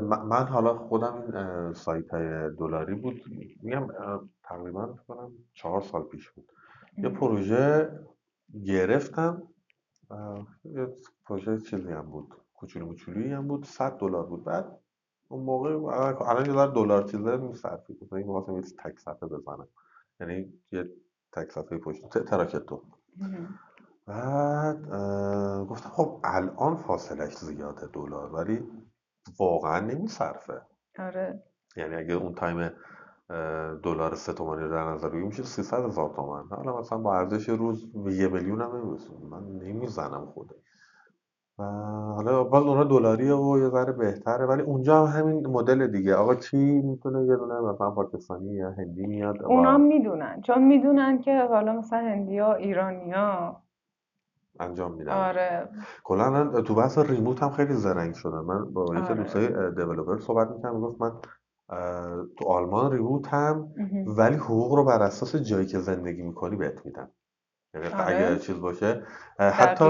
من حالا خودم این سایت های دلاری بود. میگم تقریبا کنم چهار سال پیش بود. یه پروژه گرفتم یه پروژه چیزی هم بود کوچولو موچولویی هم بود 100 دلار بود. بعد اون موقع الان یه دلار چیزه میصرفی بود این واسه یه تک صفحه بزنم. یعنی یه تک صفحه پشت تراکتو بعد گفتم خب الان فاصلش زیاده دلار ولی واقعا نمیصرفه. آره. یعنی اگه اون تایم دلار سه تومانی رو در نظر بگیریم میشه 300 هزار تومن حالا مثلا با ارزش روز یه میلیون هم نمیرسون من نمی‌زنم خوده و حالا باز اونها دلاریه و یه ذره بهتره ولی اونجا هم همین مدل دیگه. آقا چی می‌تونه یه دونه مثلا پاکستانی یا هندی میاد اونا می‌دونن. چون می‌دونن که حالا مثلا هندی ها ایرانی ها. انجام میدن. آره. کلا تو بحث ریموت هم خیلی زرنگ شدم من با یکی آره. دوستای دیولپر صحبت می‌کنم گفت من تو آلمان ریموت هم ولی حقوق رو بر اساس جایی که زندگی می‌کنی بهت میدن. یعنی آره. اگه چیز باشه حتی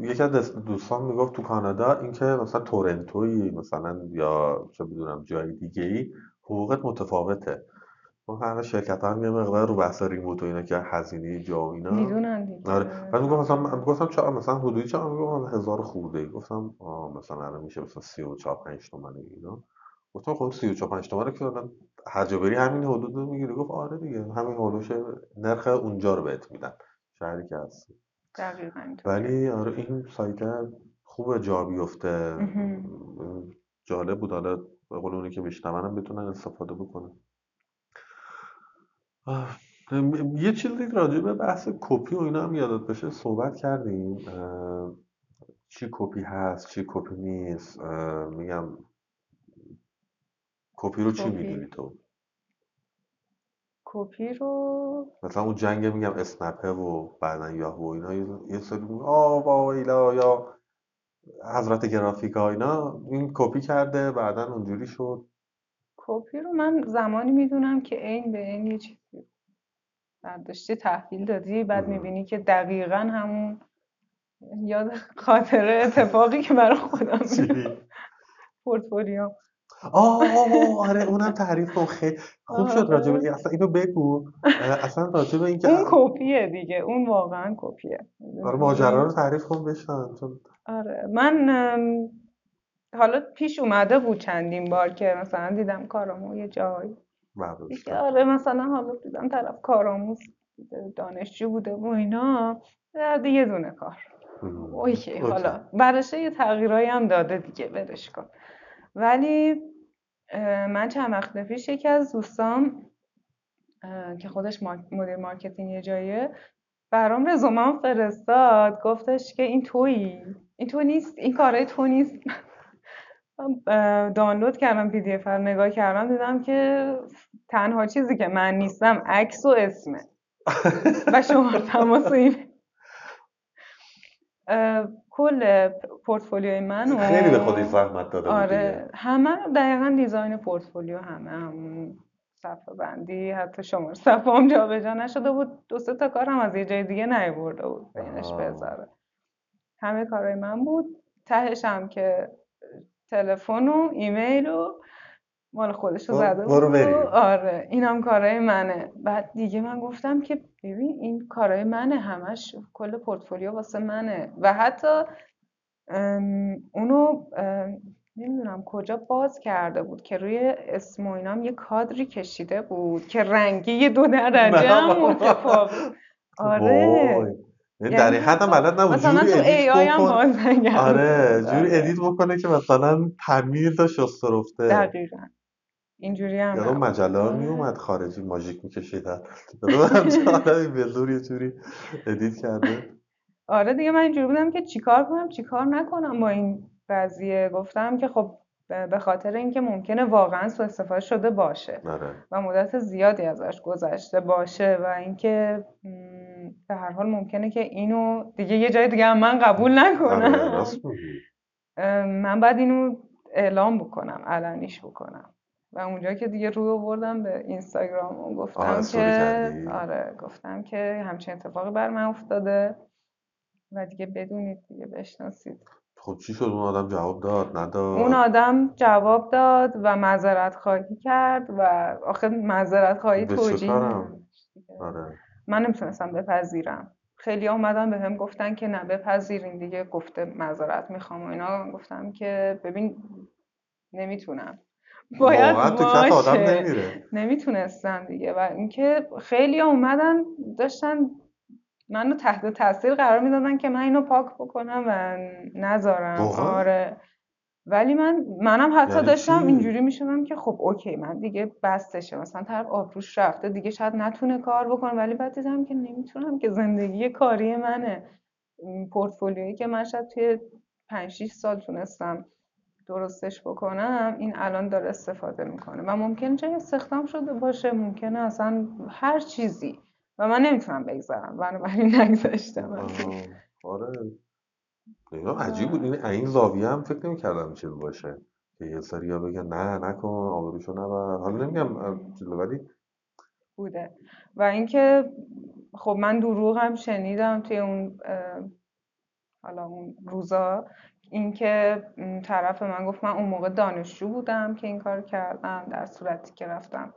یکی از دوستان می‌گفت تو کانادا اینکه مثلا تورنتوی مثلا یا چه بدونم جای دیگه ای حقوقت متفاوته. اون همه شرکت هم یه مقدار رو بحث ریموت و اینا که هزینه جا و اینا. می‌دونن آره. بعد میگم مثلا گفتم چرا مثلا حدودی چرا میگم هزار خورده. گفتم آه مثلا الان میشه مثلا 34 5 تومن اینا. گفتم خب 34 5 تومن که الان هر جا بری همین حدود رو می‌گیری گفت آره دیگه. همین هولوش نرخ اونجا رو بهت میدن شهری که هستی دقیقاً ولی آره این سایت خوبه جا بیفته. جالب بود. حالا به قول اونی که میشنونم بتونن استفاده بکنن. یه چیزی راجع به بحث کپی و اینا هم یادت بشه صحبت کردیم. چی کپی هست چی کپی نیست. میگم کپی رو چی می‌دونی تو؟ کپی رو مثلا اون جنگ میگم اسنپه و بعدا یاهو و اینا یه سری آه با ایلا یا حضرت گرافیک ها اینا این کپی کرده بعدا اونجوری شد. کپی رو من زمانی می‌دونم که این به این یه چیزی برداشتی تحویل دادی بعد می‌بینی که دقیقا همون یاد خاطره اتفاقی که برای خودم پورتفولیو آه آره اونم تعریف کن خیلی خوب شد راجبه آره. اصلا اینو بگو. اصلا راجبه این اون کپیه دیگه اون واقعا کپیه. آره ماجرا رو تعریف کن بشن آره من حالا پیش اومده بود چندین بار که مثلا دیدم کارامو یه جایی. آره مثلا حالا دیدم طرف کارآموز دانشجو بوده و اینا. یه دونه کار. OK حالا برشه یه تغییرایی هم داده دیگه برش کن. ولی من چند وقت پیش یکی از دوستام که خودش مدیر marketing یه جاییه برام رزومم فرستاد. گفتش که این تویی. این تو نیست این کارای تو نیست. دانلود کردم PDF نگاه کردم دیدم که تنها چیزی که من نیستم عکس و اسمه. و شماره تماس کل پورتفولیوی من خیلی به خودی زحمت داده آره همه دقیقا دیزاین پورتفولیو همه همون صفحه بندی حتی شماره صفحه هم جابجا نشده بود. دو سه تا کار هم از یه جای دیگه نیورده بود بینش بذاره. همه کارهای من بود. تهش هم که تلفن و ایمیل و مال خودش رو زده بود. آره اینم کارهای منه. بعد دیگه من گفتم که ببین این کارهای منه همش کل پورتفولیو واسه منه. و حتی اونو نمی‌دونم کجا باز کرده بود که روی اسم و اینام یه کادری کشیده بود که رنگی یه دو درجه هم متفاوت آره. یعنی در این حد هم بلد نبود مثلا تو ای آی هم باز آره. جوری آره. edit بکنه که مثلا تمیز و شسته رفته دقیقا. اینجوری هم یادم. مجله ها آره. میومد خارجی ماژیک میکشیدن. یادم به زور یه جوری edit کرده. آره دیگه من اینجوری بودم که چیکار کنم چیکار نکنم با این قضیه. گفتم که خب به خاطر اینکه ممکنه واقعا سوء استفاده شده باشه آره. و مدت زیادی ازش گذشته باشه و اینکه به هر حال ممکنه که اینو دیگه یه جای دیگه هم من قبول آره نکنم ام، من باید اینو اعلام بکنم علنیش بکنم. و اونجا که دیگه روی آوردم به اینستاگرام و گفتم استوری که کردی. آره گفتم که همچین اتفاقی بر من افتاده و دیگه بدونید دیگه بشناسید. خب چی شد؟ اون آدم جواب داد؟ اون نداد آدم جواب داد و معذرت خواهی کرد و آخه معذرت خواهی توجیه. آره. من نمی‌تونستم بپذیرم. خیلی اومدن به هم گفتن که نه بپذیرین دیگه گفته معذرت می‌خوام و اینا. گفتم که ببین نمی‌تونم. باید تو کف آدم نمیره. نمی‌تونستم دیگه و اینکه خیلی اومدن داشتن منو تحت تاثیر قرار می‌دادن که من اینو پاک بکنم و نذارم. آره. ولی من منم حتی یعنی داشتم چی؟ اینجوری می‌شدم که خب اوکی من دیگه بستشه. مثلا طرف آبروش رفته دیگه شاید نتونه کار بکنه ولی بعد دیدم که نمی‌تونم که زندگی کاری منه. پورتفولیویی که من شاید توی 5 6 سال تونستم درستش بکنم این الان داره استفاده می‌کنه. و ممکنه جای استخدام شده باشه ممکنه اصلا هر چیزی. و من نمی‌تونم بگذارم بنابراین نگذاشتم. آره. نگاه عجیب بود. این این زاویه هم فکر نمی‌کردم چیز باشه. که یه سریا بگن نه نکن آبروشو نبر. حالا نمیگم ولی بوده. و اینکه خب من دروغ هم شنیدم توی اون حالا اون روزا. اینکه طرف من گفت من اون موقع دانشجو بودم که این کار کردم در صورتی که رفتم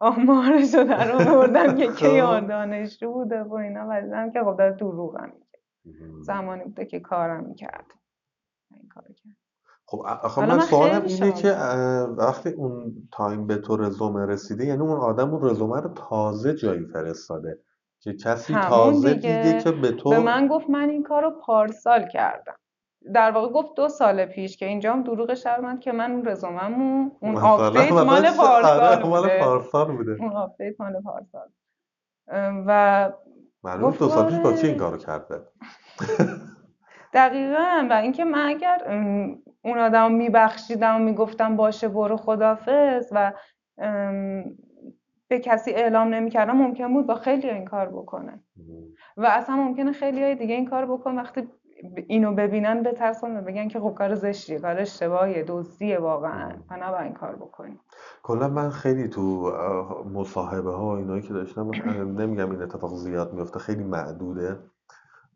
آمارش رو در آوردم که کی خب. دانشجو بوده و اینا. و دیدم که خب داره دروغم. زمانی بوده که کارم می‌کرد. این کار کرد. خب آخه من سوالم اینه که وقتی اون time به تو رزومه رسیده یعنی اون آدم اون رزومه رو تازه جایی فرستاده که کسی تازه دیده دیگه که به به تو من گفت من این کار رو پارسال کردم. در واقع گفت دو سال پیش که اینجا هم دروغش در اومد که من اون رزوممو اون update مثلا مال آره پارسال مال بوده. پارسال بوده. اون update مال پارسال. و معلومه گفت دو سال پیش با کی این آره کارو کرده؟ دقیقا و اینکه من اگر اون آدم میبخشیدم و می‌گفتم باشه برو خدافظ و به کسی اعلام نمی‌کردم ممکن بود با خیلی این کار بکنه. و اصلا ممکنه خیلی های دیگه این کار بکن وقتی اینو ببینن بترسن و بگن که خب کار زشتیه کار اشتباهیه دزدیه واقعا. این کار بکنی کلا من خیلی تو مصاحبه ها و اینایی که داشتم نمیگم این اتفاق زیاد میفته خیلی معدوده.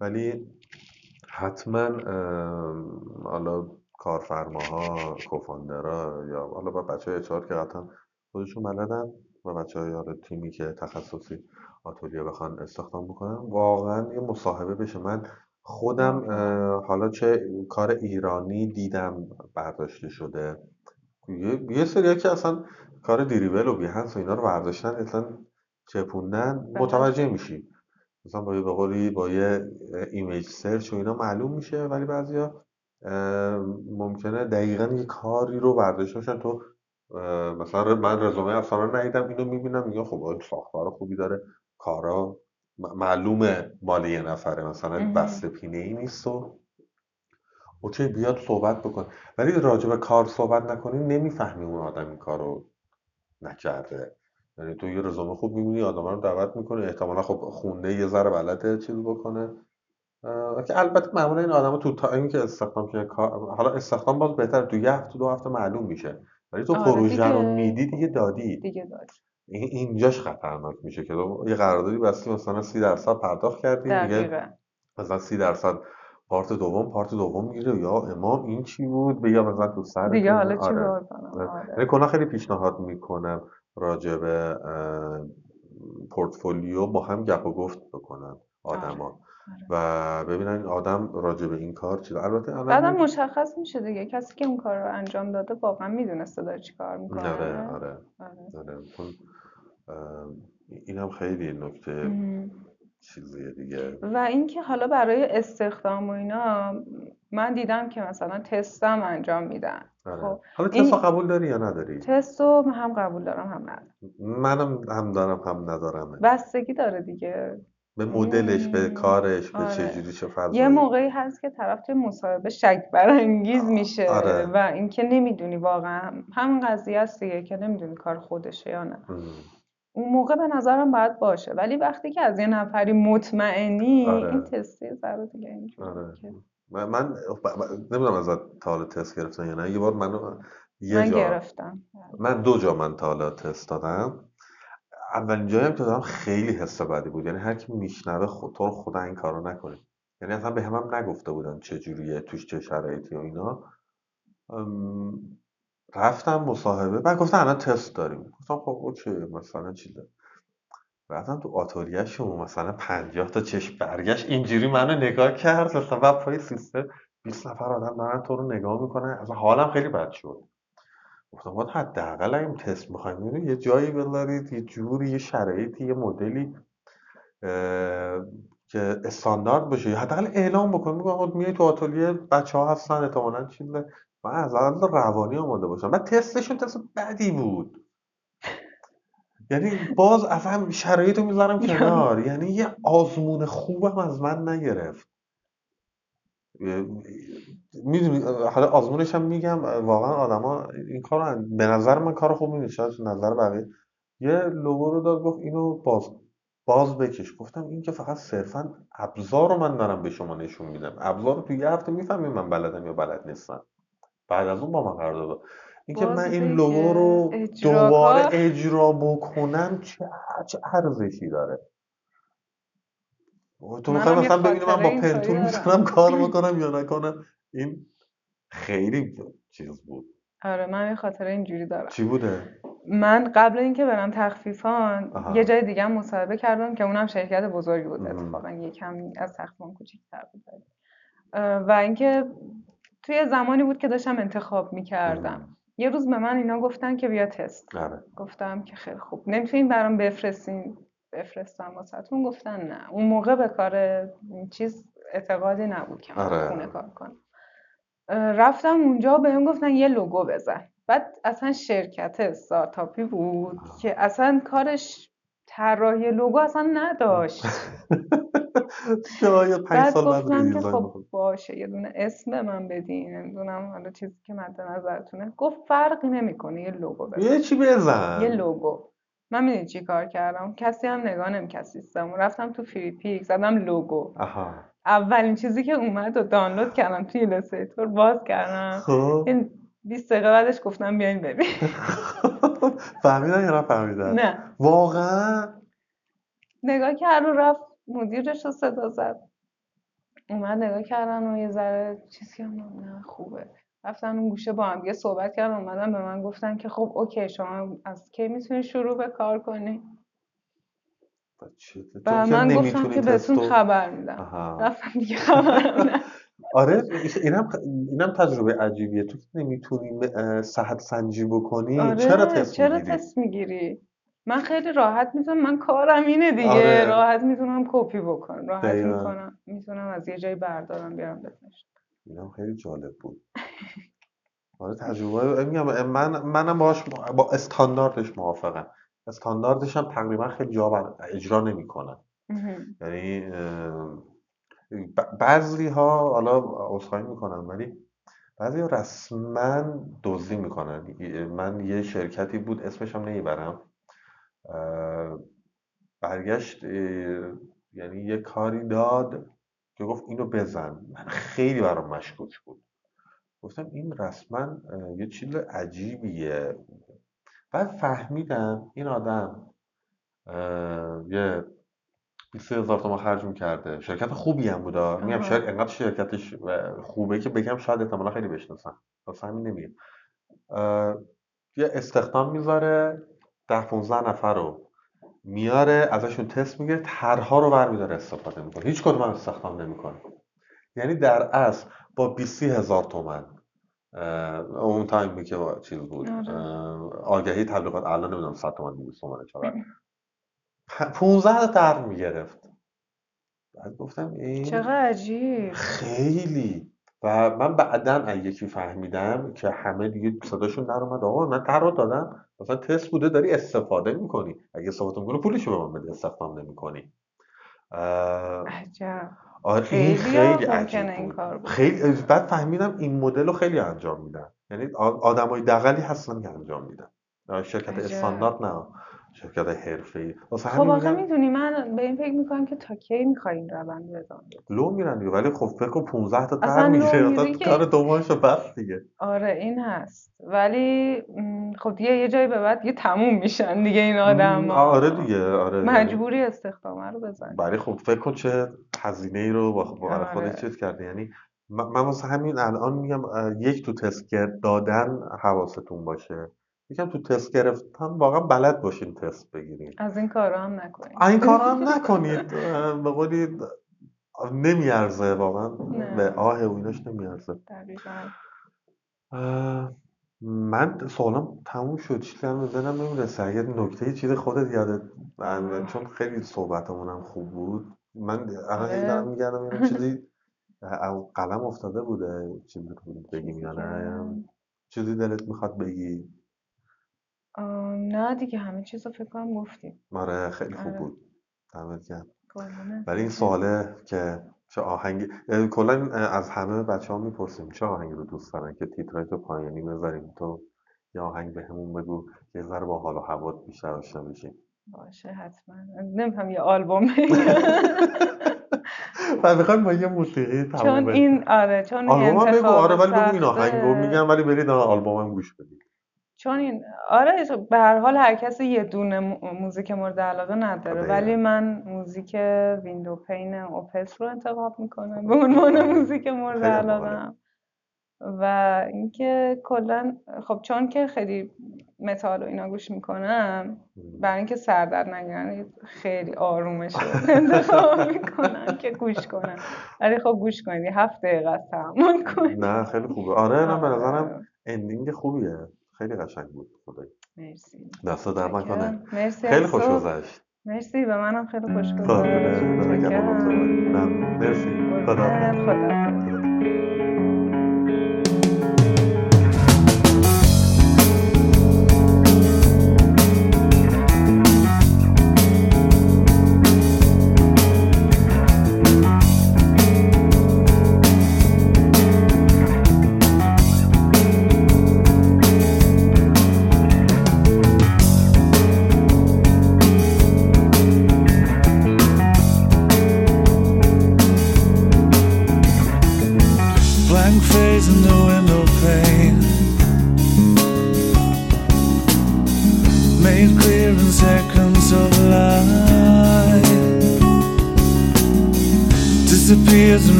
ولی حتما حالا کارفرماها کوفاندرا یا حالا با بچه های اچار که قطعا خودشون بلدن و بچه های حالا تیمی که تخصصی آتولیه بخوان استخدام بکنن واقعا یه مصاحبه بشه. من خودم حالا چه کار ایرانی دیدم برداشته شده. یه, یه سریا که اصلا کار Dribbble و Behance و اینا رو برداشتن اصلا چپوندن بله. متوجه میشی. مثلا با یه به قولی با یه image search و اینا معلوم میشه ولی بعضیا ممکنه دقیقا یه کاری رو برداشته باشن. تو مثلا من رزومه افسانه رو ندیدم اینو می‌بینم میگم خب آه، ساختار خوبی داره کارا م- معلومه مال یه نفره مثلا. بسته پینه ای نیست و اوکی بیاد صحبت بکن. ولی راجع به کار صحبت نکنی نمی‌فهمی اون آدم این کارو نکرده. یعنی تو یه رزومه خوب می‌بینی آدما رو دعوت می‌کنه احتمالا خب خونده یه ذره بلده چیز بکنه. که البته معمولا این آدما تو تایمی که استخدام که حالا استخدام باز بهتره تو یه هفته دو هفته معلوم میشه. ولی تو آره پروژه رو میدی دیگه دادی. دیگه این اینجاش خطرناک میشه که یه قراردادی بستی مثلا سی درصد پرداخت کردی دقیقا. مثلا سی درصد پارت دوم پارت دوم می‌گیره یا امام این چی بود؟ بیا مثلا تو سرت دیگه حالا چی آره. کنم؟ آره. آره. خیلی پیشنهاد می‌کنم راجع به پورتفولیو با هم گپ و گفت بکنن آره. آدما. آره و ببینن این آدم راجع به این کار چیز البته بعدم مشخص میشه دیگه. کسی که اون کار رو انجام داده واقعا می‌دونسته داره چی کار آره می‌کنه. آره آره. آره. چون اه، اینم خیلی نکته. چیزیه دیگه. و اینکه حالا برای استخدام و اینا من دیدم که مثلا تستم انجام میدن. آره. خب حالا این- تست قبول داری یا نداری؟ تست رو هم قبول دارم هم ندارم. منم هم دارم هم ندارم بستگی داره دیگه. به مدلش به. کارش به آره. چجوری چه یه موقعی هست که طرف توی مصاحبه شک برانگیز میشه آره. و اینکه نمی‌دونی واقعا همین قضیه است دیگه که نمی‌دونی کار خودشه یا نه ام. اون موقع به نظرم باید باشه ولی وقتی که از یه نفری مطمئنی آره. این تستی ذره دیگه آره. من, من نمی‌دونم ازت تا حالا تست گرفتن یا نه یه بار منو یه من جا گرفتم من دو جا من تا حالا تست دادم اولین جایی هم که دادم خیلی حس بدی بود. یعنی هر کی میشنوه خود تو خدا این کارو نکنی یعنی اصلا به هم هم نگفته بودن چه جوریه توش چه شرایطی و اینا. رفتم مصاحبه. بعد گفتن الان تست داریم. گفتم خب اوکی مثلا چیزه رفتم تو آتوریهشون مثلا پنجاه تا چشم برگشت. اینجوری منو نگاه کرد مثلا بعد پای سیستم 20 نفر آدم دارن تو رو نگاه می‌کنن. اصلا حالم خیلی بد شد. گفتم حداقل این تست می‌خوایم یه جایی بذارید یه جوری یه شرایطی یه مدلی که استاندارد باشه. حداقل اعلام بکنیم میگم آقا میای تو آتلیه بچه ها هستن احتمالاً چیزه من از اول روانی آماده باشم. بعد تستشون تست بدی بود. یعنی باز اصلا شرایط رو می‌ذارم کنار. یعنی یه آزمون خوبم از من نگرفت. می‌دونی حالا آزمونش هم میگم واقعا آدما این کار به نظر من کار خوبی نیست شاید نظر بقیه. یه لوگو رو داد گفت اینو باز باز بکش. گفتم این که فقط صرفا ابزار رو من دارم به شما نشون میدم. ابزار رو تو یه هفته می‌فهمیم من بلدم یا بلد نیستم. بعد از اون با من قرارداد اینکه باز من این لوگو رو دوباره. اجرا بکنم چه چه ارزشی داره؟ تو می‌خوای مثلا ببینی من با پنتون. می‌تونم کار بکنم یا نکنم؟ این خیلی چیز بود. آره من یه خاطره اینجوری دارم. چی بوده؟ من قبل اینکه برم تخفیفان آها. یه جای دیگه هم مصاحبه کردم که اونم شرکت بزرگی بود. اتفاقا یه کمی از تخفیفان کوچیک‌تر بود. و اینکه توی زمانی بود که داشتم انتخاب می‌کردم. یه روز به من اینا گفتن که بیا تست. آره. گفتم که خیلی خوب. نمی‌تونین برام بفرستین بفرستم واسهتون گفتن نه. اون موقع به کار چیز اعتقادی نبود که من آره. خونه کار کنم. رفتم اونجا بهم گفتن یه لوگو بزن. بعد اصلا شرکت استارتاپی بود که اصلا کارش طراحی لوگو اصلا نداشت. بعد گفتم که خب. باشه یه دونه اسم به من بدین نمی‌دونم حالا چیزی که مد نظرتونه. گفت فرقی نمی‌کنه یه لوگو بزن. یه چی بزن؟ یه لوگو. من می‌دونی چی کار کردم؟ کسی هم نگاه نمی‌کرد سیستم رفتم تو Freepik زدم لوگو. آها. اولین چیزی که اومد و دانلود کردم توی Illustrator باز کردم. خب. این 20 دقیقه بعدش گفتم بیاین ببین. فهمیدن یا نفهمیدن؟ نه. واقعا؟ نگاه کرد و رفت مدیرش رو صدا زد. اومد نگاه کردن و یه ذره چیزی هم نه خوبه. رفتن اون گوشه با هم دیگه صحبت کردن اومدن به من گفتن که خب اوکی شما از کی می‌تونی شروع به کار کنی؟ و من گفتم که بهتون خبر میدم. رفتم دیگه خبر میدم. آره اینم اینم تجربه عجیبیه. تو که نمی‌تونی صحت سنجی بکنی آره چرا تست چرا می‌گیری؟ تست می‌گیری؟ من خیلی راحت می‌تونم من کارم اینه دیگه. آره. راحت می‌تونم کپی بکنم راحت. می‌کنم می‌تونم از یه جایی بردارم بیارم بزنش اینم خیلی جالب بود. آره تجربه میگم من منم باش با استانداردش موافقم. استانداردش هم تقریبا خیلی جا اجرا نمی‌کنن یعنی بعضی ها حالا عذرخواهی می‌کنم ولی بعضی ها رسما دزدی می‌کنن. من یه شرکتی بود اسمش هم نمی‌برم. برگشت یعنی یه کاری داد. که گفت اینو بزن. من خیلی برام مشکوک بود. گفتم این رسما یه چیز عجیبیه. بعد فهمیدم این آدم یه 20 هزار تومان خرج می‌کرده. شرکت خوبی هم بودا میگم. شاید انقدر شرکتش خوبه که بگم شاید احتمالا خیلی بشناسن. واسه همین نمیگم. یه استخدام می‌ذاره ده 15 نفر رو میاره ازشون تست می‌گیره طرحها رو برمیداره استفاده می‌کنه. هیچ کدوم هم استخدام نمی‌کنه. یعنی در اصل با 20 هزار تومن اون تایمی که چیز بود آره. آگهی تبلیغات الان نمی‌دونم 100 تومن 200 تومن چقدر. پ- 15 تا طرح می‌گرفت. بعد گفتم این چقدر عجیب. خیلی. و من بعدا یکی فهمیدم که همه دیگه صداشون در اومد آقا من قرار دادم. مثلا تست بوده داری استفاده می‌کنی. اگه استفاده می‌کنی پولشو به من بده استفاده نمی‌کنی. عجب. آره این خیلی ممکنه عجیب این کار بود خیلی بعد فهمیدم این مدل رو خیلی انجام میدن. یعنی آدمای دقلی هستن که انجام میدن. شرکت. استاندارد نه. شرکت حرفه‌ای. واسه خب آخه می‌دونی من به این فکر می‌کنم که تا کی می‌خوای این روند بدی؟ لو میرن دیگه ولی خب فکر کن 15 تا تر میشه کار دو ماهشو بس دیگه. آره این هست. ولی خب دیگه یه جایی به بعد دیگه تموم میشن دیگه این آدم آره دیگه آره. مجبوری استخدامه رو بزنی ولی خب فکر کن چه هزینه ای رو با برای آره. خودش چیز کرده یعنی من واسه همین الان میگم یک تو تست دادن حواستون باشه. یکم تو تست گرفتن واقعا بلد باشین تست بگیرین. از این کارا هم نکنی این کار هم نکنید. به قولی نمیارزه واقعا. به آه و ایناش نمیارزه. من سوالم تموم شد. چیزی هم به ذهنم نمی‌رسه. اگه نکته چیز خودت یادت چون خیلی صحبتمون هم خوب بود. من الان هی آره. دارم میگردم چیزی قلم افتاده بوده. چیزی بگیم یا نه. چیزی دلت می‌خواد بگی. آم، نه دیگه همه چیز رو فکر کنم گفتیم آره خیلی خوب آره. بود دمت گرم قربونت. ولی این سواله که چه آهنگی اه، کلا اه، از همه بچه ها می‌پرسیم چه آهنگی رو دوست دارن که تیتراژ رو پایانی بذاریم تو یه آهنگ بهمون بگو که یه ذره با حال و هوات بیشتر آشنا بشیم باشه حتما نمیفهم یه آلبوم. و می‌خوایم با یه موسیقی تموم چون. این آره چون آلبوم هم بگو انتخاب آره ولی بگو این. آهنگ رو میگم ولی برید آلبوم هم گوش بدید چون این آره به هر حال هر کسی یه دونه مو- موزیک مورد علاقه نداره. ولی من موزیک Windowpane Opeth رو انتخاب می‌کنم. به عنوان موزیک مورد خیلی هم علاقه و اینکه کلا خب چون که خیلی متال و اینا گوش می‌کنم برای اینکه سردرد نگیرن خیلی آرومش رو انتخاب می‌کنم که گوش کنم. ولی خب گوش کنید. هفت دقیقه تحمل کنید. نه خیلی خوبه. آره نه به آره. نظرم اندینگ خوبیه. خیلی قشنگ بود خدایی مرسی دست در نکنه متشکرم. مرسی خیلی خوش. گذشت مرسی به منم خیلی خوش گذشت. ممنون. مرسی خدا. خدا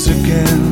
once again.